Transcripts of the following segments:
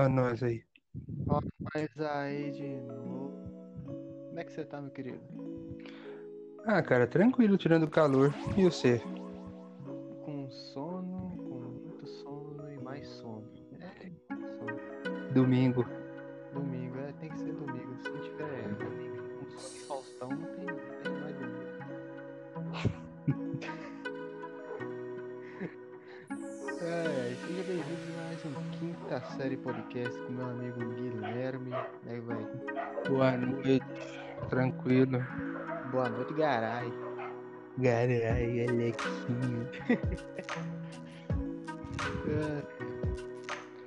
a nós aí. Ó, mas aí de novo. Como é que você tá, meu querido? Ah, cara, tranquilo, tirando o calor. E você? Com sono, com muito sono e mais sono. É, sono. Domingo. Domingo, Quinta Série Podcast com meu amigo Guilherme. Aí, vai. Boa noite. Tranquilo. Boa noite, Garay. Garai, Alexinho. É.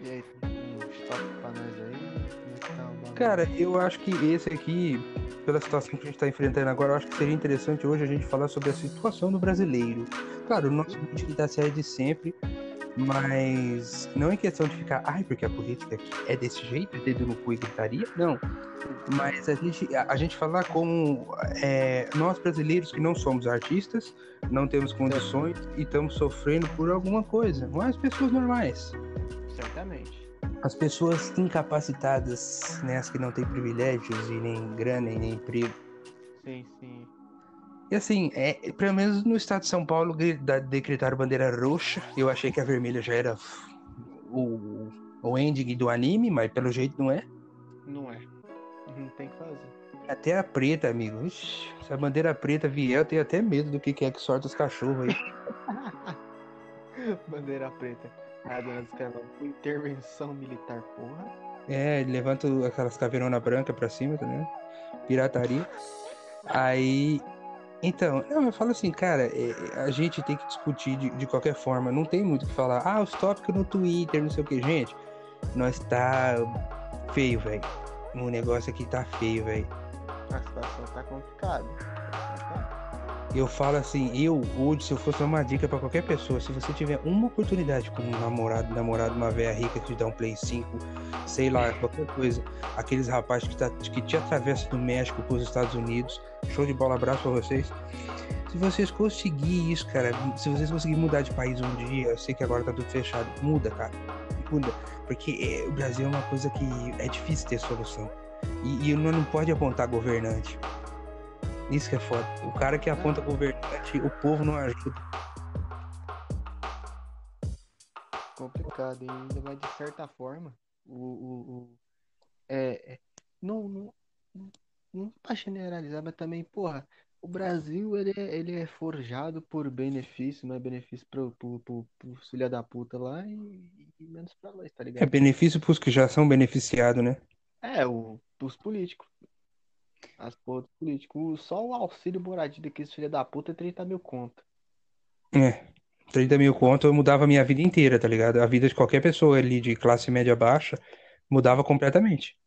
E aí, tem stop pra nós aí? Como é tá? Cara, eu acho que esse aqui, pela situação que a gente tá enfrentando agora, eu acho que seria interessante hoje a gente falar sobre a situação do brasileiro. Claro, o nosso que dá série de sempre, mas não em questão de ficar, ai, porque a política é desse jeito, dedo no cu e gritaria, não. Mas a gente, a, a gente falar como é, nós brasileiros que não somos artistas, não temos condições e estamos sofrendo por alguma coisa, mas pessoas normais. Certamente. As pessoas incapacitadas, né, as que não têm privilégios e nem grana e nem emprego. Sim, sim. E assim, é, pelo menos no estado de São Paulo decretaram bandeira roxa. Eu achei que a vermelha já era o, o ending do anime, mas pelo jeito não é. Não é. Não tem o que fazer. Até a preta, amigo. Ixi, se a bandeira preta vier, eu tenho até medo do que que é que sorta os cachorros aí. Bandeira preta. A dona intervenção militar, porra. É, levanta aquelas caveironas brancas pra cima, tá ligado? Pirataria. Aí. Então, eu falo assim, cara, é, a gente tem que discutir de, de qualquer forma. Não tem muito o que falar. Ah, os tópicos no Twitter, não sei o que. Gente, nós tá feio, velho. O negócio aqui tá feio, velho. A situação tá complicada. Eu falo assim, eu hoje, se eu fosse dar uma dica pra qualquer pessoa, se você tiver uma oportunidade com um namorado, namorado, uma velha rica que te dá um Play 5, sei lá, qualquer coisa, aqueles rapazes que, tá, que te atravessam do México pros Estados Unidos, show de bola, abraço pra vocês. Se vocês conseguirem isso, cara, se vocês conseguirem mudar de país um dia, eu sei que agora tá tudo fechado, muda, cara, muda. Porque é, o Brasil é uma coisa que é difícil ter solução. E, e não pode apontar governante. Isso que é foda. O cara que aponta governante, o povo não ajuda. complicado ainda mais de certa forma o, o, o- é, é, não, não, não- não pra generalizar, mas também, porra, o Brasil ele é, ele é forjado por benefício, não é benefício pro, pro, pro, pro filha da puta lá e, e menos pra nós, tá É ligado? benefício pros que já são beneficiados, né? É, o, os políticos. As porra dos políticos. O- Só o auxílio moradia daqueles filha da puta é 30 mil conto. É. 30 mil conto eu mudava a minha vida inteira, tá ligado? A vida de qualquer pessoa ali de classe média baixa mudava completamente.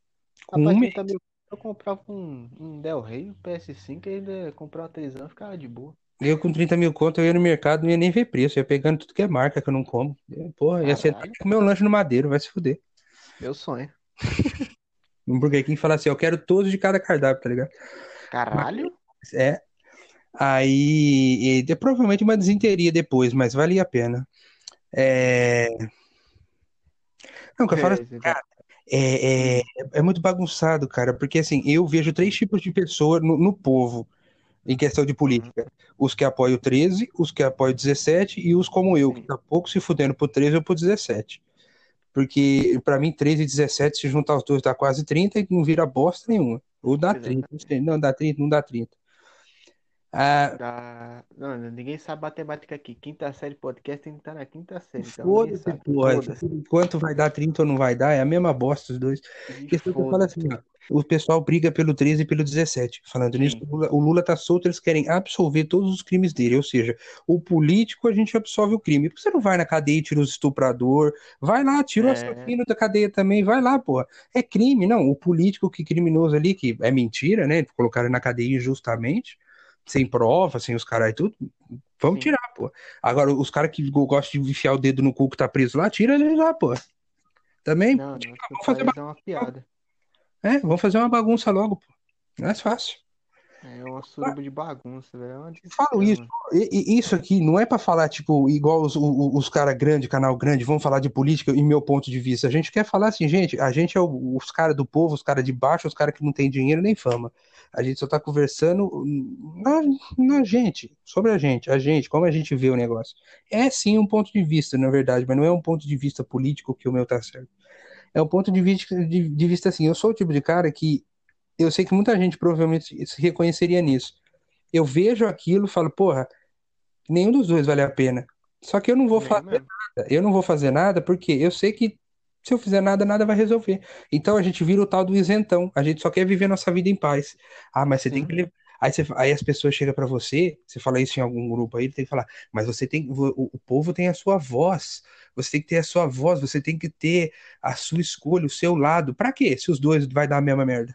Com Rapaz, um 30 mil eu comprava um, um Del Rey, um PS5 e ainda comprava televisão e ficava de boa. Eu com 30 mil conto eu ia no mercado, não ia nem ver preço, ia pegando tudo que é marca que eu não como. Porra, ia sentar e comer um lanche no madeiro, vai se fuder. Meu sonho. Um Burger King fala assim, eu quero todos de cada cardápio, tá ligado? Caralho? É. Aí, e, provavelmente uma desinteria depois, mas valia a pena. É... Não, que eu falo assim, você cara, é, é, é muito bagunçado, cara, porque assim, eu vejo três tipos de pessoa no, no povo em questão de política. Os que apoiam o 13, os que apoiam o 17 e os como eu, que tá pouco se fudendo pro 13 ou pro 17. Porque, pra mim, 13 e 17, se juntar os dois, dá quase 30 e não vira bosta nenhuma. Ou dá 30, não sei. Não, dá 30, não dá 30. Ah, Dá- Não, ninguém sabe matemática aqui. Quinta série podcast tem que estar na quinta série. Então foda-se, porra. Foda-se. Quanto vai dar 30 ou não vai dar, é a mesma bosta os dois. Foda-se. assim, ó, o pessoal briga pelo 13 e pelo 17. Falando nisso, o Lula, o Lula tá solto, eles querem absolver todos os crimes dele. Ou seja, o político a gente absolve o crime. Você não vai na cadeia e tira o estuprador, vai lá, tira o É. assassino da cadeia também, vai lá, porra. É crime, não. O político que criminoso ali, que é mentira, né? Colocaram na cadeia injustamente, sem prova, sem os caras e tudo. Vamos Sim. tirar, pô. Agora, os caras que gostam de enfiar o dedo no cu que tá preso lá, tira ele lá, pô. Também, Não, não. vamos fazer é uma piada. é, vamos fazer uma bagunça logo, pô. Mais fácil. É uma suruba de bagunça, velho. É Falo isso, isso aqui não é pra falar, tipo, igual os, o- os caras grandes, canal grande, vão falar de política em meu ponto de vista. A gente quer falar assim, gente, a gente é o- os caras do povo, os caras de baixo, os caras que não tem dinheiro nem fama. A gente só tá conversando na, na gente, sobre a gente, a gente, como a gente vê o negócio. É sim um ponto de vista, na verdade, mas não é um ponto de vista político que o meu tá certo. É um ponto de vista, de, de vista assim, eu sou o tipo de cara que eu sei que muita gente provavelmente se reconheceria nisso. Eu vejo aquilo e falo, porra, nenhum dos dois vale a pena. Só que eu não vou Nem fazer mesmo. nada. Eu não vou fazer nada porque eu sei que se eu fizer nada, nada vai resolver. Então a gente vira o tal do isentão. A gente só quer viver nossa vida em paz. Ah, mas você tem Sim. que levar. Aí, você- aí as pessoas chegam pra você, você fala isso em algum grupo aí, ele tem que falar, mas você tem, o, o povo tem a sua voz, você tem que ter a sua voz, você tem que ter a sua escolha, o seu lado. Pra quê? Se os dois vai dar a mesma merda.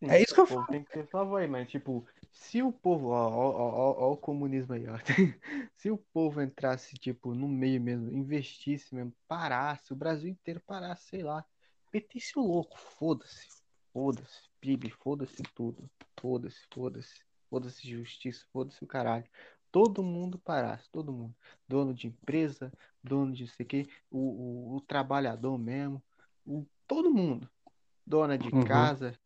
Sim, É isso que eu o povo tem que ter sua voz, mas tipo, se o povo, ó, ó, ó, ó, o comunismo aí, ó. Se o povo entrasse, tipo, no meio mesmo, investisse mesmo, parasse, o Brasil inteiro parasse, sei lá, metesse o louco, foda-se, foda-se, PIB, foda-se tudo, foda-se, foda-se, foda-se justiça, foda-se o caralho. Todo mundo parasse, todo mundo. Dono de empresa, dono de não sei o quê, o, o, o trabalhador mesmo, o, todo mundo. Dona de Uhum. casa,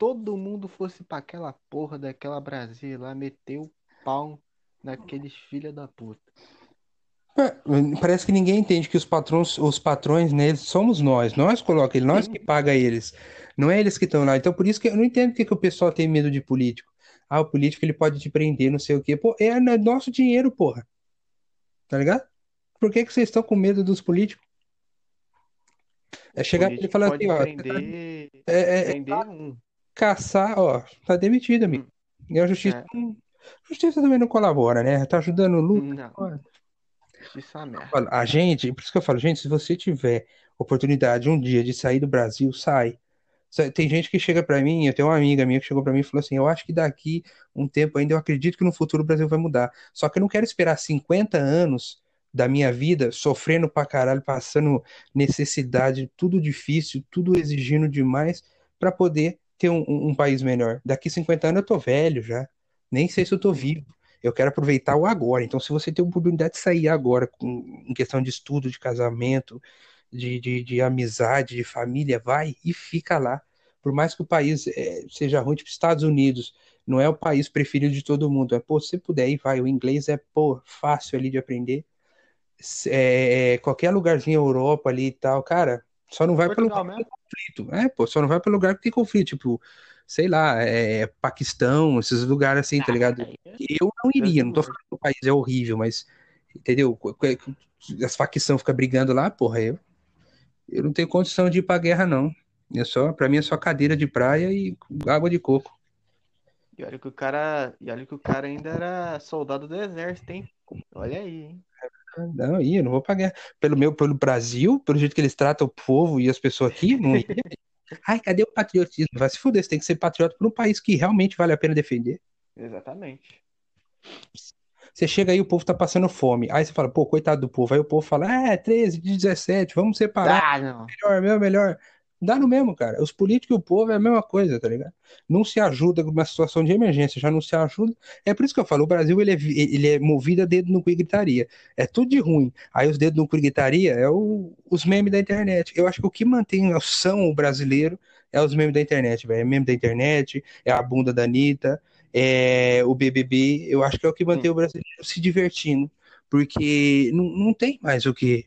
todo mundo fosse pra aquela porra daquela Brasília lá, meteu o pau naqueles filha da puta. É, Parece que ninguém entende que os patrões, os patrões neles somos nós. Nós colocamos eles, nós que paga eles. Não é eles que estão lá. Então por isso que eu não entendo porque que o pessoal tem medo de político. Ah, o político ele pode te prender, não sei o quê. Pô, é no- nosso dinheiro, porra. Tá ligado? Por que que vocês estão com medo dos políticos? É chegar pra ele e falar assim, ó, prender, é, é- é prender um. Caçar, ó, tá demitido, amigo. E a justiça, É. não- justiça também não colabora, né? Tá ajudando o Lula. Isso é merda. Olha, A gente, por isso que eu falo, gente, se você tiver oportunidade um dia de sair do Brasil, sai. Sa- Tem gente que chega pra mim, eu tenho uma amiga minha que chegou pra mim e falou assim: Eu acho que daqui um tempo ainda, eu acredito que no futuro o Brasil vai mudar. Só que eu não quero esperar 50 anos da minha vida sofrendo pra caralho, passando necessidade, tudo difícil, tudo exigindo demais pra poder ter um, um- país melhor. Daqui 50 anos eu tô velho já, nem sei se eu tô vivo. Eu quero aproveitar o agora. Então, se você tem a oportunidade de sair agora, com, em questão de estudo, de casamento, de, de, de amizade, de família, vai e fica lá. Por mais que o país eh, seja ruim, tipo Estados Unidos, não é o país preferido de todo mundo. É, pô, se puder ir, vai. O inglês é, pô, fácil ali de aprender. É, é, qualquer lugarzinho Europa ali e tal, cara, só não vai para lugar que tem conflito. É, pô, só não vai para lugar que tem conflito, tipo, sei lá, é, Paquistão, esses lugares assim, tá ligado? Aí é Eu não iria, não tô falando que o país é horrível, mas, entendeu? As facções ficam brigando lá, porra, eu, eu não tenho condição de ir pra guerra, não. É só, pra mim é só cadeira de praia e água de coco. E olha que o cara, e olha que o cara ainda era soldado do exército, hein? Olha aí, hein? Não, eu não vou pra guerra. Pelo meu, pelo Brasil, pelo jeito que eles tratam o povo e as pessoas aqui, não ia. Ai, cadê o patriotismo? Vai se fuder, você tem que ser patriota por um país que realmente vale a pena defender. Exatamente. Você chega aí, o povo tá passando fome. Aí você fala, pô, coitado do povo. Aí o povo fala, é, 13 de 17, vamos separar. Ah, não. melhor, melhor, melhor. Dá no mesmo, cara. Os políticos e o povo é a mesma coisa, tá ligado? Não se ajuda numa situação de emergência, já não se ajuda. É por isso que eu falo, o Brasil ele é, ele é movido a dedo no cu e gritaria. É tudo de ruim. Aí os dedos no cu e gritaria é o- os memes da internet. Eu acho que o que mantém são o brasileiro é os memes da internet, velho. É meme da internet, é a bunda da Anitta, é o BBB. Eu acho que é o que mantém o brasileiro se divertindo. Porque não, não tem mais o que.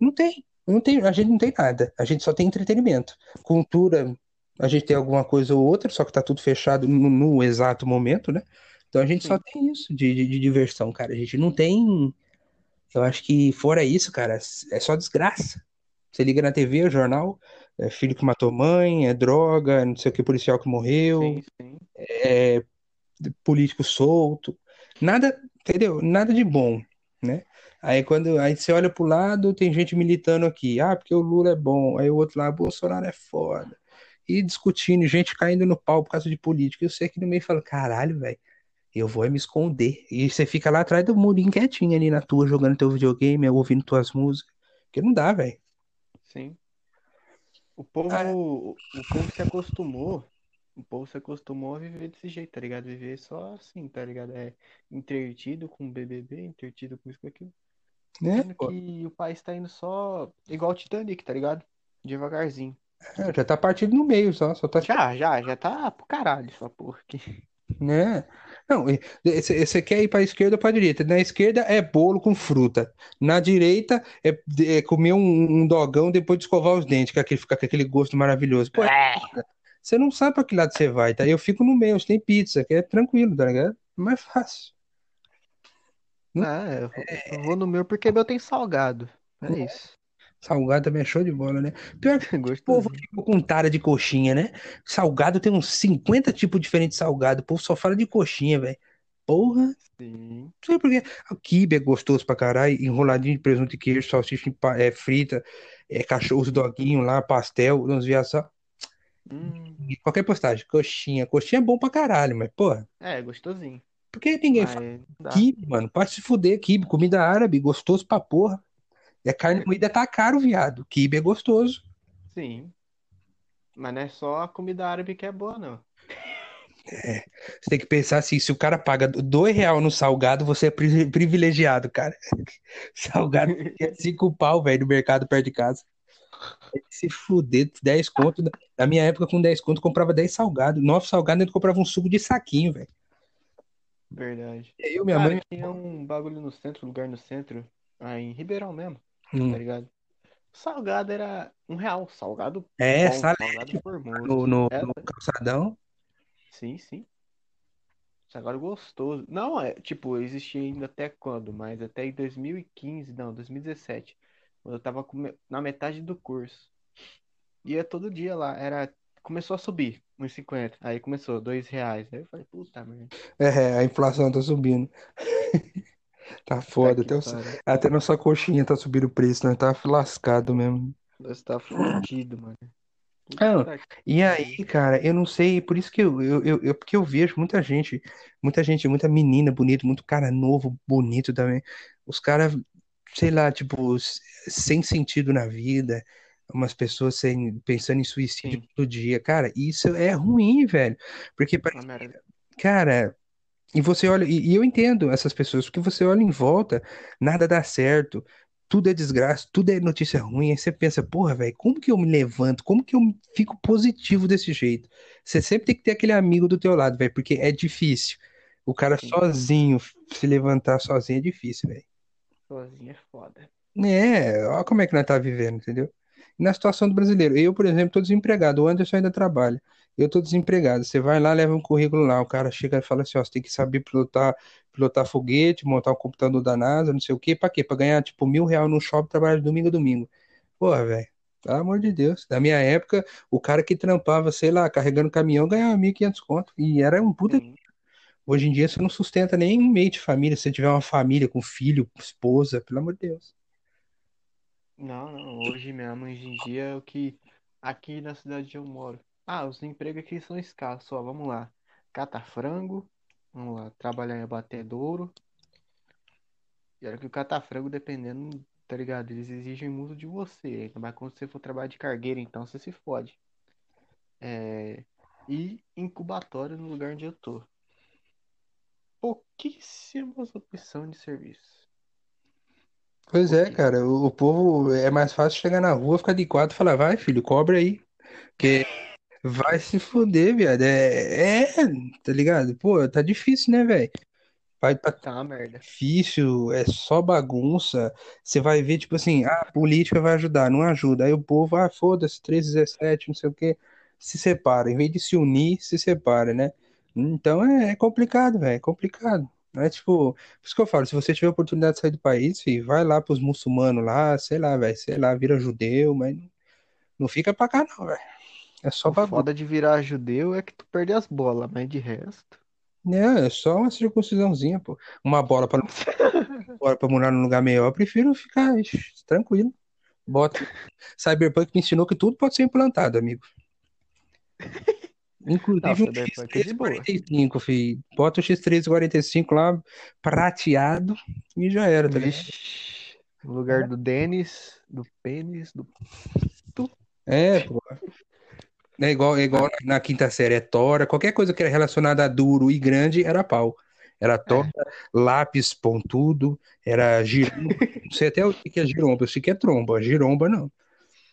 Não tem. Não tem, a gente não tem nada, a gente só tem entretenimento. Cultura, a gente tem alguma coisa ou outra, só que tá tudo fechado no, no exato momento, né? Então a gente só Sim. tem isso de, de, de diversão, cara. A gente não tem. Eu acho que fora isso, cara, é só desgraça. Você liga na TV, é jornal, é filho que matou mãe, é droga, não sei o que, policial que morreu, Sim, sim. é político solto, nada, entendeu? Nada de bom, né? Aí quando aí você olha pro lado, tem gente militando aqui, ah, porque o Lula é bom, aí o outro lá, Bolsonaro é foda. E discutindo, gente caindo no pau por causa de política. Eu sei que no meio fala, caralho, velho, eu vou é me esconder. E você fica lá atrás do murinho quietinho ali na tua, jogando teu videogame, ouvindo tuas músicas. Porque não dá, velho. Sim. O povo, Ah. o povo se acostumou o povo se acostumou a viver desse jeito, tá ligado? Viver só assim, tá ligado? É entretido com o BBB, entretido com isso, com aquilo. Né? Sendo que o país tá indo só igual o Titanic, tá ligado? Devagarzinho. É, já tá partido no meio só, só tá Já, já, já tá pro caralho porra aqui. né? Não, você quer ir para a esquerda ou para a direita? Na esquerda é bolo com fruta. Na direita é, é comer um, um dogão depois de escovar os dentes, que aquele, fica com aquele gosto maravilhoso. Pô, você não sabe para que lado você vai, tá? Eu fico no meio, tem pizza, que é tranquilo, tá ligado? É mais fácil. Ah, eu vou, eu vou no meu porque meu tem salgado. É isso. Salgado também é show de bola, né? Pior que o povo fica com tara de coxinha, né? Salgado tem uns 50 tipos diferentes de salgado. O povo só fala de coxinha, velho. Porra. Sim. Não sei por quê. O quibe é gostoso pra caralho, enroladinho de presunto e queijo, salsicha é, frita, é, cachorro, os doguinhos lá, pastel, uns viados só. Hum, Qualquer postagem, coxinha. Coxinha é bom pra caralho, mas, porra, é, gostosinho. Por que ninguém fala Mas não dá. quibe, mano? Pode se fuder, quibe, comida árabe, gostoso pra porra. E a carne moída tá caro, viado. Quibe é gostoso. Sim. Mas não é só a comida árabe que é boa, não. Você tem que pensar assim, se o cara paga dois real no salgado, você é pri- privilegiado, cara. Salgado é cinco pau, velho, no mercado perto de casa. Tem que Se fuder, 10 conto. Na minha época, com 10 conto, comprava 10 salgados. 9 salgados, eu comprava um suco de saquinho, velho. Verdade. E Eu, minha Cara, mãe. tinha um bagulho no centro, lugar no centro, aí em Ribeirão mesmo, Hum. tá ligado? Salgado era um real, salgado É, bom, salgado no, no, É, no calçadão. sim, sim. Salgado gostoso. Não, é, tipo, existia ainda até quando? Mas até em 2015, não, 2017. Quando eu tava na metade do curso. Ia todo dia lá, era... Começou a subir, 1,50. Aí começou, dois reais. Aí eu falei, puta merda. É, a inflação tá subindo. Tá Tá foda. que Até, o- até nossa coxinha tá subindo o preço, né? Tá lascado mesmo. Você tá fudido, mano. Que E aí, cara, eu não sei, por isso que eu, eu, eu, eu- porque eu vejo muita gente, muita gente, muita menina bonita, muito cara novo, bonito também. Os caras, sei lá, tipo, sem sentido na vida, umas pessoas sem, pensando em suicídio Sim, todo dia. Cara, isso é ruim, velho. Porque, parece- cara, e você olha, e, e eu entendo essas pessoas, porque você olha em volta, nada dá certo, tudo é desgraça, tudo é notícia ruim, aí você pensa, porra, velho, como que eu me levanto? Como que eu fico positivo desse jeito? Você sempre tem que ter aquele amigo do teu lado, velho, porque é difícil. O cara Sim, sozinho, se levantar sozinho é difícil, velho. sozinho é foda. É, olha como é que nós tá vivendo, entendeu? Na situação do brasileiro, eu, por exemplo, tô desempregado, o Anderson ainda trabalha. Eu tô desempregado. Você vai lá, leva um currículo lá, o cara chega e fala assim, ó, você tem que saber pilotar, pilotar foguete, montar um computador da NASA, não sei o quê, pra quê? Pra ganhar, tipo, mil reais no shopping, trabalhar de domingo a domingo. Porra, velho, pelo amor de Deus. Na minha época, o cara que trampava, sei lá, carregando caminhão, ganhava 1.500 conto. E era um puta... Hoje em dia, você não sustenta nem um meio de família, se você tiver uma família com filho, esposa, pelo amor de Deus. Não, não. Hoje mesmo, hoje em dia, é o que aqui na cidade onde eu moro. Ah, os empregos aqui são escassos, ó. Vamos lá. Cata frango. Vamos lá. Trabalhar em abatedouro. E olha que o cata frango, dependendo, tá ligado? Eles exigem muito de você. Mas quando você for trabalhar de cargueira, então você se fode. É... E incubatório no lugar onde eu tô. Pouquíssimas opções de serviço. Pois é, cara, o, o povo é mais fácil chegar na rua, ficar de quatro e falar, vai, filho, cobra aí. Porque vai se fuder, viado. É, é, tá ligado? Pô, tá difícil, né, velho? Vai tá Tá uma merda. difícil, é só bagunça. Você vai ver, tipo assim, ah, a política vai ajudar, não ajuda. Aí o povo, ah, foda-se, 317, não sei o quê, se separa. Em vez de se unir, se separa, né? Então é, é complicado, velho, é complicado. Não é tipo, por isso que eu falo, se você tiver oportunidade de sair do país, filho, vai lá pros muçulmanos lá, sei lá, velho, sei lá, vira judeu, mas não fica pra cá não, velho. É só O bagunça. foda de virar judeu é que tu perde as bolas, mas de resto. Né, é só uma circuncisãozinha, pô. Uma bola pra, bola pra morar num lugar melhor, eu prefiro ficar ixi, tranquilo. Bota. Cyberpunk me ensinou que tudo pode ser implantado, amigo. Inclusive um Cyberpunk é de boa. X345, filho. Bota o X345 lá, prateado, e já era, tá ligado? No lugar do Denis, do pênis, do. É, pô. É igual, é igual na, na quinta série, é tora, qualquer coisa que era relacionada a duro e grande era pau. Era tora, lápis pontudo, era giromba. Não sei até o que que é giromba, eu sei que é tromba, giromba não.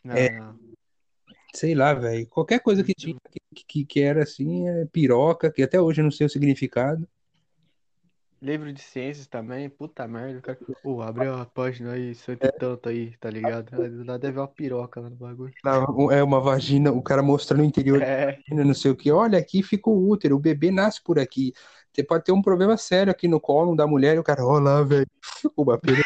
Não, É. não. Sei lá, velho. Qualquer coisa que tinha que, que, que era assim, é piroca, que até hoje eu não sei o significado. Livro de ciências também, puta merda. O cara, Ô, abre a página aí, cento e tanto aí, tá ligado? Do nada deve uma piroca lá no bagulho. É uma vagina, o cara mostrando o interior É, vagina, não sei o que. Olha, aqui fica o útero, o bebê nasce por aqui. Você pode ter um problema sério aqui no colo da mulher e o cara, ó lá, velho. Uma pera-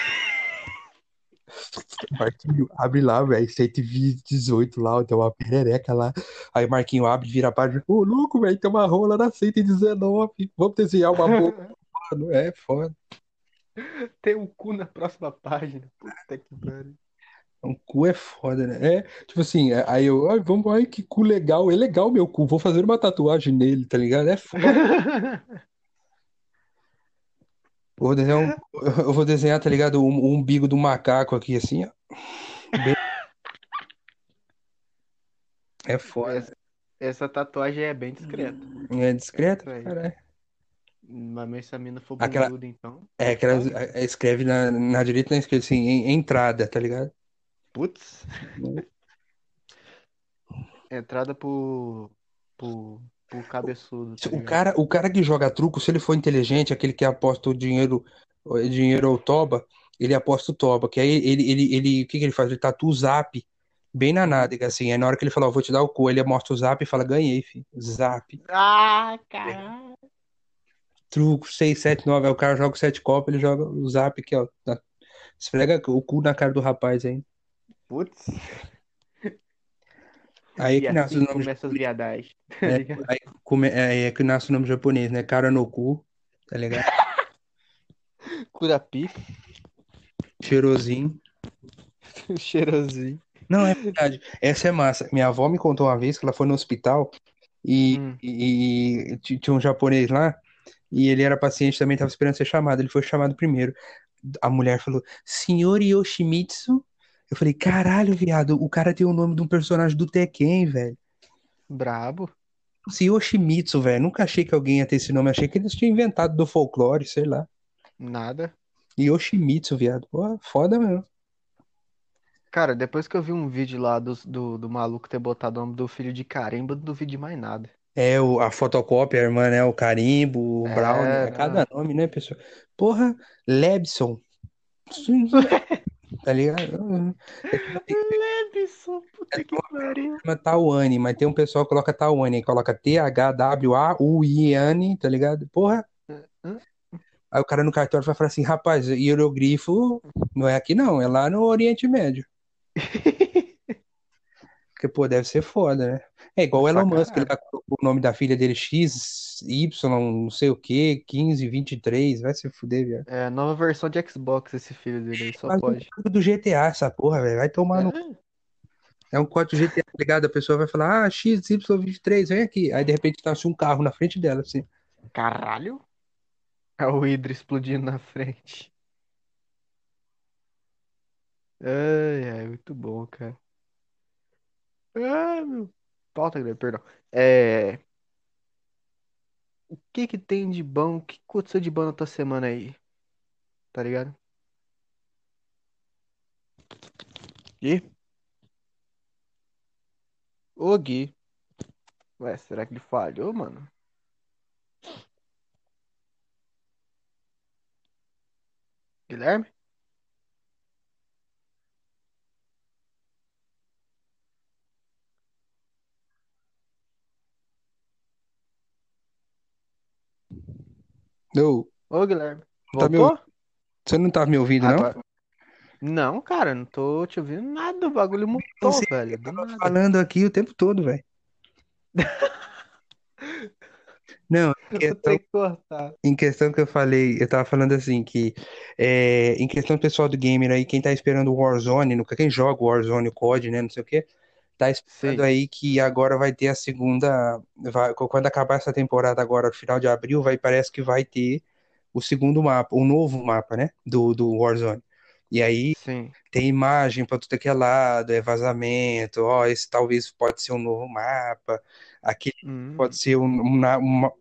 Marquinho, abre lá, velho. 118 lá, tem uma perereca lá. Aí Marquinho abre, vira a página. Ô, louco, velho, tem uma rola na 119. Vamos desenhar uma boca. Mano, é foda. tem um cu na próxima página. Puta que pariu. Um cu é foda, né? É, tipo assim, é- aí eu, ai, vamos, ai, que cu legal. É legal meu cu, vou fazer uma tatuagem nele, tá ligado? É foda. Eu vou desenhar, um, eu vou desenhar, tá ligado? O, o umbigo do macaco aqui, assim, ó. Bem- É foda. Essa, essa tatuagem é bem discreta. É discreto, Aí. cara. Mas se a mina for Aquela- bunduda, então. É que ela é, escreve na, na direita e na esquerda, assim, em- entrada, tá ligado? Putz. Entrada pro. pro. Pro cabeçudo. tá O cara, o cara que joga truco, se ele for inteligente, aquele que aposta o dinheiro, o dinheiro ou toba, ele aposta o toba, que aí ele, ele, ele, o que que ele faz? Ele tatua o zap bem na nádega, assim, aí na hora que ele fala, ó, vou te dar o cu, ele mostra o zap e fala, ganhei, filho, zap, Ah, caralho. truco, 6, 7, 9, aí o cara joga o 7 copas, ele joga o zap aqui, ó, na- esfrega o cu na cara do rapaz aí, Putz. Aí é que nasce o assim nome, começa as viadagens. é, aí come- é, é que nasce o nome japonês, né, cara no cu, tá ligado? Curapi. Cheirosinho. Cheirosinho. Não, é verdade. Essa é massa. Minha avó me contou uma vez que ela foi no hospital e, Hum. e- e tinha um japonês lá e ele era paciente também, estava esperando ser chamado. Ele foi chamado primeiro. A mulher falou, Senhor Yoshimitsu? Eu falei, caralho, viado, o cara tem o nome de um personagem do Tekken, velho. Brabo. Esse Yoshimitsu, velho. Nunca achei que alguém ia ter esse nome. Achei que eles tinham inventado do folclore, sei lá. Nada. Yoshimitsu, viado. Pô, foda mesmo. Cara, depois que eu vi um vídeo lá do, do, do maluco ter botado o nome do filho de carimbo, eu não duvido de mais nada. É, o, a fotocópia, a irmã, né? O carimbo, o É, Brown, é cada nome, né, pessoal? Porra, Lebson. Tá ligado? Lebson, puta que pariu. Tawane, mas tem um pessoal que coloca Tawane, aí coloca T-H-W-A-U-I-N, tá ligado? Porra. Aí o cara no cartório vai falar assim, rapaz, hieroglifo não é aqui não, é lá no Oriente Médio. Porque, pô, deve ser foda, né? É igual o Elon Musk, ele tá com o nome da filha dele X, Y, não sei o que, 15, 23, vai se fuder, viado. É nova versão de Xbox, esse filho dele aí, só Mas pode. código do GTA, essa porra, velho, vai tomar no... É, É um código GTA, tá ligado? A pessoa vai falar, ah, XY23, vem aqui. Aí, de repente, nasce um carro na frente dela, assim. caralho. É o Hydra explodindo na frente. Ai, ai, muito bom, cara. Ah, meu. Pauta grande, perdão. É. O que que tem de bom? O que aconteceu de bom na tua semana aí? Tá ligado? Gui? Ô, Gui. Ué, será que ele falhou, mano? Guilherme? Ô, Ô, Guilherme. Tá me Voltou? você não tá me ouvindo, não? Agora- Não, cara, não tô te ouvindo nada. O bagulho mutou, velho. Eu Do nada. falando aqui o tempo todo, velho. Não, em Vou questão, que cortar. em questão que eu falei, eu tava falando assim, que é, em questão pessoal do gamer aí, quem tá esperando o Warzone, no- quem joga o Warzone, o COD, né, não sei o quê, tá esperando aí que agora vai ter a segunda, vai- quando acabar essa temporada agora, no final de abril, vai, parece que vai ter o segundo mapa, o novo mapa, né, do, do Warzone. E aí Sim. tem imagem para tudo que é lado, é vazamento, ó, esse talvez pode ser um novo mapa, aquele Hum, pode ser um, um, uma-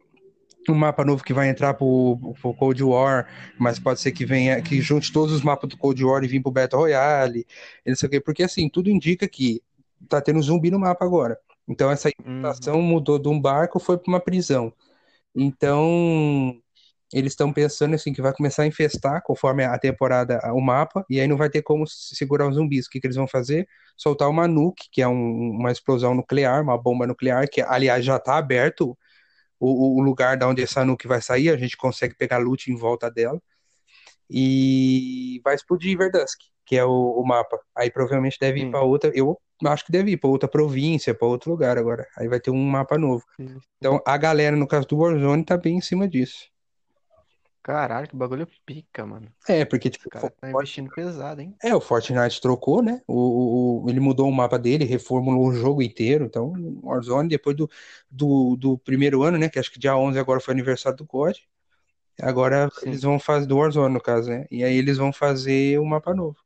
um mapa novo que vai entrar pro, pro Cold War, mas pode ser que venha, que junte todos os mapas do Cold War e vir pro Battle Royale, não sei o quê, porque assim, tudo indica que tá tendo zumbi no mapa agora. Então essa uhum, infestação mudou de um barco, foi para uma prisão. Então, eles estão pensando assim que vai começar a infestar conforme a temporada, o mapa, e aí não vai ter como segurar os zumbis. O que, que eles vão fazer? Soltar uma nuke, que é um- uma explosão nuclear, uma bomba nuclear, que aliás já está aberto o, o lugar da onde essa nuke vai sair, a gente consegue pegar loot em volta dela, e vai explodir Verdansk, que é o, o mapa. Aí provavelmente deve ir para outra, eu acho que deve ir para outra província, para outro lugar agora. Aí vai ter um mapa novo. sim. Então a galera, no caso do Warzone, tá bem em cima disso. Caralho, que bagulho pica, mano. É, porque, tipo, caras tá investindo pesado, hein? É, o Fortnite trocou, né? O, o- o- ele mudou o mapa dele, reformulou o jogo inteiro. Então, o Warzone, depois do, do, do primeiro ano, né? Que acho que dia 11 agora foi aniversário do COD. Agora eles Sim. vão fazer do Warzone, no caso, né? E aí eles vão fazer um mapa novo.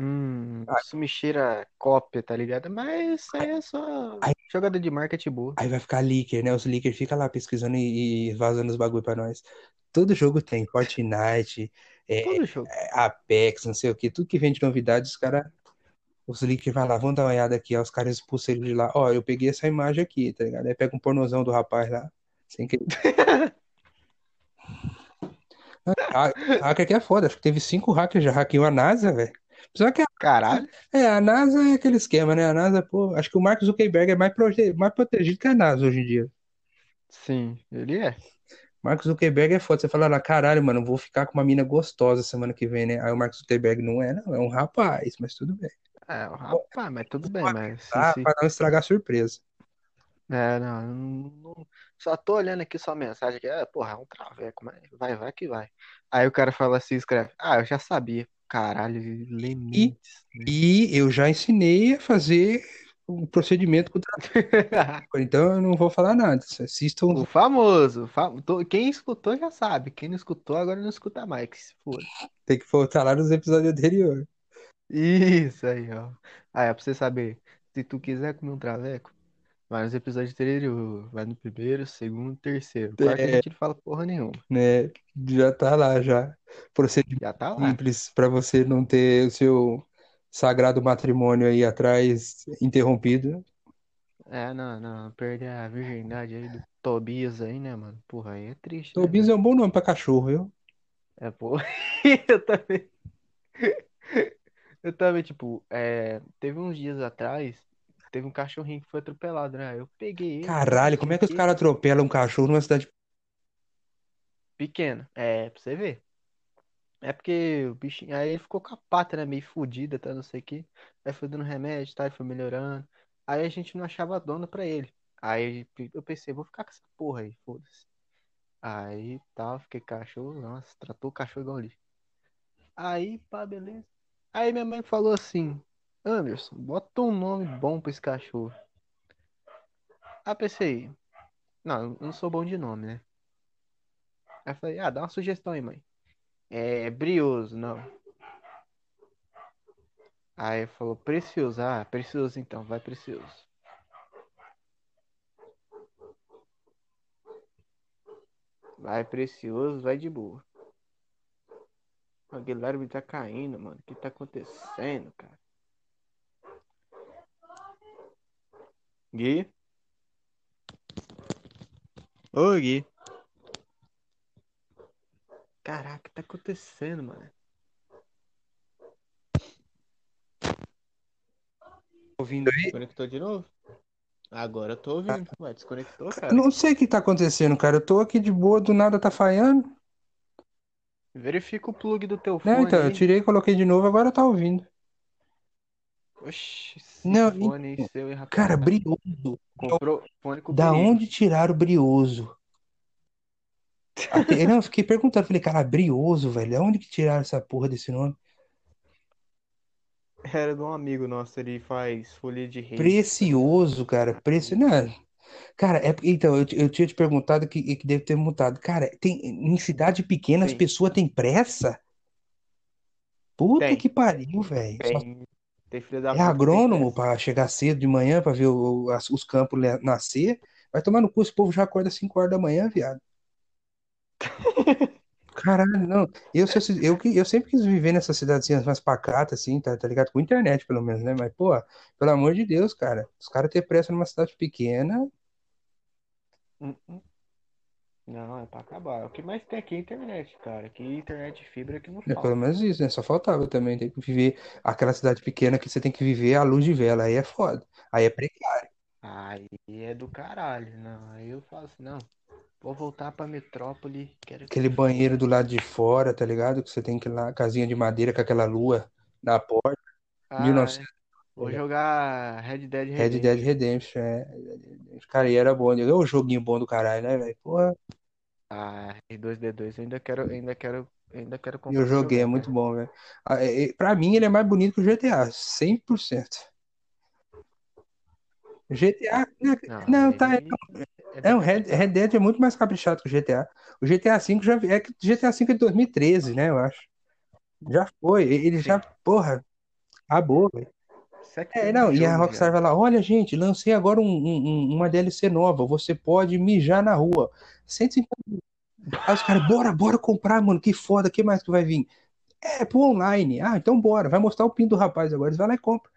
Hum, isso me cheira cópia, tá ligado? Mas isso aí é só aí- jogada de marketing boa. aí vai ficar leaker, né? Os leakers ficam lá pesquisando e, e vazando os bagulho pra nós. Todo jogo tem Fortnite, é, Todo jogo. é, Apex, não sei o que, tudo que vem de novidades, os caras Os leakers vai lá, vamos dar uma olhada aqui, ó, os caras expulsam ele de lá. Ó, eu peguei essa imagem aqui, tá ligado? Aí pega um pornozão do rapaz lá, sem que Ah, hacker que é foda, acho que teve cinco hackers já hackeou a NASA, velho. Só que a, Caralho. é, a NASA é aquele esquema, né? A NASA, pô, acho que o Mark Zuckerberg é mais, prote- mais protegido que a NASA hoje em dia. Sim, ele é. Mark Zuckerberg é foda. Você fala lá, caralho, mano, vou ficar com uma mina gostosa semana que vem, né? Aí o Mark Zuckerberg não é, não, é um rapaz, mas tudo bem. É, o rapaz, mas tudo bem, mas se... pra não estragar a surpresa. É, não, não- só tô olhando aqui sua mensagem aqui, é, porra, é um traveco, mas vai, vai que vai. Aí o cara fala assim, escreve, ah, eu já sabia. Caralho, E, né? e eu já ensinei a fazer o procedimento com o trator, então eu não vou falar nada. Assistam, O famoso, fa- to- quem escutou já sabe, quem não escutou agora não escuta mais, que se foda. tem que voltar lá nos episódios anteriores. Isso aí, ó. Ah, é pra você saber, se tu quiser comer um traveco, vai nos episódios anteriores, vai no primeiro, segundo, terceiro. Quarto a É, gente não fala porra nenhuma, né? Já tá lá já. Procedimento já tá lá. simples para você não ter o seu sagrado matrimônio aí atrás interrompido. É, não, não, perder a virgindade aí do Tobias aí, né, mano? Porra, aí é triste, né, Tobias é um bom nome pra cachorro, viu? É, porra. Eu também. Eu também, tipo, é, teve uns dias atrás, teve um cachorrinho que foi atropelado, né? Eu peguei sei Caralho, como é que os caras atropelam um cachorro numa cidade Pequeno. É, pra você ver. É porque o bichinho. Aí ele ficou com a pata, né? Meio fodida, tá? Não sei o quê. Aí foi dando remédio, tá? E foi melhorando. Aí a gente não achava dono pra ele. Aí eu pensei, vou ficar com essa porra aí, foda-se. Aí tal, fiquei cachorro. Nossa, tratou o cachorro igual lixo. Aí, pá, beleza. Aí minha mãe falou assim: Anderson, bota um nome bom pra esse cachorro. Eu pensei: Não, eu não sou bom de nome, né? Aí falei: Ah, dá uma sugestão aí, mãe. É brioso, não. Aí falou, precioso. Ah, precioso então, vai precioso. Vai precioso, vai de boa. O Guilherme tá caindo, mano. O que tá acontecendo, cara? Gui? Oi, Gui. Caraca, o que tá acontecendo, mano? ouvindo aí? Desconectou de novo? Agora eu tô ouvindo. Ué, desconectou, cara? Não sei o que tá acontecendo, cara. Eu tô aqui de boa, do nada tá falhando. Verifica o plug do teu Não, fone então, eu aí. tirei, coloquei de novo, agora tá ouvindo. Oxi, Não, fone então, seu, hein, rapaz? cara, brioso. Comprou fone com Da perigo. onde tiraram o brioso? Até, não, eu fiquei perguntando, falei, cara, brioso, velho. Da onde que tiraram essa porra desse nome? Era de um amigo nosso, ele faz folha de reis. ligado? Precioso, cara. Preci... Não, cara, é, então, eu, eu tinha te perguntado que, que deve ter mutado. Cara, tem, em cidade pequena as Sim. pessoas têm pressa? Puta Tem, que pariu, velho. Só tem, da é agrônomo pra chegar cedo de manhã pra ver o- as- os campos nascer. Vai tomar no cu, esse povo já acorda 5 horas da manhã, viado. Caralho, não. Eu, eu, eu sempre quis viver nessas cidadezinhas mais pacatas, assim, tá, tá ligado? Com internet, pelo menos, né? Mas, pô, pelo amor de Deus, cara. Os caras ter pressa numa cidade pequena, Hum, hum. Não, é pra acabar. O que mais tem aqui é internet, cara. Aqui internet de fibra que não é pelo falta. menos isso, né? Só faltava também. Tem que viver aquela cidade pequena que você tem que viver à luz de vela. Aí é foda. Aí é precário. Aí é do caralho. Não, aí eu falo assim, não. Vou voltar pra metrópole. Quero que Aquele banheiro do lado de fora, tá ligado? Que você tem que ir lá, casinha de madeira com aquela lua na porta. Ah, é. 1900, Vou jogar Red Dead Red Dead Redemption. Redemption, é. Cara, e era bom. É um joguinho bom do caralho, né, velho? Porra, Ah, R2D2, eu ainda quero, ainda quero, ainda quero eu comprar pra joguei, é muito cara. bom, velho. Ah, é- é- Pra mim, ele é mais bonito que o GTA, 100%. GTA, Não, não, tá, ele é é um mais Red. Red Dead é muito mais caprichado que o GTA. O GTA V já é que o GTA V é de 2013, né, eu acho. Já foi, ele já, Sim. porra, acabou, velho. É, não, e a Rockstar vai lá, olha, gente, lancei agora um- um- um- uma DLC nova, você pode mijar na rua. 150 Aí os caras, bora, bora comprar, mano, que foda, que mais que vai vir? É, pro online. Ah, então bora, vai mostrar o pinto do rapaz agora, eles vai lá e compra,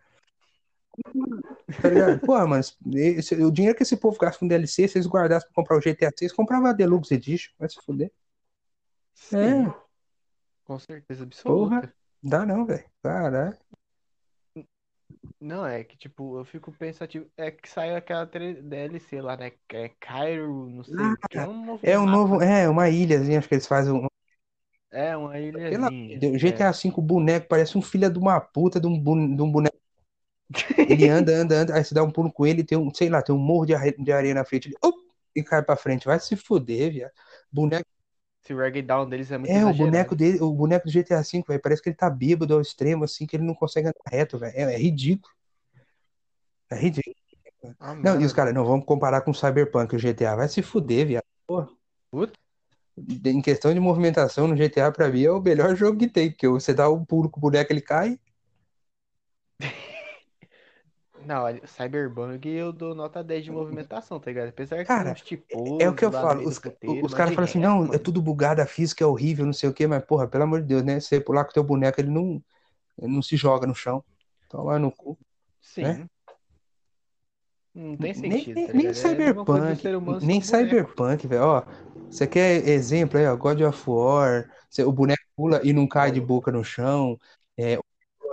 tá ligado? Porra, mano, esse- o dinheiro que esse povo gasta com DLC, se eles guardassem pra comprar o GTA 6, comprava a Deluxe Edition, vai se fuder. Sim, É, com certeza porra, absoluta. dá não, velho, caralho. Não, é que, tipo, eu fico pensativo. É que saiu aquela tre- DLC lá, né? Que é Cairo, não sei o que. É um novo É um mapa, novo, né? é, uma ilhazinha, acho que eles fazem um, É, uma de ilhazinha. O É. GTA V, o boneco parece um filho de uma puta de um, de um boneco. Ele anda, anda, anda, aí você dá um pulo com ele, tem um, sei lá, tem um morro de areia, de areia na frente, ele, op, e cai pra frente. Vai se fuder, viado. Boneco, Esse ragdown deles é muito é, o boneco exagerado. dele, o boneco do GTA V, velho, parece que ele tá bêbado ao extremo, assim, que ele não consegue andar reto, velho. É, é ridículo. É ridículo. Ah, Não, e os mano. caras, não, vamos comparar com o Cyberpunk, o GTA. Vai se fuder, viado. Porra. Puta. Em questão de movimentação no GTA, pra mim, é o melhor jogo que tem, porque você dá um pulo com o boneco, ele cai. Não, olha, Cyberbug eu dou nota 10 de movimentação, tá ligado? Apesar que tem Cara, uns é o que eu lá falo. Os, puteiro, os caras falam assim, não, é mano. tudo bugado, a física é horrível, não sei o quê, mas, porra, pelo amor de Deus, né? Você pular com o teu boneco, ele não, ele não se joga no chão. Toma no cu, né? Sim. Não tem Nem, sentido, nem, tá nem? É do Cyberpunk, nem. Cyberpunk, velho. Ó, você quer exemplo aí, ó, God of War, você- o boneco pula e não cai de boca no chão, é,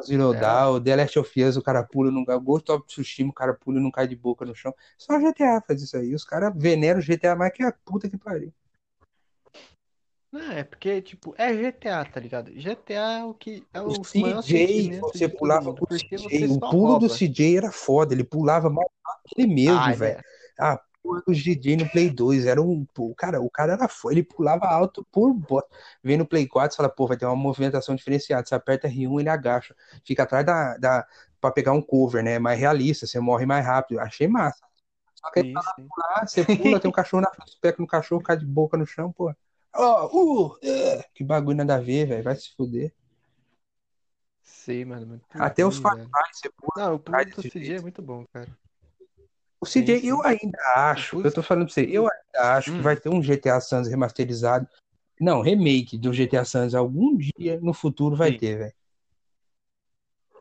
Zero É, Dawn, The Last of Us, o cara pula, não, Ghost of Tsushima, o cara pula e não cai de boca no chão. Só o GTA faz isso aí. Os caras veneram o GTA mais que a puta que pariu. Não, é porque, tipo, é GTA, tá ligado? GTA é o que é O o CJ, você pulava o CJ, o pulo do rouba. CJ era foda, ele pulava que ele mesmo, Ah, velho. né? A porra do DJ no Play 2 era um. pô, Cara, o cara era foda, ele pulava alto por bosta. Vem no Play 4 e fala, pô, vai ter uma movimentação diferenciada. Você aperta R1, ele agacha. Fica atrás da, da. pra pegar um cover, né? Mais realista, você morre mais rápido. Achei massa. Só que aí sim. lá, você pula, tem um cachorro na frente, você pega no cachorro, cai de boca no chão, pô. Ó, uh, uh, que bagulho nada a ver, velho. Vai se fuder. Sei, mano, Até os Far. Cry, você pula Não, o pulo do CJ é muito bom, cara. O CJ, eu ainda acho, eu tô falando pra você, eu ainda acho que Hum, vai ter um GTA San Andreas remasterizado. Não, remake do GTA San Andreas algum dia no futuro vai sim. ter, velho.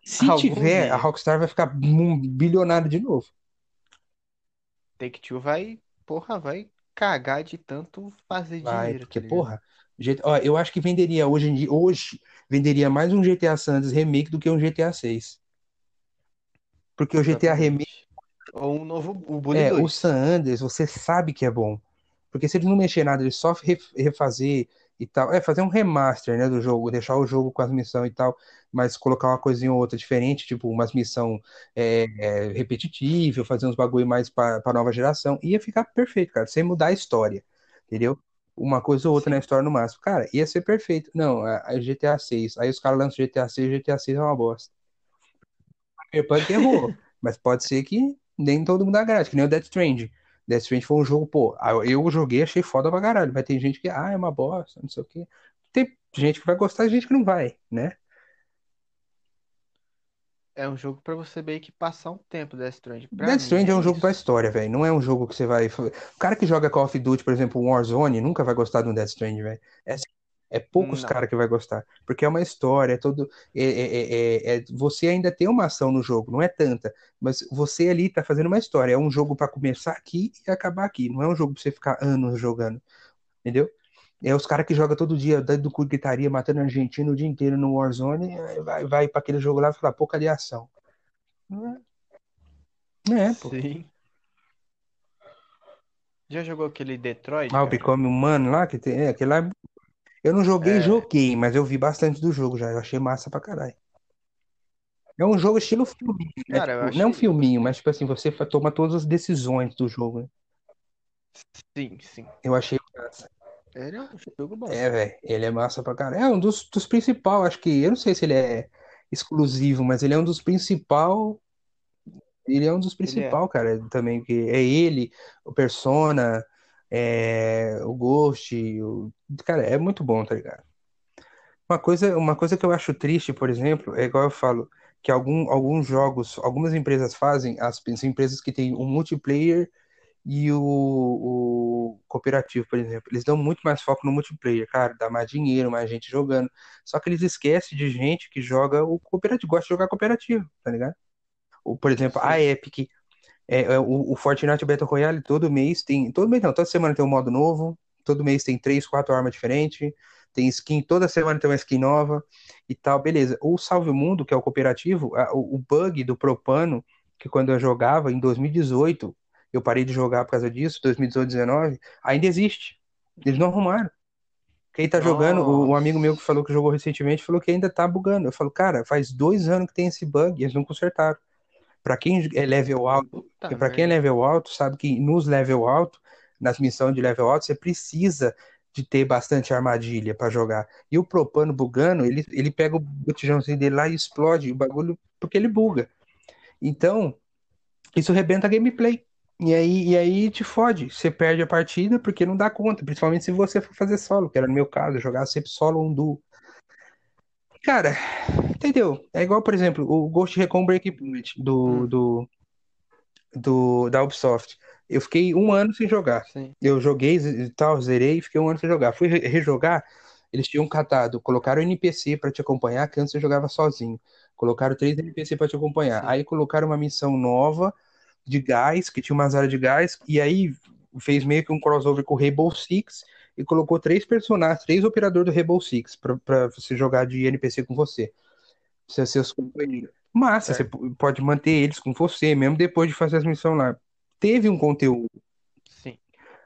Se Algum tiver, a dia. Rockstar vai ficar um bilionário de novo. Take-Two vai, porra, vai cagar de tanto fazer Vai, dinheiro, porque, tá porra, G- ó, eu acho que venderia hoje em dia, hoje, venderia mais um GTA San Andreas remake do que um GTA 6. Porque o GTA remake. Ou um novo, o Bully é, o 2. San Andreas, você sabe que é bom. Porque se eles não mexer nada, eles só ref- refazer e tal, é fazer um remaster, né, do jogo, deixar o jogo com as missões e tal, mas colocar uma coisinha ou outra diferente, tipo umas missão é, é, repetitiva, fazer uns bagulho mais pra nova geração, ia ficar perfeito, cara, sem mudar a história, entendeu? Uma coisa ou outra na Sim. história no máximo. Cara, ia ser perfeito. Não, a, a GTA 6. Aí os caras lançam GTA 6 e GTA 6 é uma bosta. Cyberpunk errou, mas pode ser que nem todo mundo agrade, que nem o Death Stranding. Death Stranding foi um jogo, pô, ah, eu joguei, achei foda pra caralho, mas tem gente que, ah, é uma bosta, não sei o quê. Tem gente que vai gostar e gente que não vai, né? É um jogo pra você meio que passar um tempo, Death Stranding. Pra Death Stranding é um é jogo pra história, velho. Não é um jogo que você vai. O cara que joga Call of Duty, por exemplo, Warzone, nunca vai gostar de um Death Stranding, velho. É, é poucos caras que vai gostar. Porque é uma história, é todo. É, é- é- é- você ainda tem uma ação no jogo, não é tanta. Mas você ali tá fazendo uma história. É um jogo pra começar aqui e acabar aqui. Não é um jogo pra você ficar anos jogando, entendeu? É os caras que jogam todo dia, dando do cu de gritaria, matando argentino o dia inteiro no Warzone, vai, vai pra aquele jogo lá e fala, pouca de ação. Não é, é, pô. Sim. Já jogou aquele Detroit, Ah, o? Become Humano lá, que tem. É, aquele lá. Eu não joguei, É. joguei, mas eu vi bastante do jogo já. Eu achei massa pra caralho. É um jogo estilo filminho, né? Cara, Tipo, não é um achei. filminho, mas tipo assim, você toma todas as decisões do jogo, né? Sim, sim. Eu achei massa. Ele é um jogo bom. É, velho, ele é massa pra caralho. É um dos, dos principais, acho que. Eu não sei se ele é exclusivo, mas ele é um dos principal. Ele é um dos Ele é. cara, também, que é ele, o Persona, é, o Ghost, o... cara, é muito bom, tá ligado? Uma coisa, uma coisa que eu acho triste, por exemplo, é igual eu falo, que algum, alguns jogos, algumas empresas fazem, as, as empresas que têm o multiplayer e o, o cooperativo, por exemplo, eles dão muito mais foco no multiplayer, cara, dá mais dinheiro, mais gente jogando. Só que eles esquecem de gente que joga o cooperativo, gosta de jogar cooperativo, tá ligado? Ou, por exemplo, a Sim. Epic, é, é, o, o Fortnite Battle Royale todo mês tem. Todo mês não, toda semana tem um modo novo. Todo mês tem três, quatro armas diferentes. Tem skin, toda semana tem uma skin nova e tal, beleza. O Salve Mundo, que é o cooperativo, a- o, o bug do Propano, que quando eu jogava em 2018, eu parei de jogar por causa disso, 2018, 2019, ainda existe. Eles não arrumaram. Quem tá jogando, o, um amigo meu que falou que jogou recentemente falou que ainda tá bugando. Eu falo, cara, faz dois anos que tem esse bug e eles não consertaram. Pra quem é level alto, para quem é level alto, sabe que nos level alto, nas missões de level alto, você precisa de ter bastante armadilha pra jogar. E o Propano bugando, ele, ele pega o botijãozinho dele lá e explode o bagulho porque ele buga. Então, isso rebenta a gameplay. E aí, e aí te fode. Você perde a partida porque não dá conta, principalmente se você for fazer solo, que era no meu caso, eu jogava sempre solo um duo. Cara, entendeu? É igual, por exemplo, o Ghost Recon Breakpoint do, Hum, do, do, da Ubisoft. Eu fiquei um ano sem jogar. sim. Eu joguei e tal, zerei e fiquei um ano sem jogar. Fui re- rejogar, eles tinham catado, colocaram NPC pra te acompanhar, que antes você jogava sozinho. Colocaram três NPC pra te acompanhar. Sim. Aí colocaram uma missão nova de gás, que tinha umas áreas de gás, e aí fez meio que um crossover com o Rainbow Six e colocou três personagens, três operadores do Rainbow Six pra, pra você jogar de NPC com você. Você seus companheiros. Massa, você Certo. p- pode manter eles com você, mesmo depois de fazer as missões lá. Teve um conteúdo. Sim.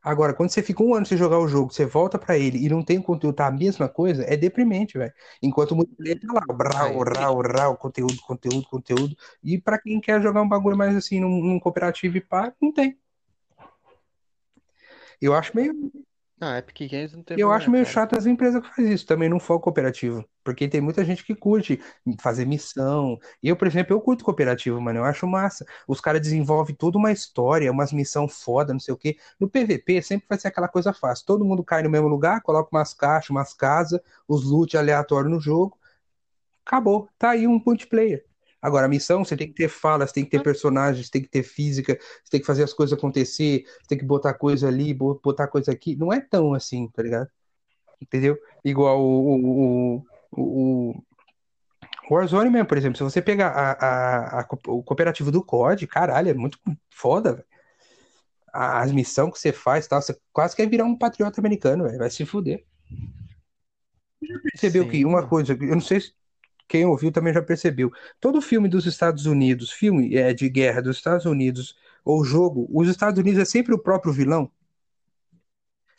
Agora, quando você fica um ano sem jogar o jogo, você volta pra ele e não tem o conteúdo, tá a mesma coisa, é deprimente, velho. Enquanto o multiplayer tá lá, brau, é rau, rau, conteúdo, conteúdo, conteúdo. E pra quem quer jogar um bagulho mais assim, num, num cooperativo e pá, não tem. Eu acho meio, Ah, Epic Games não tem eu acho meio cara. chato as empresas que fazem isso, também não for cooperativo. Porque tem muita gente que curte fazer missão. Eu, por exemplo, eu curto cooperativo, mano. Eu acho massa. Os caras desenvolvem toda uma história, umas missão foda, não sei o quê. No PVP sempre vai ser aquela coisa fácil. Todo mundo cai no mesmo lugar, coloca umas caixas, umas casas, os loot aleatórios no jogo. Acabou. Tá aí um multiplayer. Agora, a missão, você tem que ter fala, você tem que ter personagens, você tem que ter física, você tem que fazer as coisas acontecer, você tem que botar coisa ali, bo- botar coisa aqui. Não é tão assim, tá ligado? Entendeu? Igual o, o, o, o Warzone mesmo, por exemplo. Se você pegar a, a- a o cooperativo do COD, caralho, é muito foda, velho. As missões que você faz, tal, você quase quer virar um patriota americano, velho. Vai se fuder. Percebeu que Sim, uma coisa, eu não sei se quem ouviu também já percebeu. Todo filme dos Estados Unidos, filme é, de guerra dos Estados Unidos, ou jogo, os Estados Unidos é sempre o próprio vilão.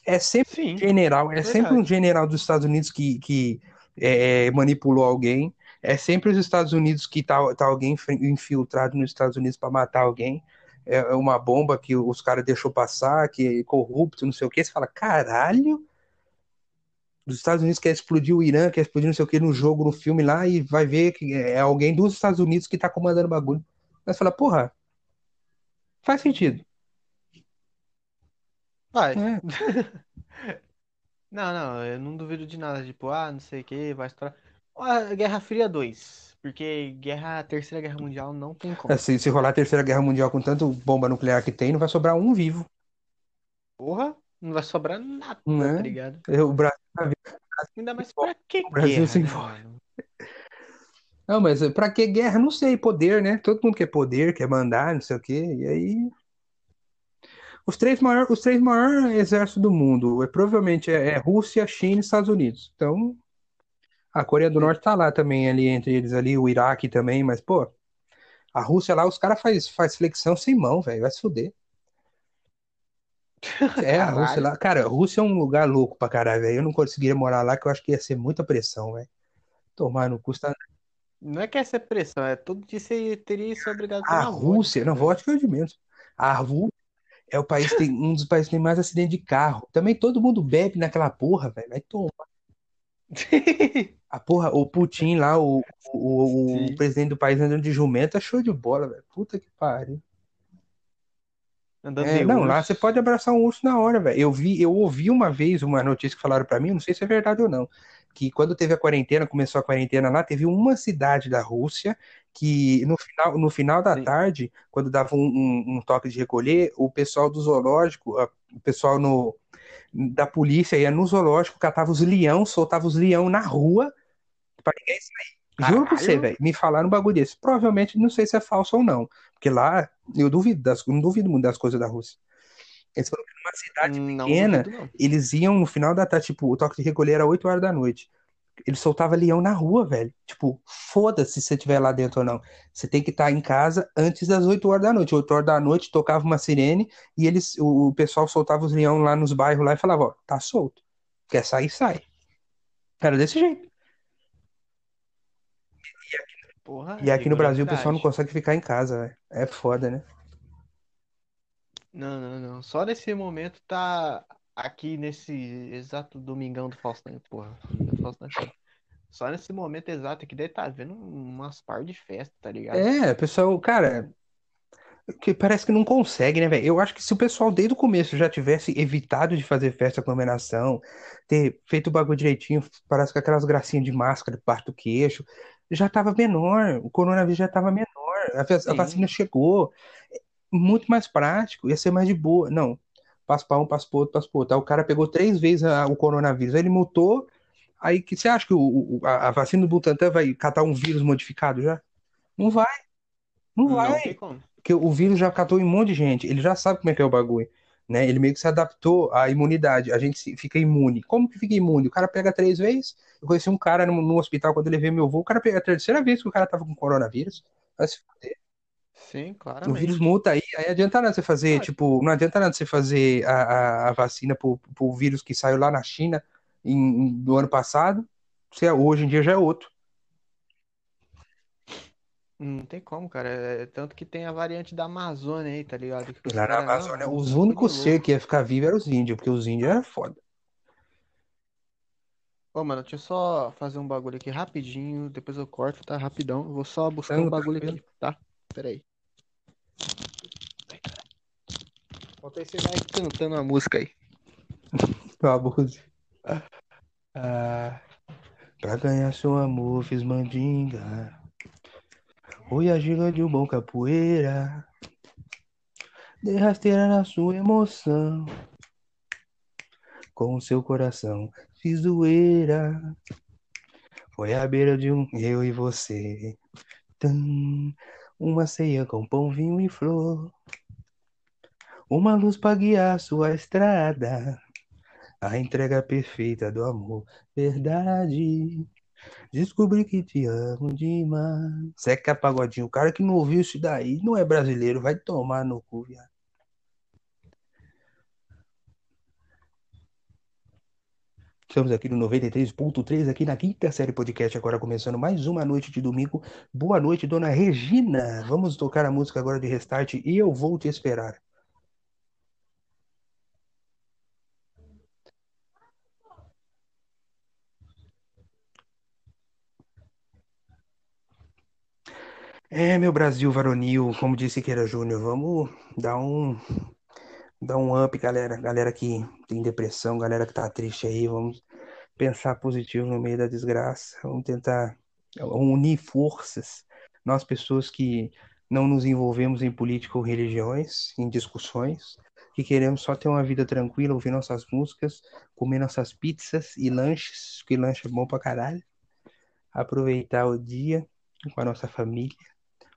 É sempre um Sim, general, é sempre um general dos Estados Unidos que, que é, manipulou alguém. É sempre os Estados Unidos que tá, tá alguém inf- infiltrado nos Estados Unidos para matar alguém. É é uma bomba que os caras deixou passar, que é corrupto, não sei o que. Você fala, caralho, os Estados Unidos quer explodir o Irã, quer explodir não sei o que no jogo, no filme lá, e vai ver que é alguém dos Estados Unidos que tá comandando o bagulho. Mas fala, porra, faz sentido. Vai. É, Não, não, eu não duvido de nada. Tipo, ah, não sei o que, vai estourar. Ah, Guerra Fria 2. Porque guerra, a terceira guerra mundial não tem como. Assim, se rolar a terceira guerra mundial com tanto bomba nuclear que tem, não vai sobrar um vivo, Porra, não vai sobrar nada, Né? tá ligado? o Brasil Ainda mais pra que Brasil guerra, se né, mano? Não, mas pra que guerra? Não sei, poder, né? Todo mundo quer poder, quer mandar, não sei o quê. E aí. Os três maiores, os três maiores exércitos do mundo, é, provavelmente é, é Rússia, China e Estados Unidos. Então, a Coreia do. Norte tá lá também, ali entre eles ali, o Iraque também, mas, pô, a Rússia lá, os caras faz, faz flexão sem mão, velho, vai se fuder. É, a Rússia lá, cara, a Rússia é um lugar louco pra caralho, velho. Eu não conseguiria morar lá, que eu acho que ia ser muita pressão, velho. Tomar no custa. Não é que essa é pressão, é todo dia você teria isso obrigado a A Rússia, não, vodka é o de menos. A Rússia é o país que tem um dos países que tem mais acidente de carro. Também todo mundo bebe naquela porra, velho. Vai tomar. A porra, o Putin lá, o, o, o Sim. presidente do país andando de jumento, é show de bola, velho. Puta que pariu. Andando É, não, lá urso. você pode abraçar um urso na hora, velho. Eu vi, eu ouvi uma vez uma notícia que falaram pra mim, não sei se é verdade ou não, que quando teve a quarentena, começou a quarentena lá, teve uma cidade da Rússia que no final, no final da Sim. tarde, quando dava um, um- um toque de recolher, o pessoal do zoológico, a- o pessoal no, da polícia ia no zoológico, catava os leão, soltava os leão na rua pra ninguém sair. Juro pra você, Caralho. velho. Me falaram um bagulho desse. Provavelmente não sei se é falso ou não. Porque lá eu duvido das, não duvido muito das coisas da Rússia. Eles falaram que numa cidade Não pequena, duvido, eles iam no final da tarde, tipo, o toque de recolher era 8 horas da noite. Ele soltava leão na rua, velho. Tipo, foda-se se você estiver lá dentro ou não. Você tem que estar em casa antes das 8 horas da noite. 8 horas da noite tocava uma sirene e eles, o, o pessoal soltava os leão lá nos bairros lá e falava, ó, tá solto. Quer sair, sai. Era desse jeito. Porra, E aqui no Brasil o pessoal não consegue ficar em casa, velho. É foda, né? Não, não, não. Só nesse momento tá aqui nesse exato domingão do Faustão, porra. Do Faustão é. Só nesse momento exato aqui deve estar vendo umas par de festa, tá ligado? É, pessoal, cara, que parece que não consegue, né, velho? Eu acho que se o pessoal desde o começo já tivesse evitado de fazer festa aglomeração, ter feito o bagulho direitinho, parece que aquelas gracinhas de máscara parte do queixo, já tava menor, o coronavírus já tava menor, a, Sim. vacina chegou, muito mais prático, ia ser mais de boa. Não, passo pra um, passo pro outro, passo pro outro. Aí o cara pegou três vezes a- o coronavírus, aí ele mutou, aí que você acha que o, a, a vacina do Butantan vai catar um vírus modificado já? Não vai, não Não vai. Porque o vírus já catou em um monte de gente, ele já sabe como é que é o bagulho, né? Ele meio que se adaptou à imunidade, a gente se- fica imune. Como que fica imune? O cara pega três vezes. Eu conheci um cara no, no hospital quando ele veio meu avô, o cara pegou a terceira vez que o cara tava com coronavírus. Vai se fuder. Sim, O claramente. vírus muta aí, aí adianta nada você fazer, Ah. tipo, não adianta nada você fazer a, a, a vacina pro, pro vírus que saiu lá na China em, do ano passado. Você, hoje em dia já é outro. Não tem como, cara. É, tanto que tem a variante da Amazônia aí, tá ligado? Que os caras, não, Amazônia, vamos os únicos ser que ia ficar vivo eram os índios, porque os índios eram foda. Ô, mano, deixa eu só fazer um bagulho aqui rapidinho, depois eu corto, tá? Rapidão. Eu vou só buscar um bagulho tranquilo. aqui, tá? Pera aí. Aí você vai cantando a música aí. Abuso. Ah, pra ganhar seu amor fiz mandinga. Oi, a giga de um bom capoeira. Dei rasteira na sua emoção. Com o seu coração fiz zoeira. Foi à beira de um eu e você. Tum, uma ceia com pão, vinho e flor. Uma luz pra guiar sua estrada. A entrega perfeita do amor, verdade. Descobri que te amo demais. Zeca Pagodinho, o cara que não ouviu isso daí não é brasileiro, vai tomar no cu, viado. Estamos aqui no 93.3, aqui na quinta série podcast, agora começando mais uma noite de domingo. Boa noite, dona Regina. Vamos tocar a música agora de Restart e eu vou te esperar. É, meu Brasil varonil, como disse Siqueira Júnior, vamos dar um dar um up, galera. Galera que tem depressão, galera que tá triste aí, vamos pensar positivo no meio da desgraça. Vamos tentar unir forças. Nós, pessoas que não nos envolvemos em política ou religiões, em discussões, que queremos só ter uma vida tranquila, ouvir nossas músicas, comer nossas pizzas e lanches, que lanche é bom pra caralho. Aproveitar o dia com a nossa família,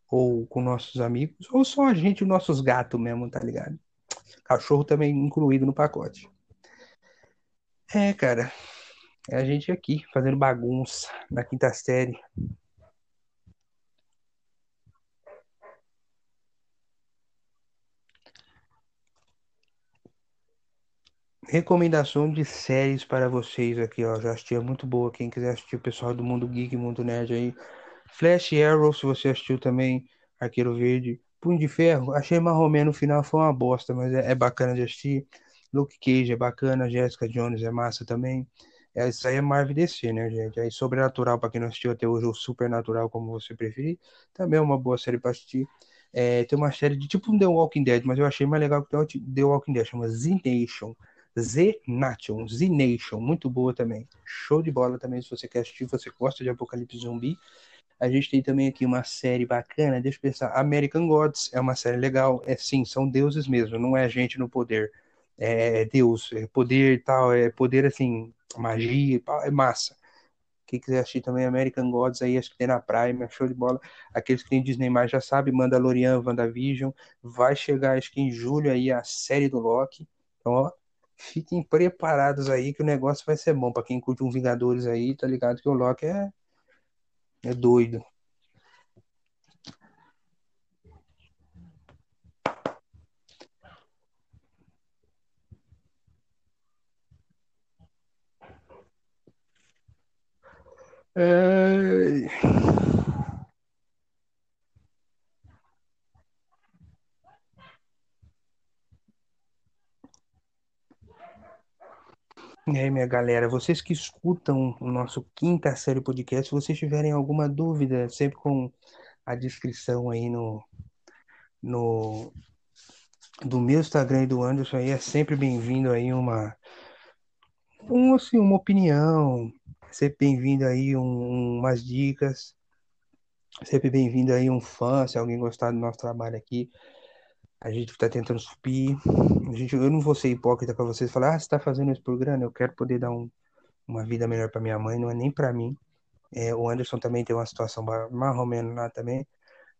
ou com nossos amigos, ou só a gente e nossos gatos mesmo, tá ligado? Cachorro também incluído no pacote. É, cara, é a gente aqui fazendo bagunça na quinta série. Recomendação de séries para vocês aqui, ó. Já assisti, é muito boa. Quem quiser assistir, o pessoal do Mundo Geek, Mundo Nerd aí. Flash Arrow, se você assistiu também. Arqueiro Verde. Punho de Ferro, achei marromeno no final, foi uma bosta, mas é, é bacana de assistir. Luke Cage é bacana, Jessica Jones é massa também. É, isso aí é Marvel DC, né, gente? Aí Sobrenatural, pra quem não assistiu até hoje, ou Supernatural, como você preferir, também é uma boa série pra assistir. É, tem uma série de tipo um The Walking Dead, mas eu achei mais legal que The Walking Dead, chama Z Nation. Z Nation, Z Nation, muito boa também. Show de bola também, se você quer assistir, você gosta de Apocalipse Zumbi. A gente tem também aqui uma série bacana, deixa eu pensar, American Gods, é uma série legal. É sim, são deuses mesmo, não é gente no poder. É Deus, é poder e tal, é poder assim, magia, é massa. Quem quiser assistir também American Gods aí, acho que tem na Prime, é show de bola. Aqueles que tem Disney mais já sabe, Mandalorian, WandaVision. Vai chegar, acho que em julho aí, a série do Loki. Então, ó, fiquem preparados aí que o negócio vai ser bom. Pra quem curte um Vingadores aí, tá ligado que o Loki é, é doido. É... E aí, minha galera, vocês que escutam o nosso quinta série podcast, se vocês tiverem alguma dúvida, sempre com a descrição aí no, no do meu Instagram e do Anderson aí, é sempre bem-vindo aí uma, um, assim, uma opinião, sempre bem-vindo aí um, umas dicas, sempre bem-vindo aí um fã, se alguém gostar do nosso trabalho aqui, a gente está tentando subir. A gente, eu não vou ser hipócrita para vocês falar, ah, você está fazendo isso por grana, eu quero poder dar um, uma vida melhor para minha mãe, não é nem para mim. É, o Anderson também tem uma situação mais ou menos lá também.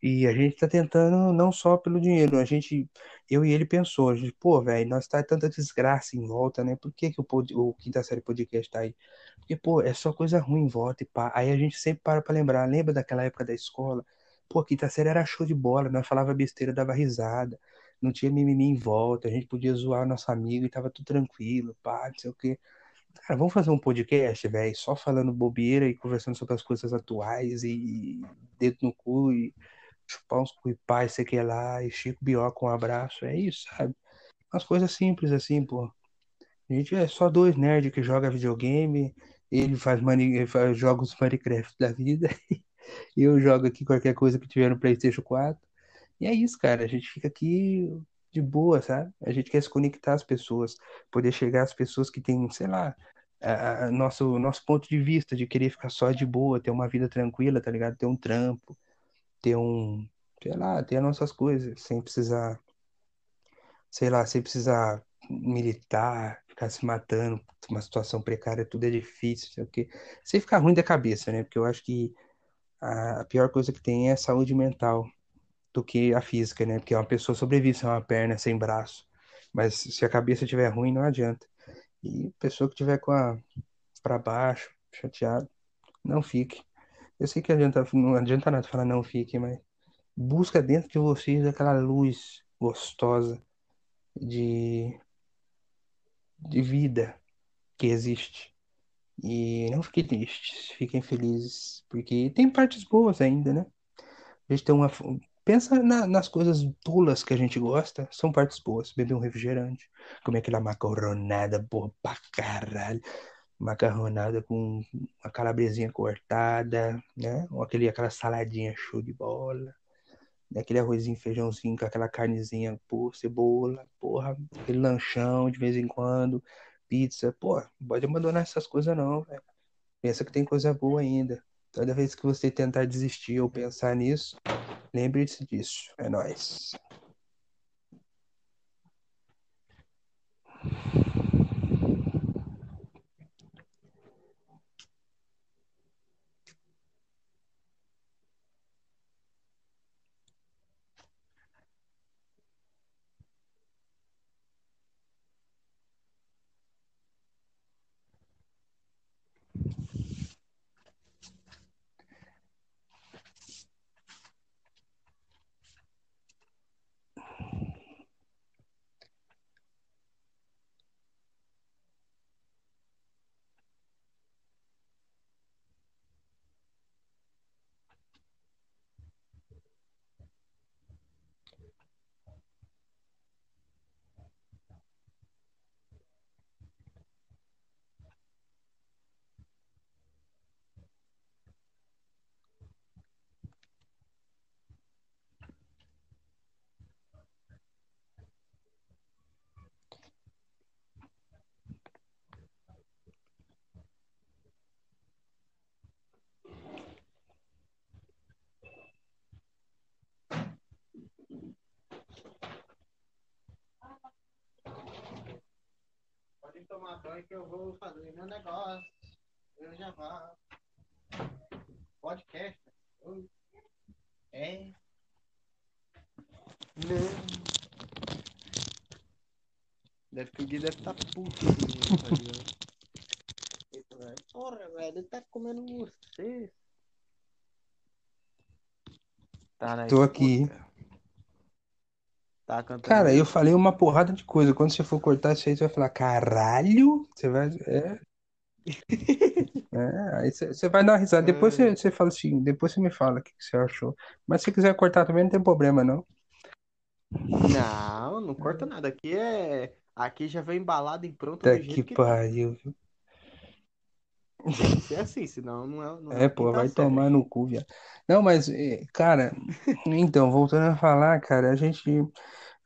E a gente está tentando não só pelo dinheiro, a gente, eu e ele pensou, a gente, pô, velho, nós tá tanta desgraça em volta, né? Por que, que o, o Quinta Série Podcast tá aí? Porque, pô, é só coisa ruim em volta e pá. Aí a gente sempre para pra lembrar, lembra daquela época da escola? Pô, quinta série era show de bola, nós falava besteira, dava risada, não tinha mimimi em volta, a gente podia zoar nosso amigo e tava tudo tranquilo, pá, não sei o quê. Cara, vamos fazer um podcast, velho, só falando bobeira e conversando sobre as coisas atuais e dedo no cu e chupar uns cu e pá, sei que lá, e Chico Bioca, um abraço, é isso, sabe? Umas coisas simples assim, pô. A gente é só dois nerds que joga videogame, ele faz, mani... faz jogos Minecraft da vida E eu jogo aqui qualquer coisa que tiver no PlayStation 4. E é isso, cara. A gente fica aqui de boa, sabe? A gente quer se conectar às pessoas, poder chegar às pessoas que têm, sei lá, a, a, nosso, nosso ponto de vista de querer ficar só de boa, ter uma vida tranquila, tá ligado? Ter um trampo, ter um, sei lá, ter as nossas coisas, sem precisar, sei lá, sem precisar militar, ficar se matando, uma situação precária, tudo é difícil, sei o quê. Sem ficar ruim da cabeça, né? Porque eu acho que a pior coisa que tem é a saúde mental do que a física, né? Porque uma pessoa sobrevive sem uma perna, sem braço. Mas se a cabeça estiver ruim, não adianta. E pessoa que tiver com a para baixo, chateado, não fique. Eu sei que adianta, não adianta nada falar não fique, mas busca dentro de vocês aquela luz gostosa de de vida que existe. E não fiquem tristes, fiquem felizes, porque tem partes boas ainda, né? A gente tem uma. Pensa na, nas coisas tolas que a gente gosta, são partes boas. Beber um refrigerante, comer aquela macarronada boa pra caralho, macarronada com uma calabresinha cortada, né? Ou aquele, aquela saladinha show de bola, né? aquele arrozinho, feijãozinho com aquela carnezinha, pô, cebola, porra, aquele lanchão de vez em quando pizza. Pô, pode abandonar essas coisas não, velho. Pensa que tem coisa boa ainda. Toda vez que você tentar desistir ou pensar nisso, lembre-se disso. É nóis. Tomar banho que eu vou fazer meu negócio. Eu já vou. Podcast. Oi. É. Não. Deve que o Gui deve estar tá puto. Né, Porra, velho, ele tá comendo você. Tá na Tô aqui. escuta? Tá cantando. Cara, eu falei uma porrada de coisa. Quando você for cortar isso aí, você vai falar, caralho? Você vai. É. É, aí você vai dar uma risada. Depois você, você fala assim, depois você me fala o que você achou. Mas se quiser cortar também, não tem problema, não. Não, não corta nada. Aqui é. Aqui já vem embalado em pronto do jeito que que tá. pariu. viu? Tem que ser assim, senão não é, não é É, a pô, quinta vai tomar no cu, viado. Não, mas, eh, cara, então, voltando a falar, cara, a gente,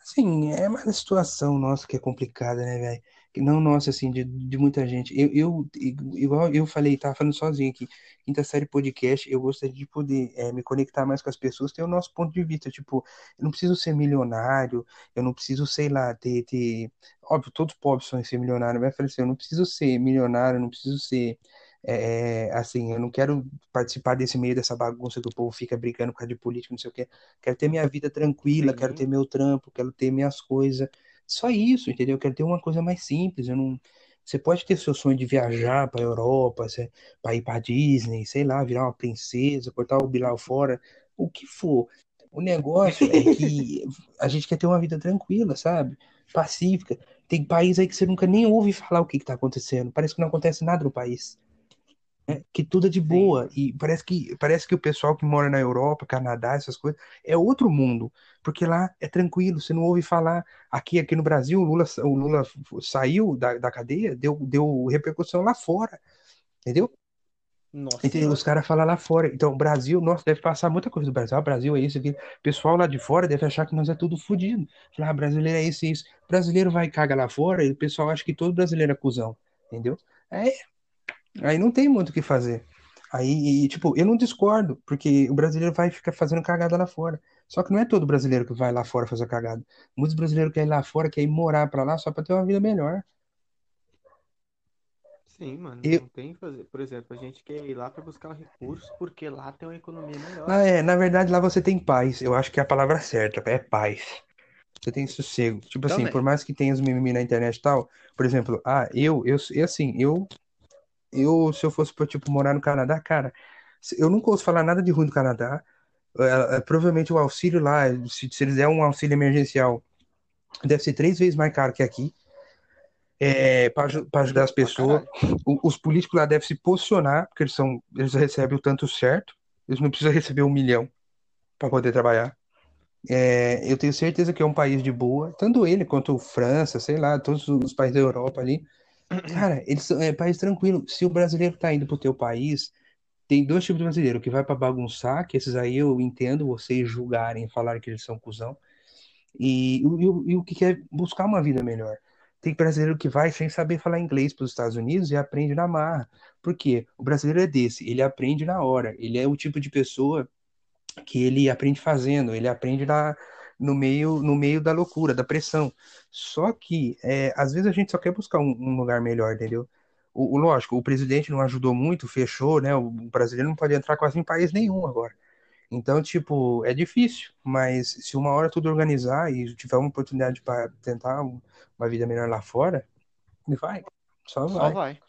assim, é uma situação nossa que é complicada, né, velho? Que Não nossa, assim, de, de muita gente. Eu, eu, igual eu falei, tava falando sozinho aqui, quinta série podcast, eu gostaria de poder eh, me conectar mais com as pessoas, ter o nosso ponto de vista, tipo, eu não preciso ser milionário, eu não preciso, sei lá, ter, ter... Óbvio, todos pobres são ser milionário, mas eu falei assim, eu não preciso ser milionário, eu não preciso ser é, é, assim, eu não quero participar desse meio dessa bagunça que o povo fica brincando por causa de política, não sei o quê. Quero ter minha vida tranquila, quero ter meu trampo, quero ter minhas coisas. Só isso, entendeu? Eu quero ter uma coisa mais simples. Eu não... Você pode ter seu sonho de viajar para Europa, para ir para Disney, sei lá, virar uma princesa, cortar o Bilal fora, o que for. O negócio é que a gente quer ter uma vida tranquila, sabe? Pacífica. Tem país aí que você nunca nem ouve falar o que está acontecendo. Parece que não acontece nada no país né? Que tudo é de Sim, boa. E parece que, parece que o pessoal que mora na Europa, Canadá, essas coisas, é outro mundo. Porque lá é tranquilo, você não ouve falar. Aqui, aqui no Brasil, o Lula, o Lula saiu da, da cadeia, deu, deu repercussão lá fora. Entendeu? Nossa Entendeu? Os caras falam lá fora. Então, o Brasil, nossa, deve passar muita coisa do Brasil. Ah, Brasil é isso aqui. O pessoal lá de fora deve achar que nós é tudo fodido. Falar, ah, brasileiro é isso e isso. Brasileiro vai e caga lá fora e o pessoal acha que todo brasileiro é cuzão. Entendeu? É Aí não tem muito o que fazer. Aí, e, tipo, eu não discordo, porque o brasileiro vai ficar fazendo cagada lá fora. Só que não é todo brasileiro que vai lá fora fazer cagada. Muitos brasileiros querem ir lá fora, querem morar pra lá só pra ter uma vida melhor. Sim, mano, Eu, não tem fazer. Por exemplo, a gente quer ir lá para buscar recursos porque lá tem uma economia melhor. lá é, na verdade, lá você tem paz. Eu acho que é a palavra certa, é paz. Você tem sossego. Tipo assim, por Também. mais que tenha os mimimi na internet e tal, por exemplo, ah, eu, eu, eu assim, eu, eu, se eu fosse, pra, tipo, morar no Canadá, cara, eu nunca ouço falar nada de ruim do Canadá. É, é, provavelmente o auxílio lá, se, se eles der um auxílio emergencial, deve ser três vezes mais caro que aqui, é, para ajudar as pessoas. O- os políticos lá devem se posicionar, porque eles são, eles recebem o tanto certo, eles não precisam receber um milhão para poder trabalhar. É, eu tenho certeza que é um país de boa, tanto ele quanto França, sei lá, todos os países da Europa ali. Cara, eles é país tranquilo. Se o brasileiro tá indo pro teu país, tem dois tipos de brasileiro, que vai pra bagunçar, que esses aí eu entendo vocês julgarem, falarem que eles são cuzão, e, o- e e o que quer buscar uma vida melhor. Tem brasileiro que vai sem saber falar inglês para os Estados Unidos e aprende na marra. Por quê? O brasileiro é desse, ele aprende na hora. Ele é o tipo de pessoa que ele aprende fazendo, ele aprende na, no meio no meio da loucura, da pressão. Só que é, às vezes a gente só quer buscar um, um lugar melhor, entendeu? O, o, lógico, o presidente não ajudou muito, fechou, né? O brasileiro não pode entrar quase em país nenhum agora. Então, tipo, é difícil, mas se uma hora tudo organizar e tiver uma oportunidade para tentar uma vida melhor lá fora, vai, só vai. Só vai.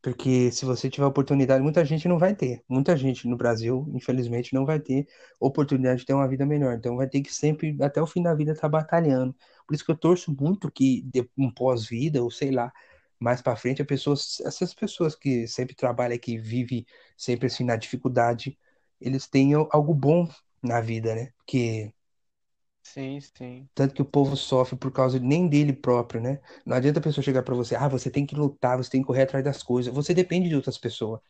Porque se você tiver oportunidade, muita gente não vai ter. Muita gente no Brasil, infelizmente, não vai ter oportunidade de ter uma vida melhor. Então vai ter que sempre, até o fim da vida, estar tá batalhando. Por isso que eu torço muito que um pós-vida, ou sei lá, mais para frente, a pessoa, essas pessoas que sempre trabalham, que vivem sempre assim na dificuldade, eles tenham algo bom na vida, né? Porque Sim, sim. tanto que o povo sofre por causa nem dele próprio, né? Não adianta a pessoa chegar para você, ah, você tem que lutar, você tem que correr atrás das coisas. Você depende de outras pessoas.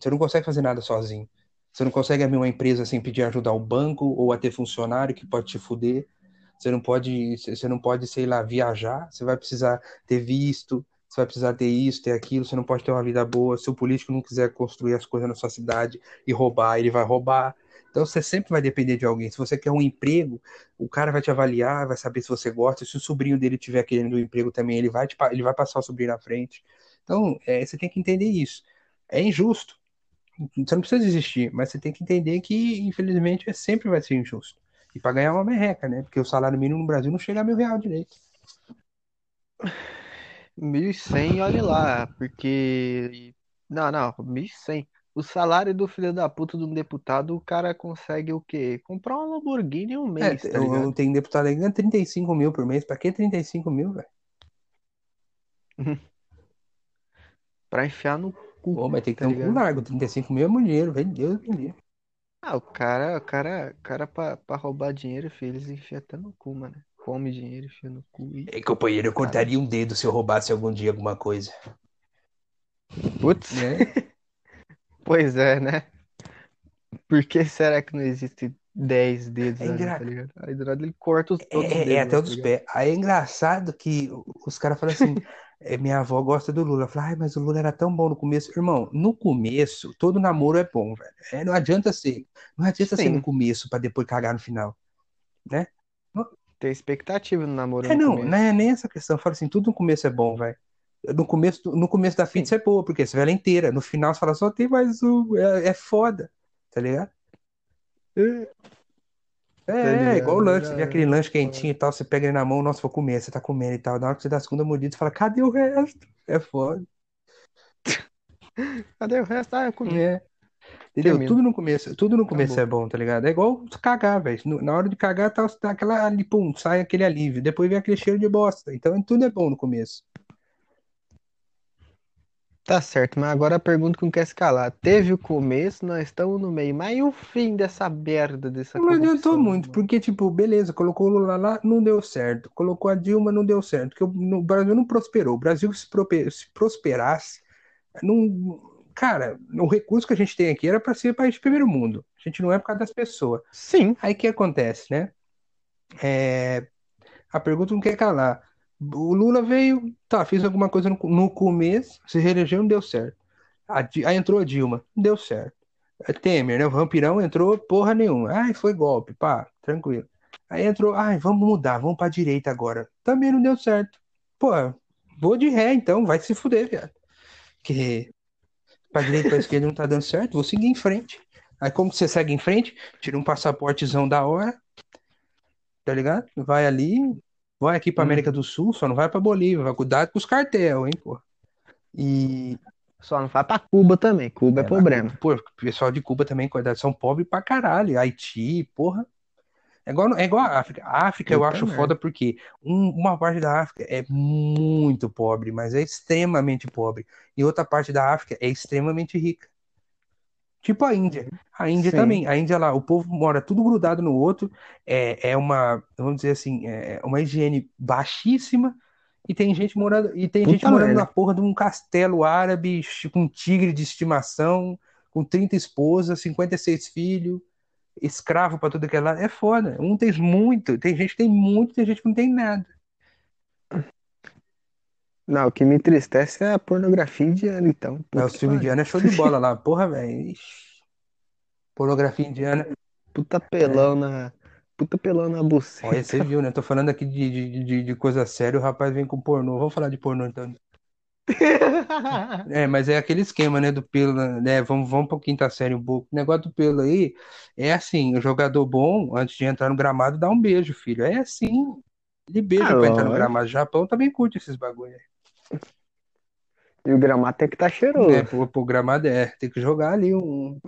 Você não consegue fazer nada sozinho. Você não consegue abrir uma empresa sem pedir ajuda ao banco ou a ter funcionário que pode te fuder. Você não pode, você não pode, sei lá, viajar. Você vai precisar ter visto, você vai precisar ter isso, ter aquilo, você não pode ter uma vida boa. Se o político não quiser construir as coisas na sua cidade e roubar, ele vai roubar. Então você sempre vai depender de alguém. Se você quer um emprego, o cara vai te avaliar, vai saber se você gosta. Se o sobrinho dele tiver querendo um emprego também, ele vai, te, ele vai passar o sobrinho na frente. Então, é, você tem que entender isso. É injusto. Você não precisa desistir, mas você tem que entender que, infelizmente, é, sempre vai ser injusto. E para ganhar uma merreca, né? Porque o salário mínimo no Brasil não chega a mil reais direito. 1.100, olha lá, porque. Não, não, 1.100. O salário do filho da puta de um deputado, o cara consegue o quê? Comprar uma Lamborghini em um É, mês, tá eu, ligado? tenho deputado aí que ganha 35 mil por mês. Pra que 35 mil, velho? Pra enfiar no cu, Pô, mas tem que tá ter um cu ligado? largo. 35 mil é muito dinheiro, velho. Deus me livre. Ah, o cara, o cara, o cara pra, pra roubar dinheiro, filho, eles enfiam até no cu, mano. Come dinheiro, enfia no cu e. É, companheiro, eu cortaria um dedo se eu roubasse algum dia alguma coisa. Putz, Né? pois é, né? Por que será que não existe 10 dedos É ali, engra- tá ligado? Aí do nada ele corta os, todos os É, é dedos, até né, o tá ligado? pés. Aí é engraçado que os caras falam assim: é, minha avó gosta do Lula. Fala, ai, mas o Lula era tão bom no começo. Irmão, no começo, todo namoro é bom, velho. É, não adianta ser. Não adianta ser no Sim. começo pra depois cagar no final, né? Ter expectativa no namoro É, no não, não é nem essa questão. Fala assim, tudo no começo é bom, velho. No começo, no começo da Sim. pizza é boa, porque você vê ela inteira. No final você fala, só tem mais um. É, é foda, tá ligado? É, é, ligado? igual o lanche. Você vê Era- aquele lanche quentinho e tal, você pega ele na mão, nossa, vou comer. Você tá comendo e tal. Na hora que você dá a segunda mordida, você fala, cadê o resto? É foda. Cadê o resto? Ah, eu comi. É. Entendeu? Tudo no começo, tudo no começo Acabou. é bom, tá ligado? É igual cagar, velho. Na hora de cagar, tá, tá aquela ali, pum, sai aquele alívio. Depois vem aquele cheiro de bosta. Então tudo é bom no começo. Tá certo, mas agora a pergunta que não quer escalar. Teve o começo, nós estamos no meio. Mas e o fim dessa merda, dessa Não adiantou corrupção, muito, mano? porque, tipo, beleza, colocou o Lula lá, não deu certo. Colocou a Dilma, não deu certo. Porque o, no- o Brasil não prosperou. O Brasil, se, prope- se prosperasse, não. Cara, o recurso que a gente tem aqui era para ser país de primeiro mundo. A gente não é por causa das pessoas. Sim. Aí o que acontece, né? É, a pergunta não quer calar. O Lula veio, tá, fez alguma coisa no, no começo, se reelegeu, não deu certo. Aí entrou a Dilma, não deu certo. É Temer, né? O vampirão entrou, porra nenhuma. Ai, foi golpe, pá, tranquilo. Aí entrou, ai, vamos mudar, vamos pra direita agora. Também não deu certo. Pô, vou de ré então, vai se fuder, viado. Que pra direita e pra esquerda não tá dando certo, vou seguir em frente. Aí como você segue em frente? Tira um passaportezão da hora, tá ligado? Vai ali, vai aqui pra Hum. América do Sul, só não vai pra Bolívia, vai cuidar com os cartel, hein, pô. E Só não vai pra Cuba também. Cuba é, É, problema. Pô, o pessoal de Cuba também, coitado, são pobres pra caralho. Haiti, porra. É igual, é igual a África. A África eu acho foda porque um- uma parte da África é muito pobre, mas é extremamente pobre. E outra parte da África é extremamente rica. Tipo a Índia. A Índia Sim. também. A Índia lá, o povo mora tudo grudado no outro. É, é uma, vamos dizer assim, é uma higiene baixíssima. E tem gente morando, e tem Puta gente morando na porra de um castelo árabe com um tigre de estimação, com 30 esposas, 56 filhos, escravo pra tudo que é lado. É foda. Um tem muito, tem gente que tem muito, tem gente que não tem nada. Não, o que me entristece é a pornografia indiana, então. Puta o que filme pariu. indiano é show de bola lá. Porra, velho. Pornografia indiana. Puta pelão na. Puta pelão na Olha, você buceta. viu, né? Tô falando aqui de, de, de, de coisa séria, o rapaz vem com pornô. Vamos falar de pornô então. É, mas é aquele esquema, né, do pelo, né? Vamos, vamos pra quinta série um pouco. O negócio do pelo aí é assim: o jogador bom, antes de entrar no gramado, dá um beijo, filho. É assim. Ele beija Ah, pra entrar no gramado. Japão também curte esses bagulho aí. E o gramado tem que estar É, cheiroso. pro, pro gramado é. Tem que jogar ali um.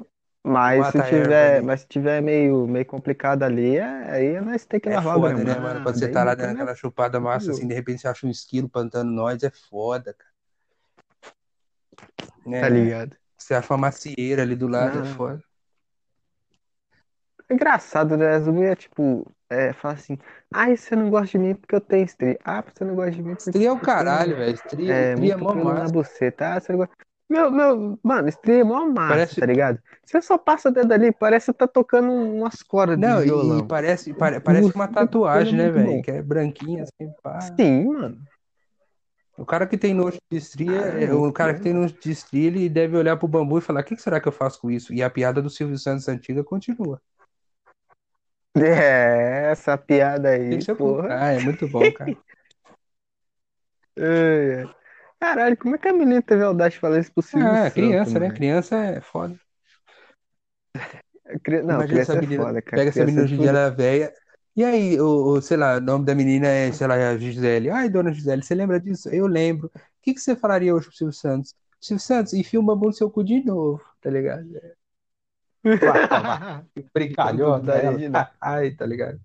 Mas se tiver, mas se tiver meio, meio complicado ali, é- aí nós tem que É lavar o foda, né, gramado. mano? Quando você aí tá lá dando aquela chupada massa, assim, de repente você acha um esquilo plantando nós, é foda, cara. É, Tá ligado? Você acha uma macieira ali do lado, é Não. foda. É engraçado, né? As mulheres, tipo, é, fala assim, ai, você não gosta de mim porque eu tenho estria. Ah, você não gosta de mim porque Estria é o caralho, velho. Estria, é, estria é muito mó pelo na massa. buceta. Ah, você não gosta... Meu, meu, mano, estria é mó massa, Parece- tá ligado? Você só passa o dedo ali, parece que tá tocando umas cordas Não, de violão. e parece, pare- parece uma tatuagem, né, velho? Que é branquinha, assim, pá. Sim, mano. O cara que tem nojo de estria, Ah, é, o cara que tem nojo de estria, ele deve olhar pro bambu e falar: o que será que eu faço com isso? E a piada do Silvio Santos antiga continua. É, essa piada aí, Deixa eu porra. contar, é muito bom, cara. Caralho, como é que a menina teve a audácia de falar isso pro Silvio Ah, Santos, criança, né? mano? Criança é foda. Cri- Não, Imagina criança essa é menina, foda, cara. pega essa Criança menina é hoje em dia, ela é velha. E aí, o, o, sei lá, o nome da menina é, sei lá, é Gisele. Ai, dona Gisele, você lembra disso? Eu lembro. O que que você falaria hoje pro Silvio Santos? Silvio Santos, enfia um bambu no seu cu de novo, tá ligado? De novo. Ai, tá ligado?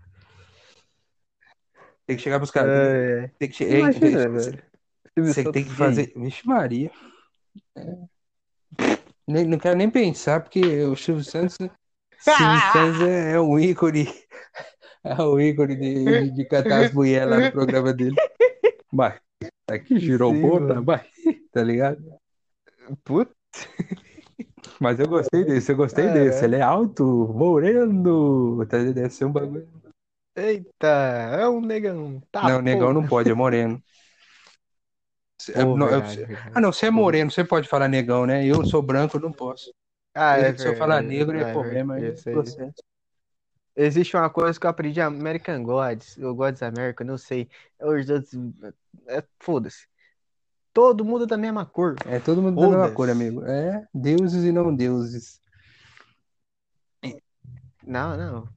Tem que chegar pros caras. É, é. Tem que, che- ei, Imagina, tem- velho. Silvio Você tem Santos que fazer. Vixe, Maria. É. Nem- não quero nem pensar, porque o Silvio Santos. Silvio Santos é, é um ícone. É o ícone de, de, cantar as mulheres lá no programa dele. Vai. Aqui girou Sim, bota, mano. vai. Tá ligado? Puta. Mas eu gostei desse, eu gostei Caralho. desse. Ele é alto, moreno. Tá, deve ser um bagulho. Eita, é um negão. Tá, não, negão não pode, é moreno. É, Pô, não, eu- verdade, ah, não, você é moreno, você pode falar negão, né? Eu sou branco, não posso. Ah, é Se eu falar negro, é é problema, é processo. Existe uma coisa que eu aprendi American Gods, ou Gods America, não sei. Os outros. É, foda-se. Todo mundo da mesma cor. É todo mundo da mesma cor, amigo. É deuses e não deuses. Não, não.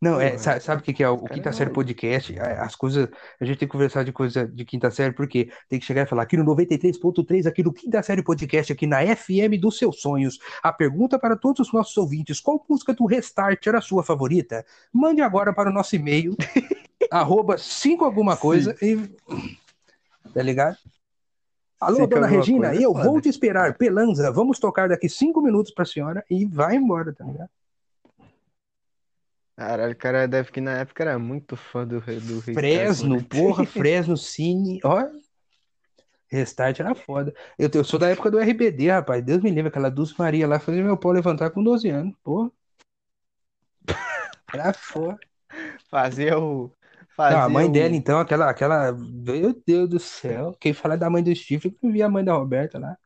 Não, é, Porra, sa- sabe o que que é o, Quinta é Série. Podcast? É, As coisas, a gente tem que conversar de coisa de Quinta Série, porque tem que chegar e falar aqui no 93.3, aqui no Quinta Série Podcast, aqui na FM dos seus sonhos. A pergunta para todos os nossos ouvintes, qual música do Restart era a sua favorita? Mande agora para o nosso e-mail, arroba 5 alguma coisa e... Tá ligado? Alô, dona Regina, coisa eu foda. vou te esperar. Pelanza, vamos tocar daqui cinco minutos pra senhora e vai embora, tá ligado? Caralho, o cara deve que na época era muito fã do, do Restart, Fresno, mano. porra, Fresno, Cine, ó. Restart era foda. Eu, eu sou da época do RBD, rapaz. Deus me livre, aquela Dulce Maria lá fazia meu pau levantar com 12 anos, porra. Era foda. Fazia o. Não, a mãe o. dela, então, aquela, aquela. Meu Deus do céu. Quem fala da mãe do Chifre, que vi a mãe da Roberta lá.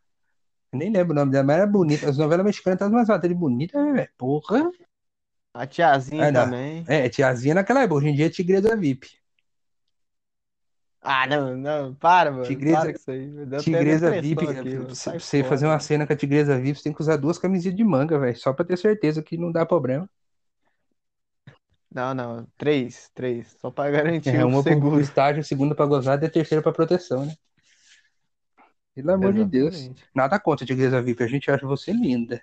Eu nem lembro o nome dela, mas era bonita. As novelas mexicanas estavam umas atrizes bonitas, né, velho? Porra. A tiazinha Ah, também. É, tiazinha naquela época. Hoje em dia é tigresa VIP. Ah, não, não, para, mano. Tigresa- Para isso aí. Tigresa VIP, aqui, é, pra Sai você fazer uma cena com a Tigresa VIP, você tem que usar duas camisetas de manga, velho, só pra ter certeza que não dá problema. Não, não. Três, três. Só pra garantir É, o uma pro, pro seguro. estágio, a segunda pra gozada e a terceira pra proteção, né? Pelo amor de Deus. Exatamente. Nada contra, Tigresa VIP, a gente acha você linda.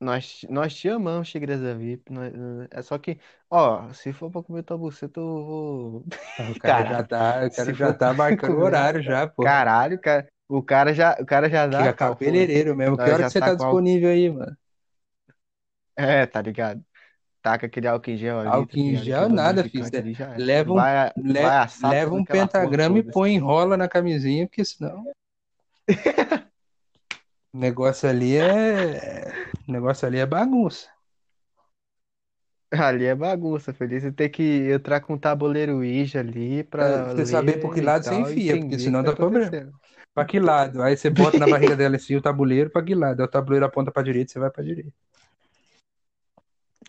Nós, nós te amamos, Tigresa VIP. nós- é só que, ó, se for pra comer tua buceta, eu vou. O cara já Caralho. tá, o cara já for tá marcando o horário já, pô. Caralho, cara. O cara já, o cara já dá. Fica qual foi? cabeleireiro mesmo. Que Nós hora já que você tá tá disponível aí, mano? É, tá ligado? Taca aquele álcool em gel ali, tá Álcool em gel nada, filho. ali já era. Leva um, Vai, le- vai leva um pentagrama e põe, enrola na camisinha, porque senão. O negócio ali é. O negócio ali é bagunça. Ali é bagunça, filho. Você tem que entrar com o tabuleiro Ouija ali É, pra Você saber por que lado você enfia, porque senão que tá dá problema. Pra que lado? Aí você bota na barriga dela assim o tabuleiro, pra que lado? Aí o tabuleiro aponta pra direita, você vai pra direita.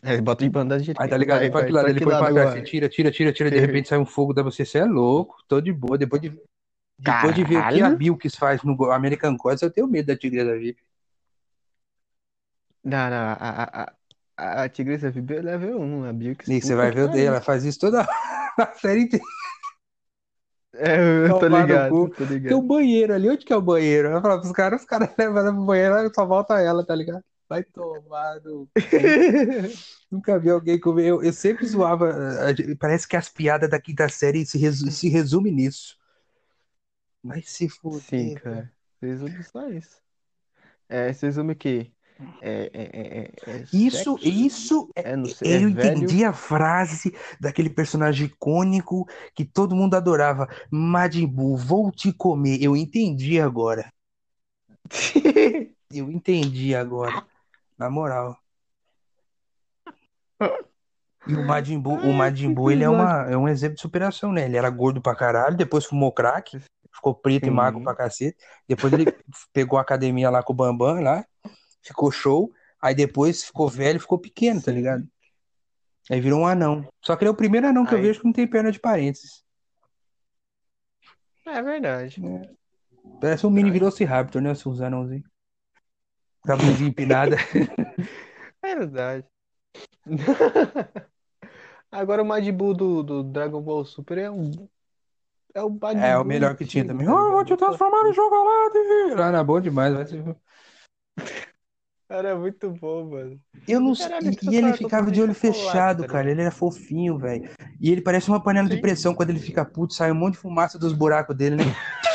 Aí bota de banda Aí tá direita. ligado? Vai, Pra vai, que lado? pra Ele lado pra cá, você tira, tira, tira, tira, de repente sai um fogo da você, você é louco, tô de boa. Depois de, depois de ver o que a. Bilks faz no American Gods, eu tenho medo da Tigresa VIP. Não, não, a, a, a, Tigresa Vibe é level 1, a Bilks, E você puta vai que ela faz isso toda a série inteira. É, eu tô ligado, tô Tem o ligado. banheiro ali, onde que é o banheiro? Pros caras, os caras levam ela pro banheiro, só volta ela, tá ligado? Vai tomar no cu. Nunca vi alguém comer. Eu, eu sempre zoava. Parece que as piadas da quinta série se, resu se resume nisso. Vai se Sim, fuder, velho. cara. Resume só isso. É, se resume o quê? É, é, é, é, é Isso, sexo? isso, é- sei, eu velho. entendi a frase daquele personagem icônico que todo mundo adorava. Majin Buu, vou te comer. Eu entendi agora. Eu entendi agora. Na moral. E o Majin Buu, o Majin Buu, ele é, uma, é um exemplo de superação, né? Ele era gordo pra caralho, depois fumou crack, ficou preto e magro Sim. pra cacete. Depois ele pegou a academia lá com o Bambam lá, ficou show. Aí depois ficou velho, ficou pequeno, tá Sim. ligado? Aí virou um anão. Só que ele é o primeiro anão que eu Aí. vejo que não tem perna de parênteses. É verdade. Parece um mini Velociraptor, né? Os anãozinhos. Com a bundinha empinada. É verdade. Agora o Majin Buu do, do Dragon Ball Super é um. É o É o melhor que tinha também. Oh, vou te transformar em chocolate! Ah, não, bom demais. Vai ser... Cara, é muito bom, mano. Eu não sei. Caralho, E, ele e ele ficava de olho fechado, tá cara. ligado? Ele era fofinho, velho. E ele parece uma panela de Sim. pressão. Quando ele fica puto, sai um monte de fumaça dos buracos dele, né?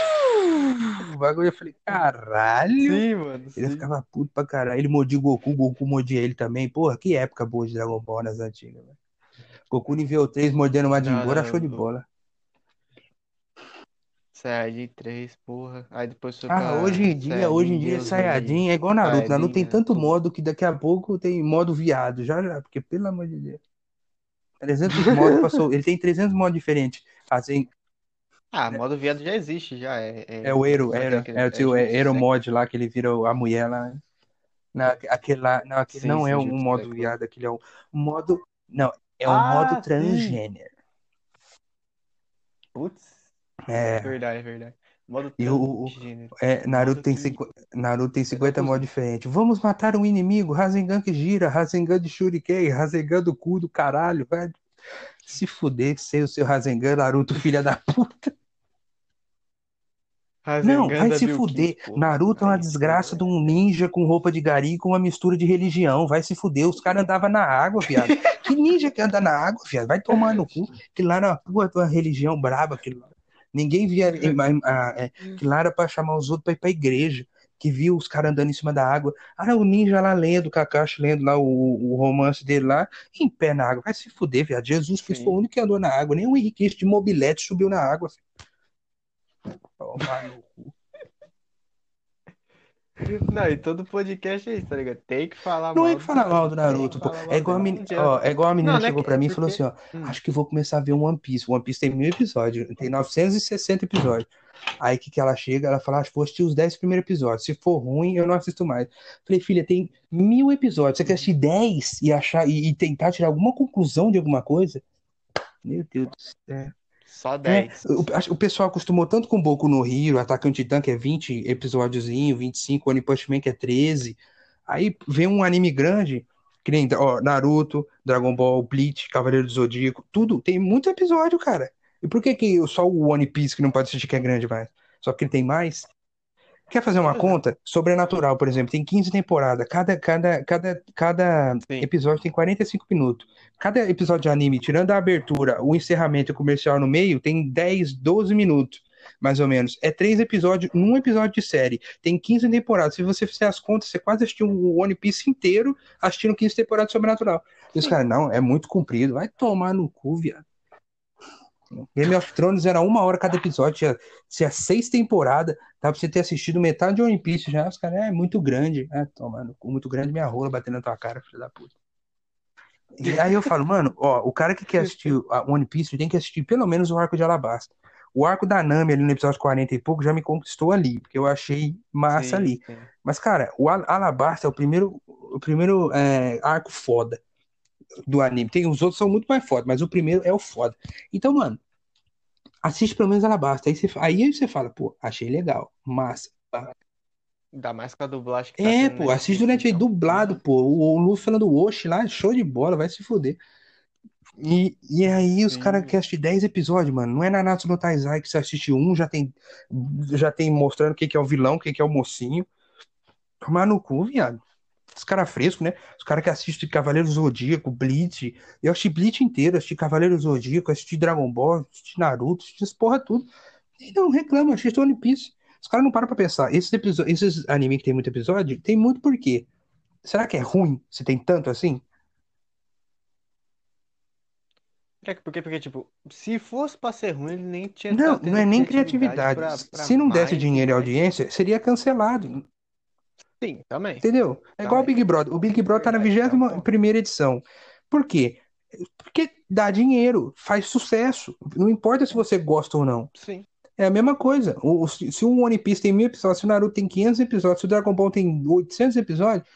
O bagulho, eu falei, caralho. Sim, mano. Ele Sim. ficava puto pra caralho. Ele mordia o Goku, o Goku mordia ele também. Porra, que época boa de Dragon Ball nas antigas, velho. Goku nível 3 mordendo o Majin Buu, show de bola. Saiyajin 3, porra. Aí depois Ah, pra hoje em dia, hoje em dia, Deus ali. Saiyajin é igual Naruto. Saiyajin, Naruto tem é, tanto modo que daqui a pouco tem modo viado, já já, porque pelo amor de Deus. 300 modos passou, ele tem 300 modos diferentes. Assim, Ah, modo viado já existe, já. É, é o Ero, aquele- é o teu tipo, é Ero mod lá que ele vira a mulher lá. Na, aquele lá, não, aquele Sim, não sim, é um modo viado, aquele é um modo, não, é um Ah, modo transgênero. Putz, É, verdade, verdade. Modo E o- é, Naruto tem, cinqu- Naruto tem 50 coisa. modos diferentes. Vamos matar um inimigo, Rasengan que gira, Rasengan de Shuriken, Rasengan do cu do caralho, vai se fuder sem o seu Rasengan, Naruto, filha da puta. Não, vai se fuder. Naruto é uma desgraça de um ninja com roupa de gari com uma mistura de religião. Vai se fuder. Os caras andavam na água, viado. Que ninja que anda na água, viado? Vai tomar no cu. Que lá na porra de uma religião braba. lá. Ninguém via. ah, é, que lá era pra chamar os outros pra ir pra igreja. Que viu os caras andando em cima da água. Ah, o ninja lá lendo, o Kakashi lendo lá o, o romance dele lá, em pé na água. Vai se fuder, viado. Jesus Cristo foi o único que andou na água. Nem o Henrique de mobilete subiu na água. filho. Tomar no cu. Não, e todo podcast é isso, tá ligado? Tem que falar Não mal é que falar mal do Naruto, pô. É igual a Não ó, é igual a menina Não, não é chegou que- pra mim e é falou assim, ó, Hum. acho que vou começar a ver One Piece. One Piece tem mil episódios, tem 960 episódios. Aí que que ela chega, ela fala, acho que vou assistir os 10 primeiros episódios. Se for ruim, eu não assisto mais. Falei, filha, tem mil episódios. Você quer assistir 10 e achar e, e tentar tirar alguma conclusão de alguma coisa? Meu Deus do céu. Só É, 10. o, acho- o pessoal acostumou tanto com Boku no Hero, Attack on Titan, que é 20 episódiozinho, 25, One Punch Man, que é 13. Aí vem um anime grande, que nem ó, Naruto, Dragon Ball, Bleach, Cavaleiro do Zodíaco, tudo. Tem muito episódio, cara. E por que, que só o One Piece que não pode assistir que é grande mais? Só porque ele tem mais? Quer fazer uma conta? Sobrenatural, por exemplo, tem 15 temporadas. Cada, cada, cada, cada Sim. episódio tem 45 minutos. Cada episódio de anime, tirando a abertura, o encerramento e o comercial no meio, tem 10, 12 minutos, mais ou menos. É três episódios, num episódio de série. Tem 15 temporadas. Se você fizer as contas, você quase assistiu o One Piece inteiro assistindo 15 temporadas de Sobrenatural. E os caras, não, é muito comprido. Vai tomar no cu, viado. Game of Thrones era uma hora cada episódio, tinha, tinha seis temporadas, dá pra você ter assistido metade de One Piece já. Os caras, é muito grande. É, toma no cu, muito grande minha rola batendo na tua cara, filho da puta. E aí eu falo, mano, ó, o cara que quer assistir One Piece tem que assistir pelo menos o arco de Alabasta. O arco da Nami ali no episódio 40 e pouco já me conquistou ali, porque eu achei massa Sim, ali. sim. Mas, cara, o Al- Alabasta é o primeiro, o primeiro é, arco foda do anime. Tem, os outros são muito mais foda, mas o primeiro é o foda. Então, mano, assiste pelo menos Alabasta. Aí você, aí você fala, pô, achei legal, massa. Ainda mais com a dublagem que tá É, pô, assiste Netflix então. dublado, pô. O, o Luffy falando Oshi lá, show de bola, vai se fuder. E, e aí os caras querem assistir 10 episódios, mano. Não é Nanatsu no Taizai que você assiste um, já tem, já tem mostrando o que que é o vilão, o que que é o mocinho. Tomar no cu, viado. Os caras frescos, né? Os caras que assistem Cavaleiro Zodíaco, Bleach. Eu assisti Bleach inteiro, assisti Cavaleiro Zodíaco, assisti Dragon Ball, assisti Naruto, assisti essa porra tudo. E não reclama, assisti One Piece. Os caras não param pra pensar. Esses episódios, esses anime que tem muito episódio, tem muito por quê? Será que é ruim se tem tanto assim? É que- Porque, porque, tipo, se fosse pra ser ruim, ele nem tinha Não, não é nem criatividade pra, pra Se não desse mais dinheiro e mais. audiência, seria cancelado. Sim, também. Entendeu? É igual o. Big Brother. O Big Brother tá na Verdade, é um 21 primeira edição. Por quê? Porque dá dinheiro, faz sucesso. Não importa se você gosta ou não. Sim. É a mesma coisa. O- se o One Piece tem mil episódios, se o Naruto tem 500 episódios, se o Dragon Ball tem 800 episódios,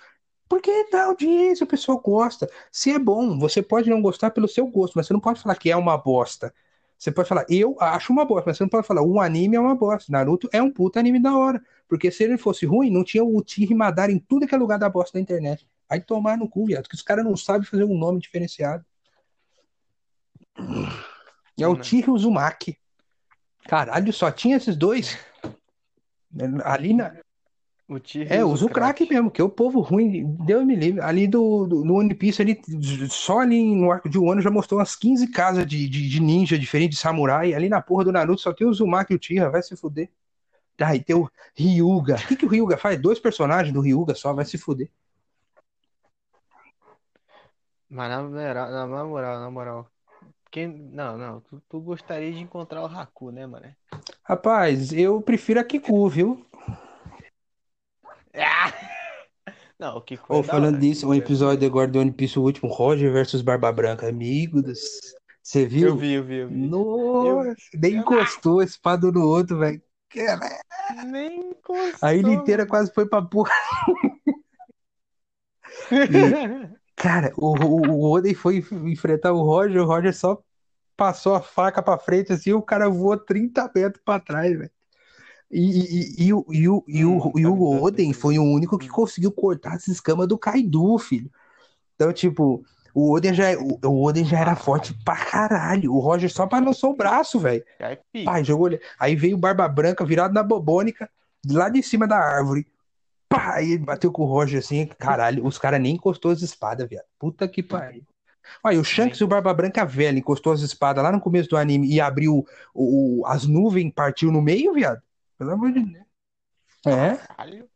porque dá audiência, o pessoal gosta. Se é bom, você pode não gostar pelo seu gosto, mas você não pode falar que é uma bosta. Você pode falar, eu acho uma bosta, mas você não pode falar, um anime é uma bosta. Naruto é um puta anime da hora. Porque se ele fosse ruim, não tinha o Uchiha Madara em tudo que é lugar da bosta da internet. Aí tomar no cu, viado, que os caras não sabem fazer um nome diferenciado. É o Né? Uchiha e o Uzumaki. Caralho, só tinha esses dois. Ali na, O Tyrion É, usa o crack mesmo, que é o povo ruim, Deus me livre. Ali do, do, no One Piece, ali, só ali no arco de Wano já mostrou umas 15 casas de, de, de ninja diferentes, de samurai. Ali na porra do Naruto só tem o Uzumaki e o Tira, vai se fuder. Aí tem o Ryuga. O que, que o Ryuga faz? Dois personagens do Ryuga só, vai se fuder. Mas na moral, na na moral, na moral. Quem... Não, não. Tu, tu gostaria de encontrar o Haku, né, mano? Rapaz, eu prefiro a Kiku, viu? Ah! Não, o é Ou da falando disso, um episódio agora do One Piece, o último, Roger versus Barba Branca. Amigo dos... Você Eu viu? vi, eu vi, eu vi. Nossa, nem eu- encostou a espada no outro, velho. Nem encostou, A ilha inteira quase foi pra porra. Cara, o, o, o Oden foi enfrentar o Roger, o Roger só passou a faca pra frente assim, o cara voou 30 metros pra trás, velho. E, e, e, o- e, o- e, o, Hum, e o tá Oden dando foi o único que conseguiu cortar as escamas do Kaido, filho. Então, tipo, o Oden já, o, o Oden já era forte pra caralho. O Roger só balançou o braço, velho. É. Pai, jogou. ele- Aí veio o Barba Branca virado na bobônica, lá de cima da árvore. Pá, aí ele bateu com o Roger assim, caralho, os caras nem encostou as espadas, viado. Puta que pariu. Olha, o Shanks e o Barba Branca velho encostou as espadas lá no começo do anime e abriu o, o- as nuvens, partiu no meio, viado. Pelo amor de Deus. É, Caralho.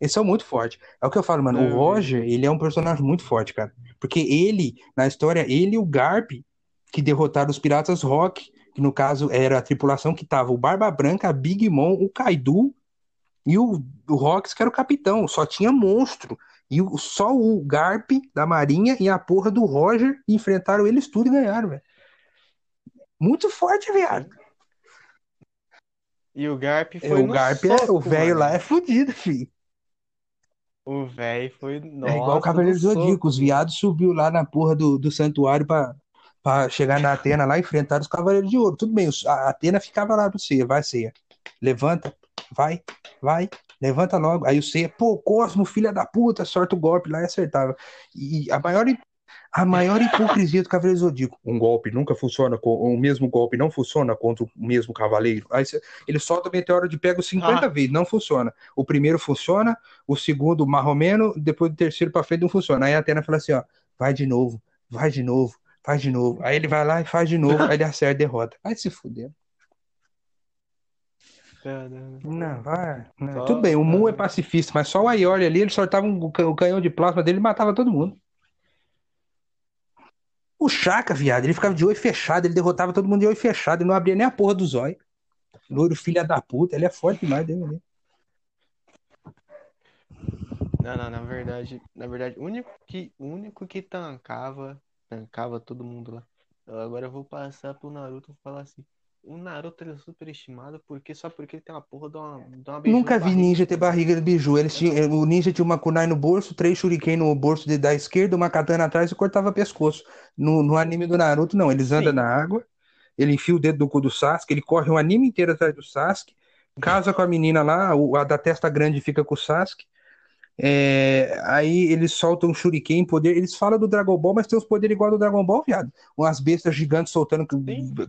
eles são muito fortes. É o que eu falo, mano. O. Roger, ele é um personagem muito forte, cara. Porque ele, na história, ele e o Garp, que derrotaram os Piratas Rock, que no caso era a tripulação que tava o Barba Branca, a Big Mom, o Kaido e o, o Rox, que era o capitão. Só tinha monstro. E o- só o Garp da Marinha e a porra do Roger enfrentaram eles tudo e ganharam, velho. Muito forte, viado. E o Garp É, foi o no Garp é, o soco, velho lá é fudido, filho. O velho foi. É igual o Nossa, Cavaleiro Zodíaco. soco. Os viados subiu lá na porra do, do santuário pra, pra chegar na Atena lá e enfrentar os Cavaleiros de Ouro. Tudo bem, a Atena ficava lá pro Ceia. Vai, Ceia. Levanta, vai, vai, levanta logo. Aí o Ceia, pô, Cosmo, filha da puta, sorta o golpe lá e acertava. E a maior, a maior hipocrisia do Cavaleiro Zodíaco. Um golpe nunca funciona, com, o mesmo golpe não funciona contra o mesmo cavaleiro. Aí cê- ele solta o meteoro de pego 50 Ah. vezes, não funciona. O primeiro funciona, o segundo, marromeno, depois do terceiro pra frente não funciona. Aí a Atena fala assim, ó, vai de novo, vai de novo, faz de novo. Aí ele vai lá e faz de novo, aí ele acerta e derrota. Vai se fuder. Não, vai. não. Tudo bem, o Mu é pacifista, mas só o Aioli ali, ele soltava um, o canhão de plasma dele e matava todo mundo. O Chaka, viado, ele ficava de olho fechado, ele derrotava todo mundo de olho fechado, ele não abria nem a porra do zóio. Loiro filha da puta, ele é forte demais, me livre. Não, não, na verdade, na verdade, o único que, único que tancava, tancava todo mundo lá. Agora eu vou passar pro Naruto e falar assim. O Naruto ele é super estimado porque só porque ele tem uma porra de uma, de uma Nunca vi barriga. ninja ter barriga de biju. Eles tinham, o ninja tinha uma kunai no bolso, três shuriken no bolso de- da esquerda, uma katana atrás e cortava pescoço. No, no anime do Naruto, não. Eles andam Sim. na água, ele enfia o dedo no cu do Sasuke, ele corre o anime inteiro atrás do Sasuke, casa com a menina lá, o- a da testa grande fica com o Sasuke. É, aí eles soltam um shuriken, poder. Eles falam do Dragon Ball, mas tem os poderes igual ao do Dragon Ball, viado. Umas bestas gigantes soltando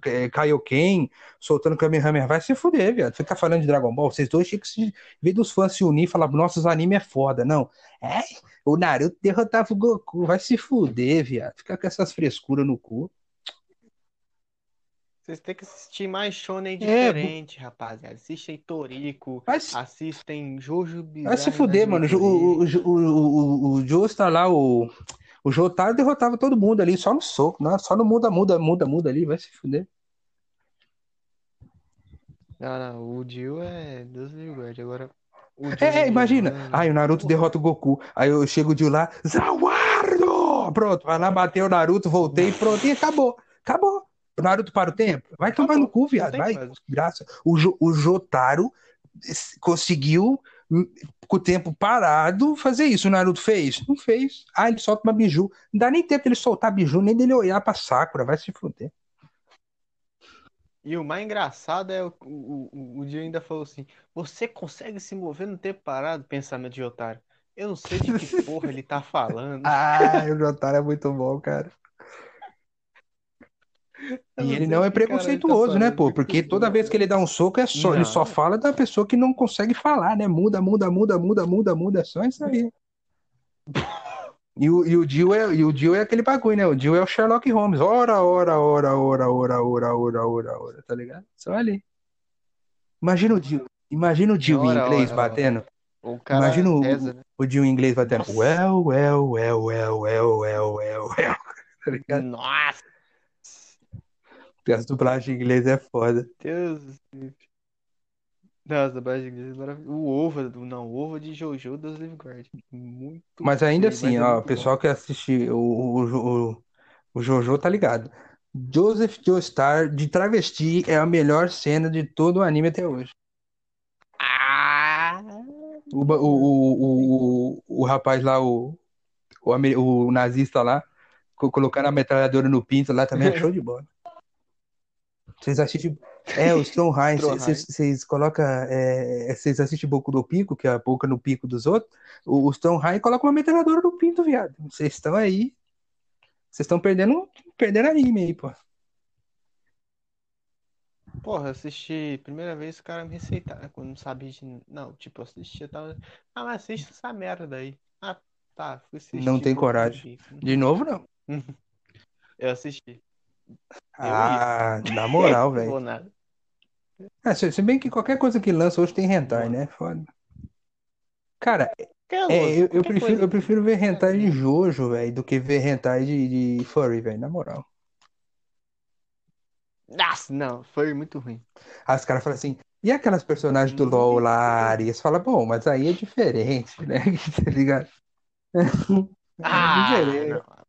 é, Kaioken, soltando Kamehameha. Vai se fuder, viado. Ficar falando de Dragon Ball, vocês dois tinham que se. Vez dos fãs se unir e falar, nossos anime é foda. Não. É, o Naruto derrotava o Goku. Vai se fuder, viado. Ficar com essas frescuras no cu. Vocês têm que assistir mais shonen É, diferente, rapaziada. Assistem Toriko, se, assistem Jojo vai se Bizarre fuder, mano. O, o, o, o, o, o está lá, o. O Jotaro derrotava todo mundo ali, só no soco, não, só no muda, muda, muda, muda ali, vai se fuder. Não, não, o Dio é Deus livre. Agora, o É, é, imagina. mano, Ai, o Naruto derrota o Goku. Aí eu chego de lá, Zawardo! Pronto, vai lá bater o Naruto, voltei, pronto, e acabou. Acabou. O Naruto para o tempo. Vai tomar no cu, viado. Vai, graça. O, Jo- o Jotaro conseguiu, hum, com o tempo parado, fazer isso. O Naruto fez? Não fez. Ah, ele solta uma biju. Não dá nem tempo dele soltar biju, nem dele olhar pra Sakura. Vai se fuder. E o mais engraçado é o, o, o, o Dio ainda falou assim: Você consegue se mover no tempo parado? Pensamento de otário. Eu não sei de que porra ele tá falando. Ah, o Jotaro é muito bom, cara. E ele sei não é tá preconceituoso, né, pô? Porque toda bom, vez que ele dá um soco é só, ele só fala da pessoa que não consegue falar, né? Muda, muda, muda, muda, muda, muda, é só isso aí. E o, e o Dio é, e o Dio é aquele bagulho, né? O Dio é o Sherlock Holmes. Ora, ora, ora, ora, ora, ora, ora, ora, ora, tá ligado? Só ali. Imagina o Dio, imagina o Dio em inglês ora, batendo. O cara Imagina o, né? o Dio em inglês batendo. Nossa. Well, well, well, well, well, well, well, well. Tá ligado? Nossa, As dublagens em inglês é foda. Deus do céu. Nossa, dublagem inglesa é maravilhosa. O ovo, não, o ovo de Jojo, Deus livre guarde. Muito Mas ainda assim, mas é ó, o muito bom. pessoal que assiste o, o, o, o Jojo tá ligado. Joseph Joestar de travesti é a melhor cena de todo o anime até hoje. Ah! O, ba- o, o, o, o rapaz lá, o, o, ame- o nazista lá, co- colocando a metralhadora no pinto lá também é show de bola. Vocês assistem. É, o Stromheim, Stromheim. vocês vocês colocam. é, Vocês assistem Boku no Pico, que é a boca no pico dos outros. O, o Stromheim coloca uma metralhadora no pinto, viado. Vocês estão aí. Vocês estão perdendo, perdendo anime aí, pô. Porra, assisti. Primeira vez o cara me receitaram. Quando não sabia de. Não, tipo, eu assisti, eu tava. Ah, mas assiste essa merda aí. Ah, tá. Fui assistir Não tem coragem. De novo, não. Eu assisti. Ah, na moral, velho. Ah, se, se bem que qualquer coisa que lança hoje tem hentai, né? Foda. Cara, é é, eu, eu prefiro, coisa eu prefiro ver hentai de Jojo, velho, do que ver hentai de, de furry, velho, na moral. Nossa, não, foi muito ruim. Aí os caras falam assim, e aquelas personagens do LoL lá, eles falam, bom, mas aí é diferente, né? Tá ligado? Ah, É diferente. não.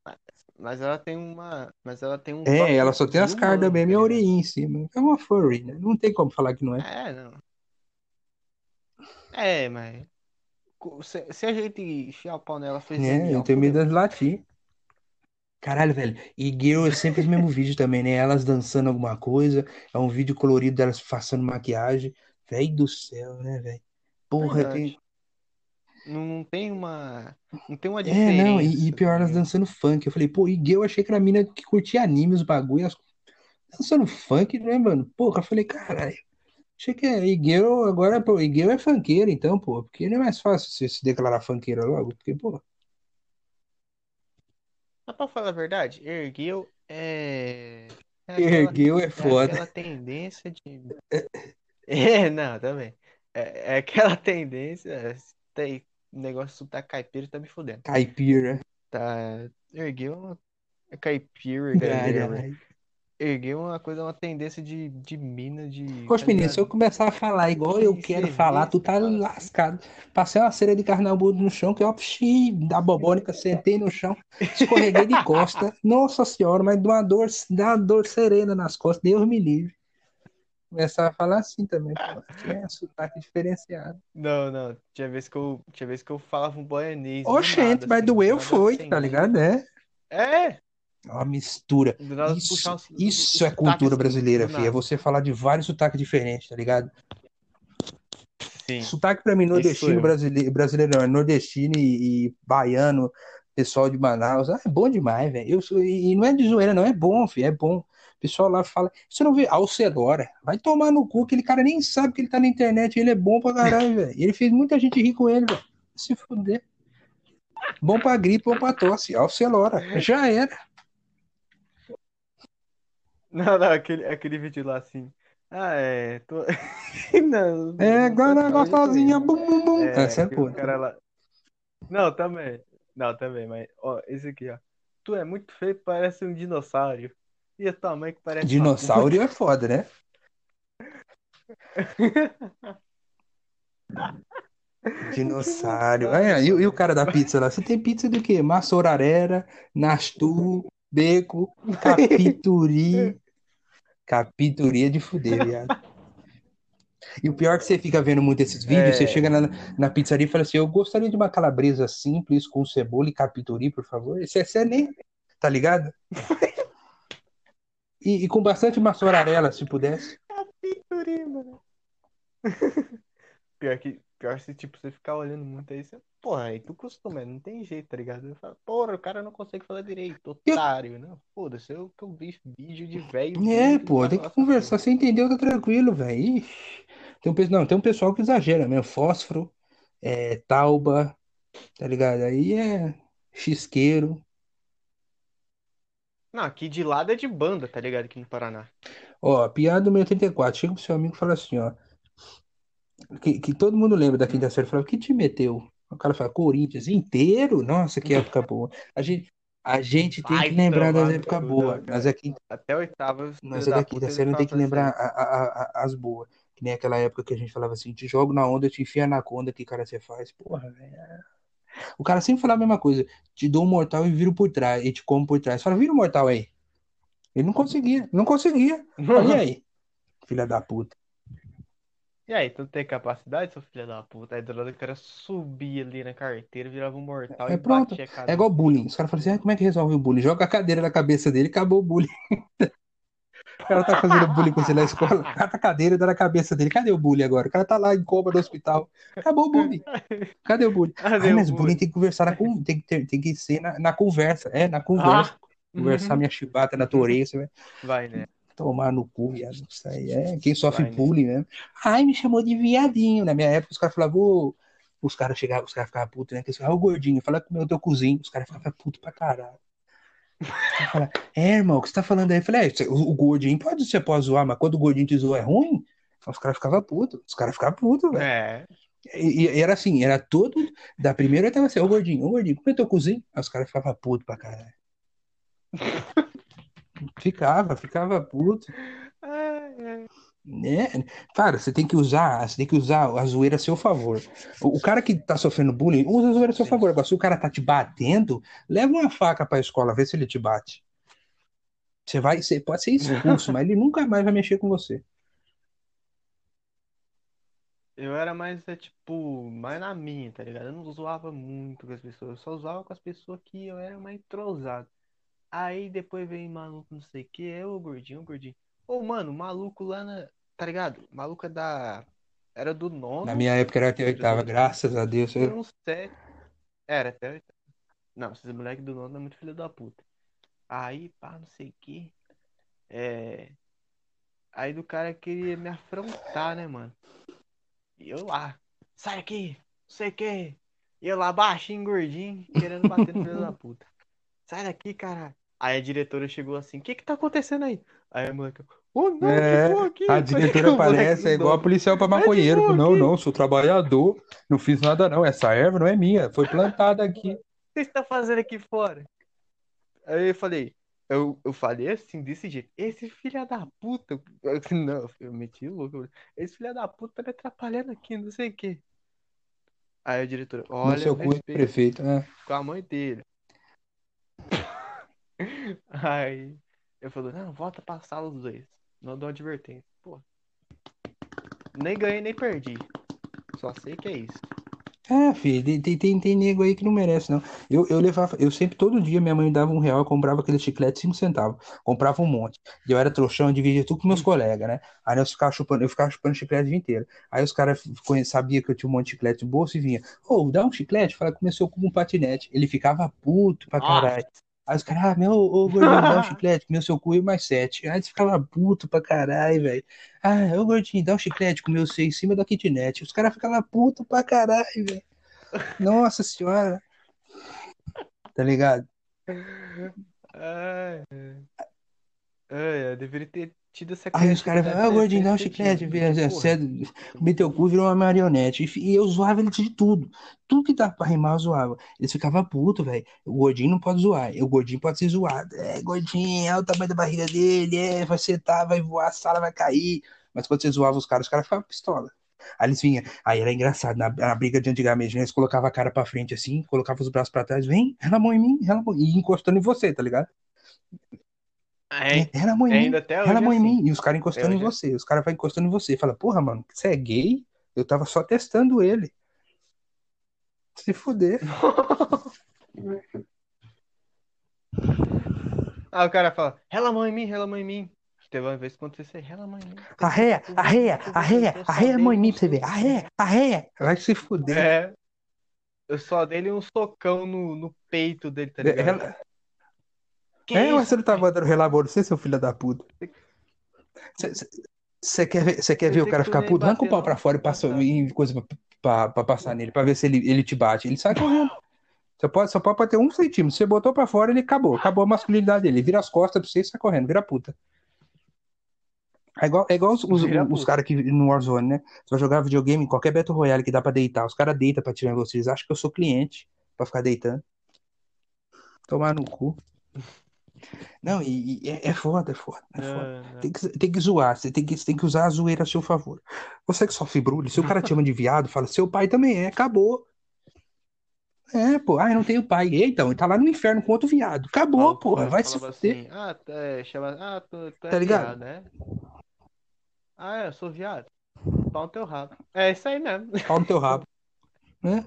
Mas- ela tem uma. Mas ela tem um. É, ela só tem as cardas mesmo e a orelhinha em cima. É uma furry, né? Não tem como falar que não é. É, não. É, mas. Se, se a gente enfiar o pau nela, fez É, eu tenho medo de latir. Caralho, velho. E Girl é sempre os mesmos vídeos também, né? Elas dançando alguma coisa. É um vídeo colorido delas passando maquiagem. Velho do céu, né, velho? Porra, tem. Não, não tem uma. Não tem uma É, não, e, e diferença, pior, elas ligado? dançando funk. Eu falei, pô, e eu achei que era a mina que curtia anime, os bagulho. Elas dançando funk, né, mano? Porra, eu falei, caralho. Achei que é. E Girl agora, pô, e Girl é funkeira, então, pô. Porque não é mais fácil você se declarar funkeira logo. Porque, pô. Mas pra falar a verdade, ergueu é. É aquela, Ergueu é é foda. aquela tendência de. É, não, também. É, é aquela tendência. é, Tem negócio sotaque caipira tá me fudendo. Caipira. Tá. Ergueu uma. Caipira, galera. Caralho. erguei uma coisa, uma tendência de, de mina, de. Poxa, tá menino, ligado? se eu começar a falar igual eu quero falar, tu tá lascado. Passei uma cera de carnabudo no chão, que eu, pxi, da bobônica, sentei no chão, escorreguei de costa. Nossa senhora, mas de uma dor, de uma dor serena nas costas, Deus me livre. Começar a falar assim também, pô. Aqui é sotaque diferenciado. Não, não. Tinha vez que eu, tinha vez que eu falava um boianês. do Oxente, mas assim, doeu do nada foi, tá ligado? É. É! Uma mistura. Isso, os- isso é cultura sotaques brasileira, filho. É você falar de vários sotaques diferentes, tá ligado? Sim. Sotaque pra mim, nordestino, eu. brasileiro, brasileiro não, é nordestino e, e baiano, pessoal de Manaus. Ah, é bom demais, velho. Eu E e não é de zoeira, não, é bom, filho, é bom. Pessoal lá fala, você não vê Alcedora, vai tomar no cu, aquele cara nem sabe que ele tá na internet, ele é bom pra caralho, velho. Ele fez muita gente rir com ele, velho. Se fuder. Bom pra gripe, bom pra tosse. Alcelora, já era. Não, não, aquele, aquele vídeo lá assim. Ah, é. Tô... não, É, agora gostosinha, bum, bum, bum. É, Essa é boa. o cara lá. Não, também. Não, também, mas, ó, esse aqui, ó. Tu é muito feio, parece um dinossauro. E a tua mãe que parece Dinossauro é foda, né? Dinossauro. É, e, o- e o cara da pizza lá? Você tem pizza do quê? Massorarera, Nastu, Beco, Capituri. Capituri é de fuder, viado. E o pior é que você fica vendo muito esses vídeos, você É. chega na, na pizzaria e fala assim: Eu gostaria de uma calabresa simples com cebola e capituri, por favor. Você, você nem. Tá ligado? E, e com bastante massorarela, se pudesse. Capituri, mano. Pior que, pior se, tipo, você ficar olhando muito aí, você, porra, aí tu costuma, não tem jeito, tá ligado? Eu falo, porra, o cara não consegue falar direito, Eu- otário, não, foda-se, eu que eu vi vídeo de velho. É, pô, fala tem que conversar. Você entendeu, tá tranquilo, velho. Ixi. Tem um, não, tem um pessoal que exagera mesmo. Fósforo, é, tauba, tá ligado? Aí é xisqueiro. Não, aqui de lado é de banda, tá ligado? Aqui no Paraná. Ó, piada número 84. Chega pro seu amigo e fala assim, ó. Que, que todo mundo lembra da quinta série. Fala, que te meteu? O cara fala, Corinthians inteiro? Nossa, que época boa. A gente, a gente tem Vai que lembrar das épocas boas. cara. aqui, Até oitava, é da quinta série, não tem que lembrar a- a- a- as boas. Que nem aquela época que a gente falava assim, te jogo na onda, te enfia na conda, que cara você faz? Porra, velho. O cara sempre falava a mesma coisa. Te dou um mortal e viro por trás. E te como por trás. Fala, vira o mortal aí. Ele não conseguia. Não conseguia. Fala, e aí? Filha da puta. E aí, tu tem capacidade, seu filho da puta? Aí do lado o cara subia ali na carteira, virava um mortal É e pronto. batia a É cabeça. igual bullying. Os caras falam assim, ah, como é que resolve o bullying? Joga a cadeira na cabeça dele, acabou o bullying. O cara tá fazendo bullying com você na escola, cata a cadeira e dá na cabeça dele. Cadê o bullying agora? O cara tá lá em coma no hospital. Acabou o bullying. Cadê o bullying? Cadê Ai, o mas bullying bullying? tem que conversar na tem que ter- tem que ser na, na conversa. É, na conversa. Ah! Conversar minha chibata na tua orelha, você vai né? tomar no cu, viado. Isso aí é quem sofre Vai, né? bullying mesmo. Ai, me chamou de viadinho. Na minha época, os caras falavam, os caras chegavam, os caras ficavam putos, né? Que eles falavam, ô gordinho, fala com o teu cozinho. Os caras ficavam putos pra caralho. Falavam, é, irmão, o que você tá falando aí? Eu falei, é, o, o gordinho pode, você pode zoar, mas quando o gordinho te zoa é ruim? Os caras ficavam putos. Os caras ficavam putos, velho. É. E, e era assim, era todo. Da primeira eu tava assim, ô gordinho, ô gordinho, como é teu cozinho? Aí os caras ficavam putos pra caralho. Ficava, ficava puto. É, é. Né? Cara, você tem que usar, você tem que usar a zoeira a seu favor. O, o cara que tá sofrendo bullying, usa a zoeira a seu Sim. favor. Agora, se o cara tá te batendo, leva uma faca pra escola, vê se ele te bate. Você vai, você pode ser expulso, mas ele nunca mais vai mexer com você. Eu era mais, é, tipo, mais na minha, tá ligado? Eu não zoava muito com as pessoas, eu só zoava com as pessoas que eu era mais entrosado. Aí depois vem maluco, não sei o que, é o gordinho, o gordinho. Ô, mano, maluco lá na. Tá ligado? Maluco é da. Era do nono. Na minha época era até oitava, graças a Deus. Era um sete. Era até oitava. Não, esses moleques do nono é muito filho da puta. Aí, pá, não sei o que. É. Aí do cara queria me afrontar, né, mano? E eu lá, sai aqui, não sei o que. E eu lá, baixinho, gordinho, querendo bater no filho da puta. Sai daqui, caralho. Aí a diretora chegou assim, o que que tá acontecendo aí? Aí a moleque, ô não, É, que aqui. a diretora aparece, do é igual a policial pra maconheiro. boa Não, não, sou trabalhador, não fiz nada não. Essa erva não é minha, foi plantada aqui. O que você tá fazendo aqui fora? Aí eu falei, Eu, eu falei assim, desse jeito. Esse filho da puta. Eu- Não, eu meti louco. Esse filho da puta tá me atrapalhando aqui, não sei o quê. Aí a diretora, No olha, seu cu, prefeito. É. com a mãe dele. Aí eu falei, não, volta pra sala os dois. Não dou advertência. Pô. Nem ganhei, nem perdi. Só sei que é isso. É, filho, tem, tem, tem, nego aí que não merece, não. Eu, eu levava, eu sempre, todo dia, minha mãe me dava um real, eu comprava aquele chiclete cinco centavos, comprava um monte. E eu era trouxão, eu dividia tudo com meus colegas, né? Aí eu ficava chupando, eu ficava chupando chiclete o dia inteiro. Aí os caras sabiam que eu tinha um monte de chiclete no bolso e vinha, ô, dá um chiclete? Fala, começou com um patinete. Ele ficava puto pra caralho. Aí os caras, ah, meu, ô, gordinho, dá um chiclete, comeu seu cu e mais sete. Aí eles ficavam puto pra caralho, velho. Ah, ô, gordinho, dá um chiclete, comeu seu em cima da kitnet. Os caras ficavam puto pra caralho, velho. Nossa senhora. Tá ligado? Ai, ai, eu deveria ter tido Aí os caras falam, ah, gordinho, dá um chiclete, Você porra, meteu o cu, virou uma marionete. E, eu zoava ele de tudo. Tudo que dava pra rimar, eu zoava. Eles ficavam putos, velho. O gordinho não pode zoar. O gordinho pode ser zoado. É, gordinho, é o tamanho da barriga dele. É, vai sentar, vai voar, a sala vai cair. Mas quando você zoava os caras, os caras ficavam pistola. Aí eles vinham. Aí era engraçado. Na, na briga de antigamente, né, eles colocavam a cara pra frente assim, colocavam os braços pra trás. Vem, rela a mão em mim, rela a mão. E encostando em você, tá ligado? É, Rela a mão em mim. ainda até hoje é mão em assim. mim. E os caras encostando É, em é- você. Os caras vão encostando em você. Fala, porra, mano, você é gay? Eu tava só testando ele. Se fuder. Ah, o cara fala, rela a mão em mim, rela a mão em mim. Teve uma vez que aconteceu isso aí, rela a mão em mim. Arreia, arreia, arreia, arreia a mão em mim pra você ver. Arreia, arreia. Vai se fuder. É. Eu só dei um socão no, no peito dele, tá ligado? Rela- Que É, mas isso? você não tava dando relabor, você, seu filho da puta. Você quer ver, quer ver o cara ficar puto? Arranca o pau pra fora e passa tá. em coisa pra, pra, pra passar nele, pra ver se ele, ele te bate. Ele sai correndo. Só pode, só pode bater um centímetro. Você botou pra fora, ele acabou. Acabou a masculinidade dele. Ele vira as costas pra você e sai correndo, vira puta. É igual, é igual os, os, os caras que no Warzone, né? Você vai jogar videogame, qualquer Battle Royale que dá pra deitar. Os caras deitam pra tirar em vocês. Acham que eu sou cliente pra ficar deitando. Tomar no cu. Não, e, e é, é foda, é foda, é foda. Não, não. Tem que, tem que zoar, você tem que, tem que usar a zoeira a seu favor. Você que sofre brulho, se o cara te chama de viado, fala, seu pai também é, acabou. É, pô, ah, eu não tenho pai. E, Então, ele tá lá no inferno com outro viado. Acabou, porra, vai se falava fuder. assim, ah, tu é, chama, ah, tu, tu é Tá ligado? viado, né? Ah, é, eu sou viado. Pau no teu rabo. É isso aí mesmo. Pau no teu rabo. Né?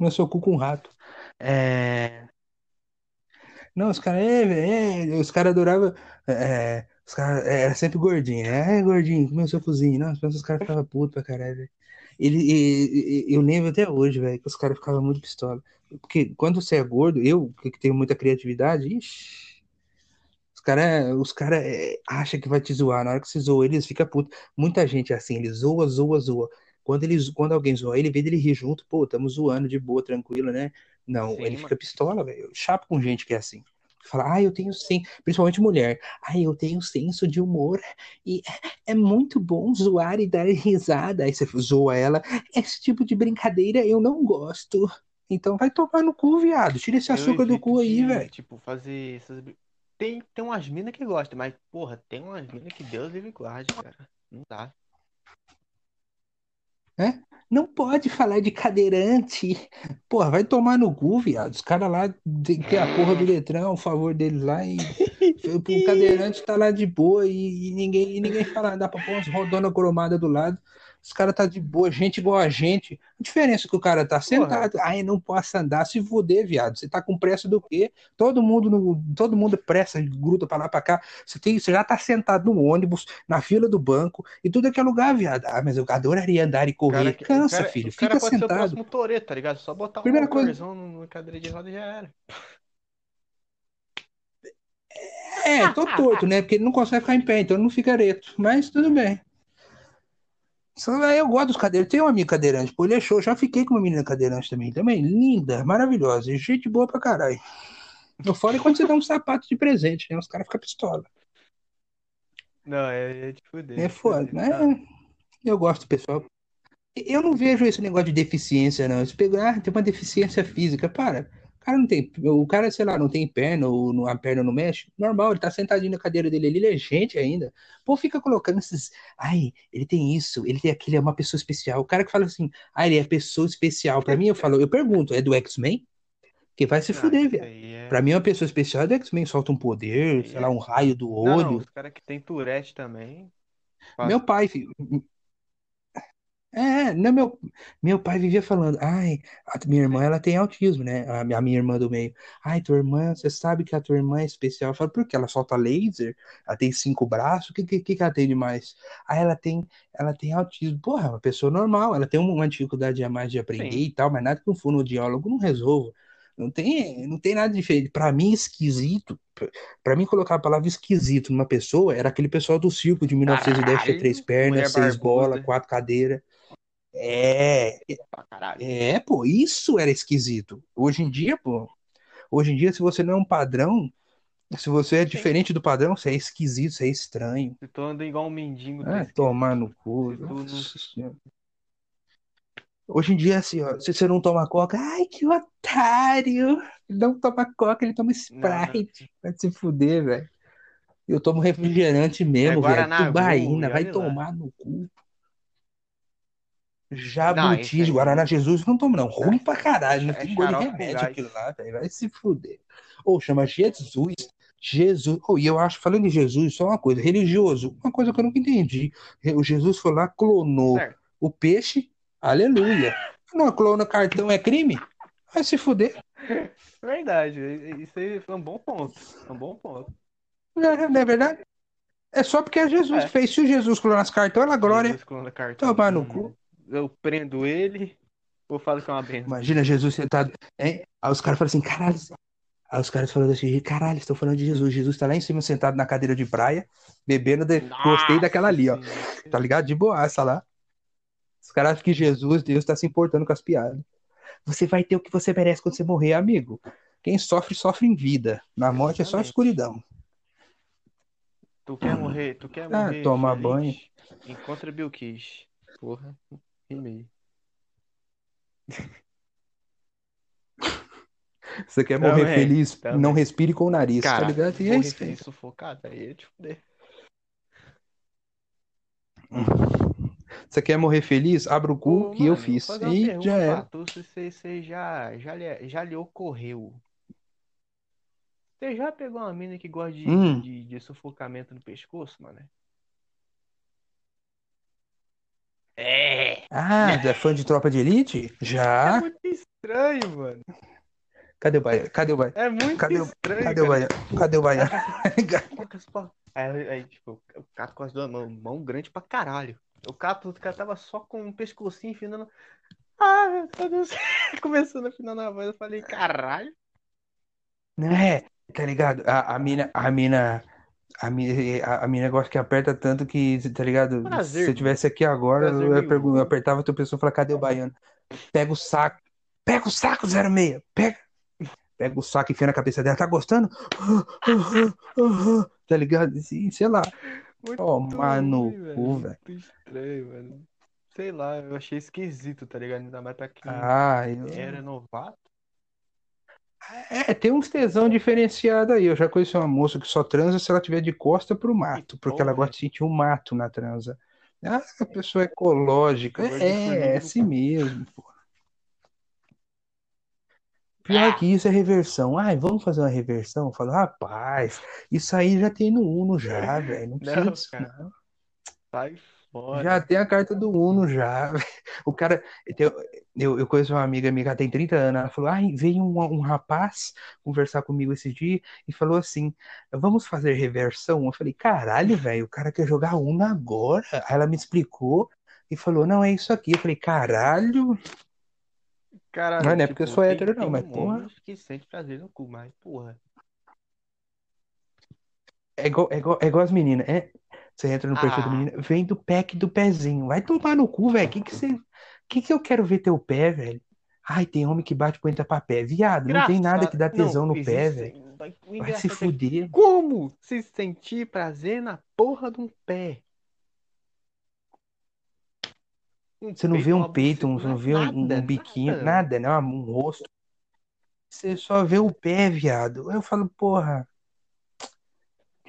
Meu seu cu com rato. É. Não, os caras, é, é, os caras adoravam. É, os caras era sempre gordinho, né? É, gordinho, comeu seu cozinho. Nossa, os caras ficavam putos pra caralho, velho. Ele, e- e- eu lembro até hoje, velho, que os caras ficavam muito pistola. Porque quando você é gordo, eu, que tenho muita criatividade, ixi, os caras os cara, é, acham que vai te zoar. Na hora que você zoa eles, fica puto. Muita gente é assim, ele zoa, zoa, zoa. Quando, ele, quando alguém zoa ele, em vez dele rir junto, pô, tamo zoando de boa, tranquilo, né? Não, Sim, ele mano. fica pistola, velho. Eu chapo com gente que é assim. Fala, ah, eu tenho sim, principalmente mulher. Ah, eu tenho senso de humor e é muito bom zoar e dar risada. Aí você zoa ela. Esse tipo de brincadeira eu não gosto. Então vai tomar no cu, viado. Tira esse açúcar do cu aí, velho. Tipo, fazer essas. Tem, tem umas minas que gostam, mas, porra, tem umas minas que Deus livre guarde, cara. Não dá. Não pode falar de cadeirante. Porra, vai tomar no cu, viado. Os caras lá tem que a porra do letrão, a favor deles lá e o cadeirante tá lá de boa e, e ninguém, e ninguém fala, dá pra pôr umas rodonas cromadas do lado. Os caras tá de boa, gente igual a gente. A diferença é que o cara tá sentado, ai, não posso andar, se fuder, viado. Você tá com pressa do quê? Todo mundo, no, todo mundo pressa, gruda pra lá pra cá. Você, tem, você já tá sentado no ônibus, na fila do banco, e tudo aquele lugar, viado. Ah, mas eu adoraria andar e correr. cara, Cansa, cara- filho, o cara fica pode ser o sentado. próximo Toreto, tá ligado? Só botar um Primeira coisa- motorzão no cadeira de roda e já era. É, tô torto, né? Porque ele não consegue ficar em pé, então ele não fica ereto. Mas tudo bem. Eu gosto dos cadeirantes. Tem um amigo cadeirante, pô, ele é show. Já fiquei com uma menina cadeirante também. Também linda, maravilhosa. Gente boa pra caralho. Eu é quando você dá um sapato de presente, né? Os caras ficam pistola. Não, é, é de fuder. É foda, Ah, eu gosto do pessoal. Eu não vejo esse negócio de deficiência, não. Se pegar, ah, tem uma deficiência física, para. Cara não tem, o cara, sei lá, não tem perna, ou a perna não mexe, normal, ele tá sentadinho na cadeira dele, ele é gente ainda. Pô, fica colocando esses, ai, ele tem isso, ele tem aquilo, é uma pessoa especial. O cara que fala assim, ah, ele é pessoa especial. Pra mim, eu falo, eu pergunto, é do X-Men? Que vai se Não, fuder, velho. é. Pra mim, uma pessoa especial é do X-Men, solta um poder, sei lá, é- um raio do Não, não, olho. os caras que tem Tourette também. Meu pai, filho, É, não, meu, meu pai vivia falando, ai, a minha irmã, ela tem autismo, né? A, minha a minha irmã do meio. Ai, tua irmã, você sabe que a tua irmã é especial. Eu falo, por quê? Ela solta laser, ela tem cinco braços, o que, que, que ela tem de mais? Aí ela tem, ela tem autismo. Porra, é uma pessoa normal, ela tem uma dificuldade a mais de aprender Sim. e tal, mas nada que um fonoaudiólogo não resolva. Não tem, não tem nada diferente. Pra mim, esquisito, pra mim colocar a palavra esquisito numa pessoa, era aquele pessoal do circo de 1910 que tinha três Caralho, pernas, seis bolas, quatro cadeiras. É, é, pô, isso era esquisito. Hoje em dia, pô, hoje em dia, se você não é um padrão, se você é diferente do padrão, você é esquisito, você é estranho. Se tu anda igual um mendigo, é tomar no cu. Hoje em dia, assim, ó, se você não toma coca, ai, que otário! Ele não toma coca, ele toma Sprite. Vai se fuder, velho. Eu tomo refrigerante mesmo, velho. Tubaína, vai tomar no cu. Jabuti, aí- Guaraná Jesus, não tomo não. Ruim pra caralho, não É tem gosto de com remédio aquilo lá, velho. Vai se fuder. Ou chama Jesus. Jesus. Oh, e eu acho, falando em Jesus, só uma coisa, religioso, uma coisa que eu nunca entendi. O Jesus foi lá, clonou Certo. o peixe, aleluia. Não clona cartão é crime? Vai se fuder. Verdade. Isso aí foi um bom ponto. É um bom ponto. Não é, não é verdade? É só porque é Jesus É. fez. Se o Jesus clonasse cartão, era glória. Jesus clona cartão. Tomar no cu. Eu prendo ele, ou falo que é uma benção. Imagina Jesus sentado. Hein? Aí os caras falam assim, caralho. Aí os caras falando assim, caralho, estão falando de Jesus. Jesus tá lá em cima, sentado na cadeira de praia, bebendo. De... Gostei daquela ali, ó. Tá ligado? De boaça lá. Os caras acham que Jesus, Deus, tá se importando com as piadas. Você vai ter o que você merece quando você morrer, amigo. Quem sofre, sofre em vida. Na morte é só escuridão. Tu quer morrer? Tu quer Ah, morrer? tomar feliz? banho. Encontra Bill Kiss. Porra, rimei. Você quer morrer Também, feliz? também. Não respire com o nariz, tá Cara, ligado? E é isso feliz sufocado, aí é te fuder. Você quer morrer feliz? Abra o cu Ô, que eu mano, fiz. fazer uma E já tu, se você, você já, já, lhe, já lhe ocorreu. Você já pegou uma mina que gosta de, Hum. de, de sufocamento no pescoço, mano? É! Ah, é fã de Tropa de Elite? É Já. muito estranho, mano. Cadê o Baiano? Cadê o Baiano? É muito Cadê o- estranho, Cadê o. Baiano? Cadê o Baiano? Aí, aí, tipo, o Cato com as duas mãos, mão grande pra caralho. O Cato, o cara tava só com um pescocinho enfinando. Ah, meu Deus. Começando a afinar na voz, eu falei, caralho. Não é, tá ligado? A, a mina, a mina, a mina, a, a mina gosta que aperta tanto que, tá ligado? Prazer, Se eu tivesse aqui agora, Prazer eu, pergun- eu apertava a tua pessoa e falava, cadê o baiano? Pega o saco, pega o saco 06, pega, pega o saco e enfia na cabeça dela, tá gostando? Tá ligado? E, sei lá, Muito tomar no ruim, velho. cu, velho. Muito estranho, mano. Sei lá, eu achei esquisito, tá ligado? Ainda mais pra quem Ah, eu... era novato. É, tem uns tesão diferenciado aí. Eu já conheci uma moça que só transa se ela tiver de costa pro mato, porque ela porra. gosta de sentir o mato na transa. Ah, a pessoa ecológica. Gosto de É, formiga é no assim mesmo, pô. Pior que isso é reversão. Ai, vamos fazer uma reversão? Eu falo, rapaz, isso aí já tem no Uno já, velho. Não precisa Não, disso, não. Sai fora. Já tem a carta do Uno já. O cara, eu, eu, conheço uma amiga minha ela tem 30 anos. Ela falou: Ai, veio um, um rapaz conversar comigo esse dia e falou assim: Vamos fazer reversão? Eu falei: Caralho, velho, o cara quer jogar Uno agora. Aí ela me explicou e falou: Não, é isso aqui. Eu falei: Caralho. Cara, Não é tipo, porque eu sou tem, hétero, não, tem mas um porra. que sente prazer no cu, mas porra. É igual, é igual, é igual as meninas. É, você entra no perfil da Ah. menina, vem do pack do pezinho. Vai tomar no cu, velho. Que que você. Que que eu quero ver teu pé, velho? Ai, tem homem que bate punheta pra pé. Viado, não tem nada que dá tesão Não, no pé, velho. Vai- se é fuder. Como se sentir prazer na porra de um pé? Um Você não peito, vê um peito, um- você não vê um, um- nada, um biquinho, nada. nada, né? Um rosto. Você só vê o pé, viado. Eu falo, porra.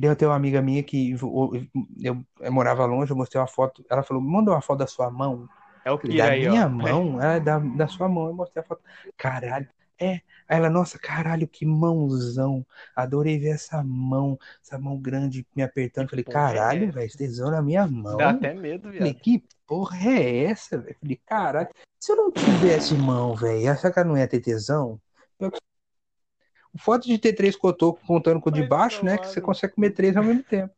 Eu tenho uma amiga minha que eu, eu, eu morava longe, eu mostrei uma foto. Ela falou: manda uma foto da sua mão. É o Falei, Kira da aí, minha ó. mão? É da, da sua mão. Eu mostrei a foto. Caralho. É. Aí ela, nossa, caralho, que mãozão. Adorei ver essa mão, essa mão grande me apertando. Falei, é caralho, essa? velho, tesão na minha mão. Dá até medo, Falei, viado. que porra é essa, velho? Falei, caralho, se eu não tivesse mão, velho, que ela não ia ter tesão? O fato de ter três cotocos contando com o de baixo, né? Que você consegue comer três ao mesmo tempo.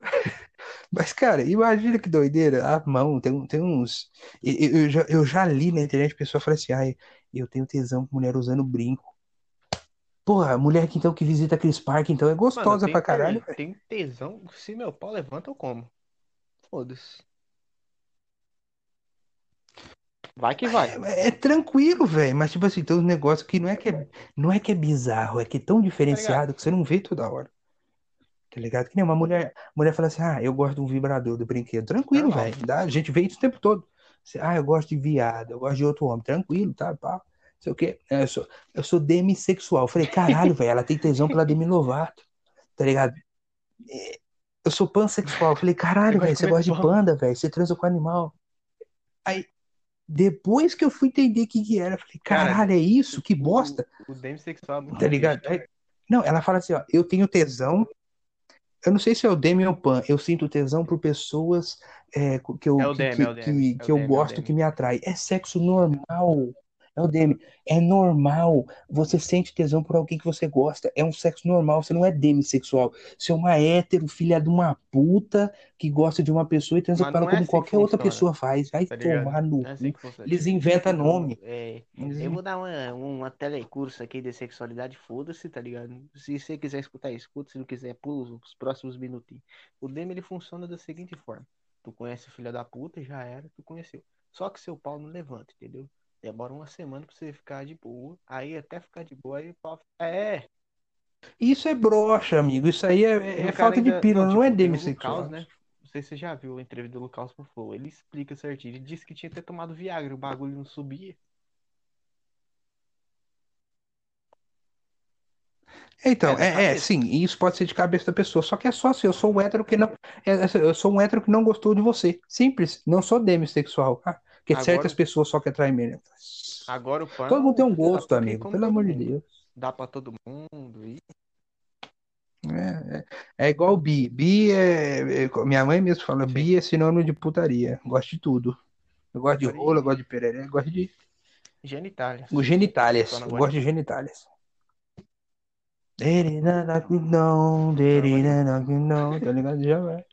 Mas, cara, imagina que doideira. A mão, tem, tem uns. Eu, eu- já, eu já li na internet, pessoa fala assim, ai, eu tenho tesão com mulher usando brinco. Porra, mulher que então que visita aqueles parques, então é Mano, gostosa tem, pra caralho, tem tesão. Se meu pau levanta, eu como. Foda-se. Vai que vai. É, é tranquilo, velho. Mas, tipo assim, tem uns negócios que não é que é, não é que é bizarro, é que é tão diferenciado que você não vê toda hora. Tá ligado? Que nem uma mulher, mulher fala assim, ah, eu gosto de um vibrador do brinquedo. Tranquilo, Normal. velho. A gente vê isso o tempo todo. Você, ah, eu gosto de viado, eu gosto de outro homem. Tranquilo, tá? Pá. Não sei o quê. Eu sou, eu sou demissexual. Eu falei, caralho, velho, ela tem tesão pela Demi Lovato. Tá ligado? É, Eu sou pansexual. Eu falei, caralho, velho, você gosta de panda, velho. Você transa com animal. Aí, depois que eu fui entender o que que era, falei, Cara, caralho, é isso? Que O, bosta. o é muito Tá ligado? Aí- não, ela fala assim, ó, eu tenho tesão. Eu não sei se é o Demi ou o Pan. Eu sinto tesão por pessoas é, que eu, É o que, Demi, que, é o Demi, que, é o que eu o gosto, que me atrai. É sexo normal. É o Demi. É normal. Você sente tesão por alguém que você gosta. É um sexo normal. Você não é demissexual. Você é uma hétero, filha de uma puta, que gosta de uma pessoa e transa com ela não é como assim que qualquer outra pessoa faz. Vai tá tomar no Não é assim. Eles inventam tipo, nome. é, Eles eu vou dar uma, uma telecurso aqui de sexualidade, foda-se, tá ligado? Se você quiser escutar, escuta. Se não quiser, pula os próximos minutinhos. O Demi, ele funciona da seguinte forma. Tu conhece o filho da puta, já era, tu conheceu. Só que seu pau não levanta, entendeu? Demora uma semana pra você ficar de boa. Aí até ficar de boa, aí o pau... É, Isso é broxa, amigo. Isso aí é, é- é falta de ainda- pílula, não, é tipo, o demissexual. Né? Não sei se você já viu a entrevista do Lucas pro Flow. Ele explica certinho. Ele disse que tinha ter tomado Viagra, o bagulho não subia. Então, É, é, é, sim, isso pode ser de cabeça da pessoa. Só que é só assim, eu sou um hétero que não. é, é, eu sou um hétero que não gostou de você. Simples. Não sou demissexual. Ah, porque Agora- certas pessoas só que atraem mesmo. Agora o pano. Todo mundo tem um gosto, amigo. Pelo amor de. Deus. Dá pra todo mundo. E... É, é, é igual bi. Bi é, é- Minha mãe mesmo fala, Sim. bi é sinônimo de putaria. Gosto de tudo. Eu gosto de rola, eu gosto de pereré, eu gosto de Genitália. os genitálias. Não Eu gosto de genitálias. Não, não, tá ligado? Já vai.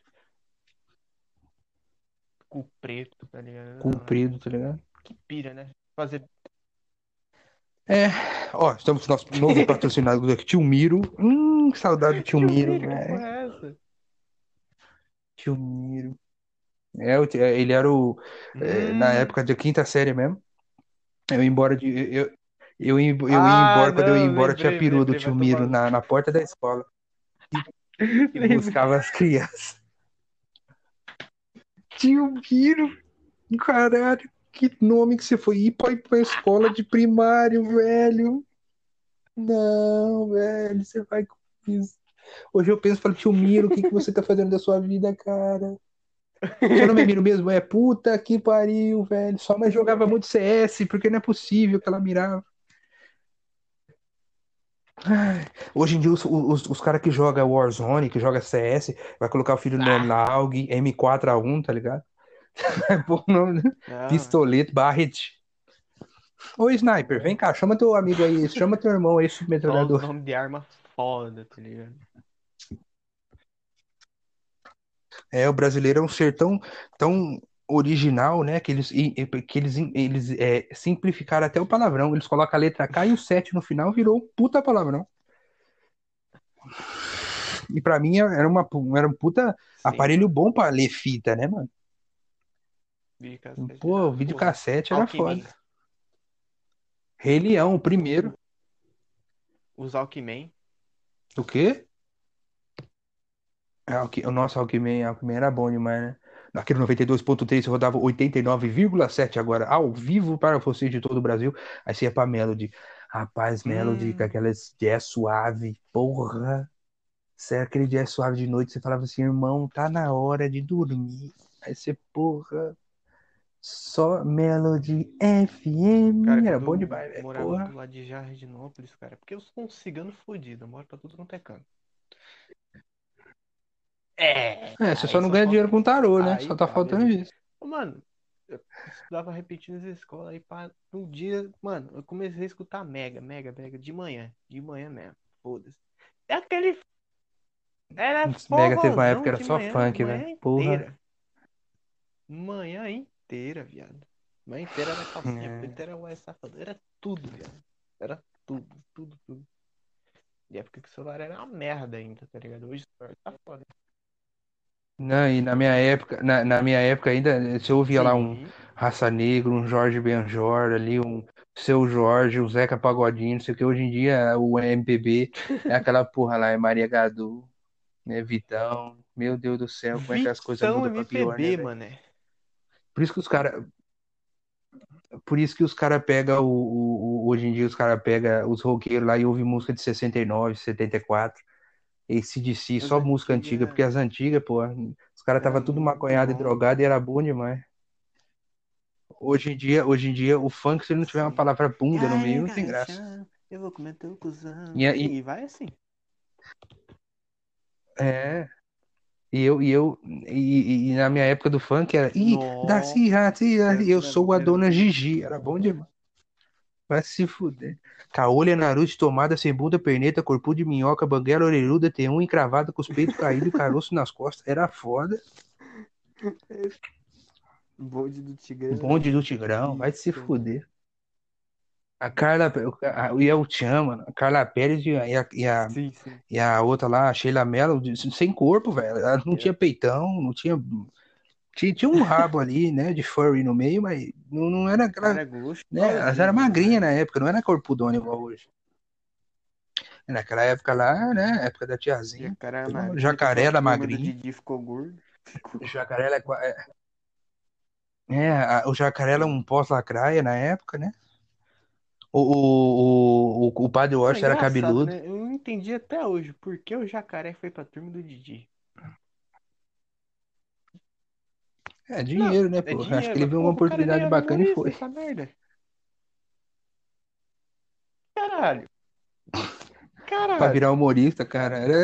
Cu preto, tá ligado? Comprido, tá ligado? Que pira, né? Fazer. É, ó, estamos com nosso novo patrocinado aqui, Tio Miro. Hum, saudade do Tio Miro, que velho. é essa? Tio Miro. É, o- é, ele era o. é, na Hum. época da quinta série mesmo. Eu ia embora de. Eu, eu, ia, eu ia Ah, embora, quando eu ia não, embora, lembrei, tinha peru do Tio Miro na, na porta da escola. E buscava as crianças. Tio Miro, caralho, que nome que você foi ir pra, escola de primário, velho. Não, velho, você vai com isso. Hoje eu penso falo, tio Miro, o que, que você tá fazendo da sua vida, cara? Seu nome é Miro mesmo? É puta que pariu, velho. Sua mãe jogava muito CS, porque não é possível que ela mirava. Hoje em dia, os, os, os caras que jogam Warzone, que joga CS, vai colocar o filho nome lá, AUG M4A1, tá ligado? Pôr o nome, né? Não, Pistoleto, Barret. Ô, Sniper, vem cá, chama teu amigo aí, chama teu irmão aí, submetralhador. os nomes de arma foda, tá ligado? É, o brasileiro é um ser tão, tão original, né? Que eles, que eles, eles é, simplificaram até o palavrão. Eles colocam a letra K e o 7 no final, virou um puta palavrão. E pra mim era, uma, era um puta Sim. aparelho bom pra ler fita, né, mano? Videocassete. Pô, o videocassete era Alckmin. foda. Rei Leão, o primeiro. Os Alckmin. O quê? É, Alck- o nosso Alckmin, Alckmin era bom demais, né? Naquele 92.3 você rodava 89,7 agora, ao vivo para você de todo o Brasil. Aí você ia pra Melody. Rapaz, Melody, Hum. com aquelas jazz suave, porra. Se era aquele jazz suave de noite, você falava assim, irmão, tá na hora de dormir. Aí você, porra, só Melody FM. Cara, era bom eu demais, velho, morava porra. do lado de Jardinópolis, cara, porque eu sou um cigano fodido, eu moro pra tudo quanto é canto. É, É, você só não ganha dinheiro com tarô, né? Aí Só tá tá, faltando isso. Mano, eu estudava repetindo na escola aí pá, um dia, mano, eu comecei a escutar mega, mega, mega de manhã, de manhã mesmo. Foda-se. É aquele era Mega teve uma época que era só manhã, funk, velho. Porra. inteira. Manhã inteira, viado. Manhã inteira era calcinha É. preta, era safado, era tudo, viado. Era tudo, tudo, tudo. E época que o celular era uma merda ainda, tá ligado? Hoje o celular tá foda. Não, e na minha época, na, na minha época ainda, você ouvia lá um. Raça Negra, um Jorge Benjor ali, um Seu Jorge, um Zeca Pagodinho, não sei o que. Hoje em dia o MPB é aquela porra lá, é Maria Gadu, né, Vitão. Meu Deus do céu, como é que as coisas Vitão mudam pra pior, né, MPB, velho? mané. Por isso que os caras. Por isso que os caras pegam o, o- o- Hoje em dia os caras pegam os roqueiros lá e ouvem música de 69, 74. ACDC, As só música antigas- antiga, porque as antigas, pô, os caras Era tava tudo maconhado e drogado e era bom demais. Hoje em dia, hoje em dia, o funk, se ele não tiver uma palavra bunda no meio, não tem graça. Eu vou comer teu cuzão. E E vai assim. É. E eu, e eu, e, e na minha época do funk era, ih, Darcy, Darcy, eu sou a dona Gigi, era bom demais. Vai se fuder. Caolha, Naruto, tomada, sem bunda, perneta, corpo de minhoca, banguela, orelhuda, T1 encravada com os peitos caídos e caroço nas costas. Era foda. Bonde do Tigrão. Bonde do Tigrão, vai se fuder. A Carla, a- o El Chan, mano, a Carla Pérez e a, e a, Sim, sim. e a outra lá, a Sheila Mello, sem corpo, velho. Ela não É. tinha peitão, não tinha. Tinha, tinha um rabo ali, né, de furry no meio, mas não, não era aquela. Era gosto. né, elas eram magrinhas na época, não era corpudona igual hoje. Naquela época lá, né, época da tiazinha. Jacaré, jacaré era magrinho. Didi ficou gordo. O jacaré é, qua- é, é, o jacaré era um pós-lacraia na época, né? O, o, o, o padre Pô, Washington era cabeludo. né? Eu não entendi até hoje por que o jacaré foi pra turma do Didi. É dinheiro, né, É pô? dinheiro, Acho que ele viu uma oportunidade bacana e foi. Essa merda. Caralho. Pra Caralho. virar humorista, cara. Era,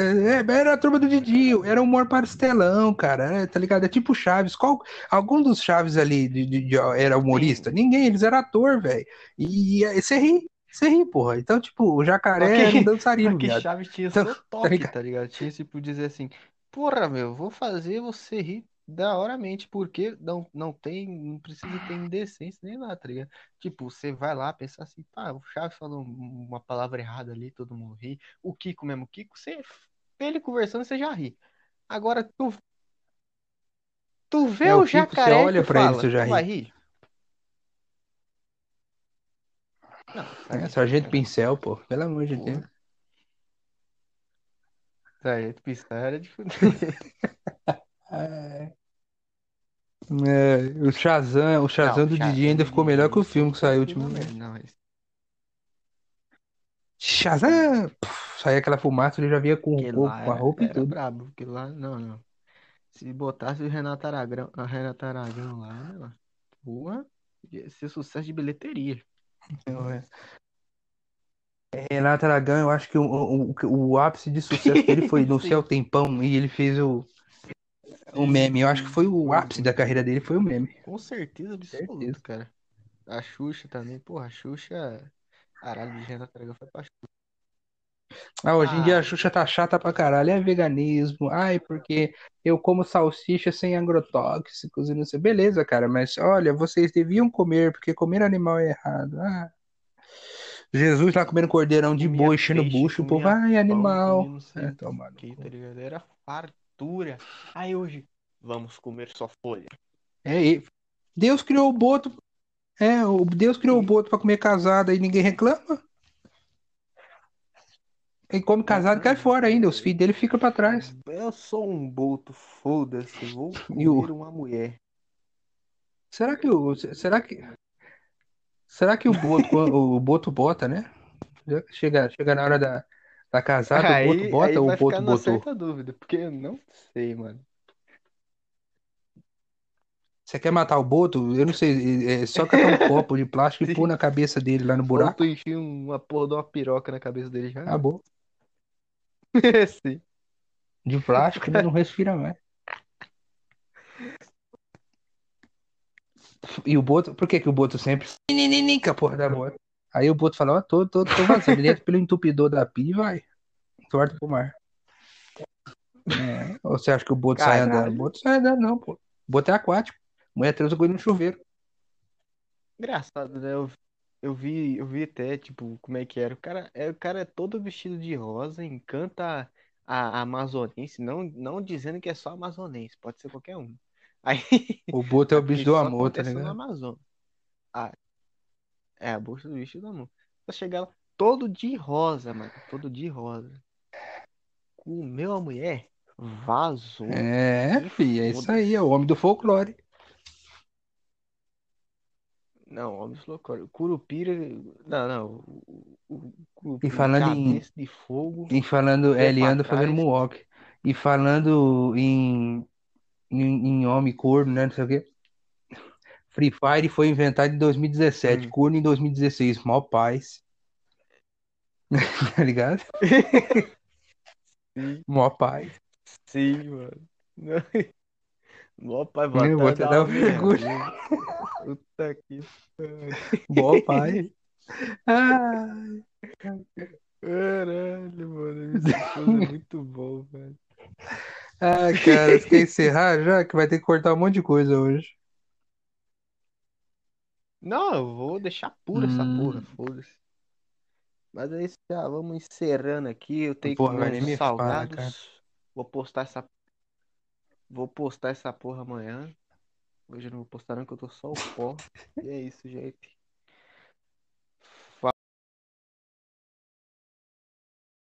é, era a turma do Didi, era humor pastelão, cara. É, tá ligado? É tipo Chaves. Qual, algum dos Chaves ali de, de- de- era humorista? Ninguém, eles eram ator, velho. E, você ri, você ri, porra. Então, tipo, o jacaré que- era um dançarino, que viado. Chaves tinha Então, seu toque, ligado? tá ligado? Tinha tipo dizer assim, porra, meu, vou fazer você rir da horamente, porque não, não tem, não precisa ter indecência nem nada, tá ligado? Tipo, você vai lá pensar assim, pá, o Chaves falou uma palavra errada ali, todo mundo ri. O Kiko mesmo, o Kiko, você ele conversando, você já ri. Agora, tu, tu vê É, o o Kiko, você jacaré e olha pra ele, fala, você já ri. vai rir? Não, É, Sargento Sargento Pincel. Pô. Pelo amor de. Deus. Sargento Pincel era de fuder. É, o Shazam, o Shazam Não, do Shazam Didi ainda ficou melhor que o filme que saiu ultimamente. Não, mas Shazam! Puf, saía aquela fumaça, ele já via com, com, lá com a era, roupa e era tudo. brabo. Aquele lá, não, não. Se botasse o Renato Aragão, a Renata Aragão lá, porra, ia ser sucesso de bilheteria. Então, é. Renato Aragão, eu acho que o, o, o, ápice de sucesso dele foi no. Céu Tempão e ele fez o, o meme. Eu acho que foi o ápice da carreira dele, foi o meme. Com certeza absoluta, cara. A Xuxa também, porra, a Xuxa. Caralho, de Renato Aragão foi pra Xuxa. Ah, hoje em dia Ah. a Xuxa tá chata pra caralho. É veganismo. Ai, porque eu como salsicha sem agrotóxicos e não sei. Beleza, cara, mas olha, vocês deviam comer, porque comer animal é errado. Ah. Jesus lá comendo cordeirão de boi, enchendo bucho, o povo, comia ai, pão, animal. comia não sei É, o toma no que, tá ligado? Era fartura. Aí hoje, vamos comer só folha. É, Deus criou o boto. É, o Deus criou o boto pra comer casada e ninguém reclama. Ele come casado cai fora ainda. Os filhos dele ficam pra trás. Eu sou um boto, foda-se. Vou E o- comer uma mulher. Será que o. Será que. Será que o Boto, o Boto bota, né? Chega, chega na hora da, da casada, o Boto Aí, bota aí ou vai o Boto ficar botou? certa dúvida, porque eu não sei, mano. Você quer matar o Boto? Eu não sei. É só catar um copo de plástico e pôr na cabeça dele lá no buraco. tu enfia uma porra de uma piroca na cabeça dele já. Acabou. Sim. De plástico, ele não respira mais. E o Boto, por que que o Boto sempre Ninininin, com a porra da moto? Aí o Boto fala, ó, tô, tô, tô vazando. Entra pelo entupidor da pia e vai. Torta pro mar. É. Ou você acha que o Boto sai Caralho. andando? O Boto sai andando, não, pô. O Boto é aquático. Mulher transa com ele no chuveiro. Engraçado, né? Eu, eu vi, eu vi até, tipo, como é que era. O cara, é, o cara é todo vestido de rosa, encanta a, a amazonense, não, não dizendo que é só amazonense, pode ser qualquer um. Aí, O Boto é o bicho do amor, tá ligado? Amazonas. Ah, é a bolsa do bicho do amor. Pra chegar lá, todo de rosa, mano, todo de rosa. Comeu a mulher, vazou. É, filho, é isso aí, é o homem do folclore. Não, homens loucos. Curupira. Não, não. O, o, o Curupira, falando em- de fogo. E falando, é, anda fazendo moonwalk. E falando em, em, em homem corno, né? Não sei o quê. Free Fire foi inventado em 2017, Hum. corno em 2016, mó paz. Tá ligado? Sim, Mó paz. sim, mano. Mó pai, vou Eu vou até dar dar vergonha. Puta que. Mó paz. Ai. Caralho, mano. Esse show é muito bom, velho. Ah, cara, você quer encerrar já? Que vai ter que cortar um monte de coisa hoje. Não, eu vou deixar pura essa Hum. porra, foda-se. Mas é isso, já vamos encerrando aqui. Eu tenho que Porra, comer nem uns me fala, salgados. Vou postar essa. Vou postar essa porra amanhã. Hoje eu não vou postar não, que eu tô só o pó. E é isso, gente.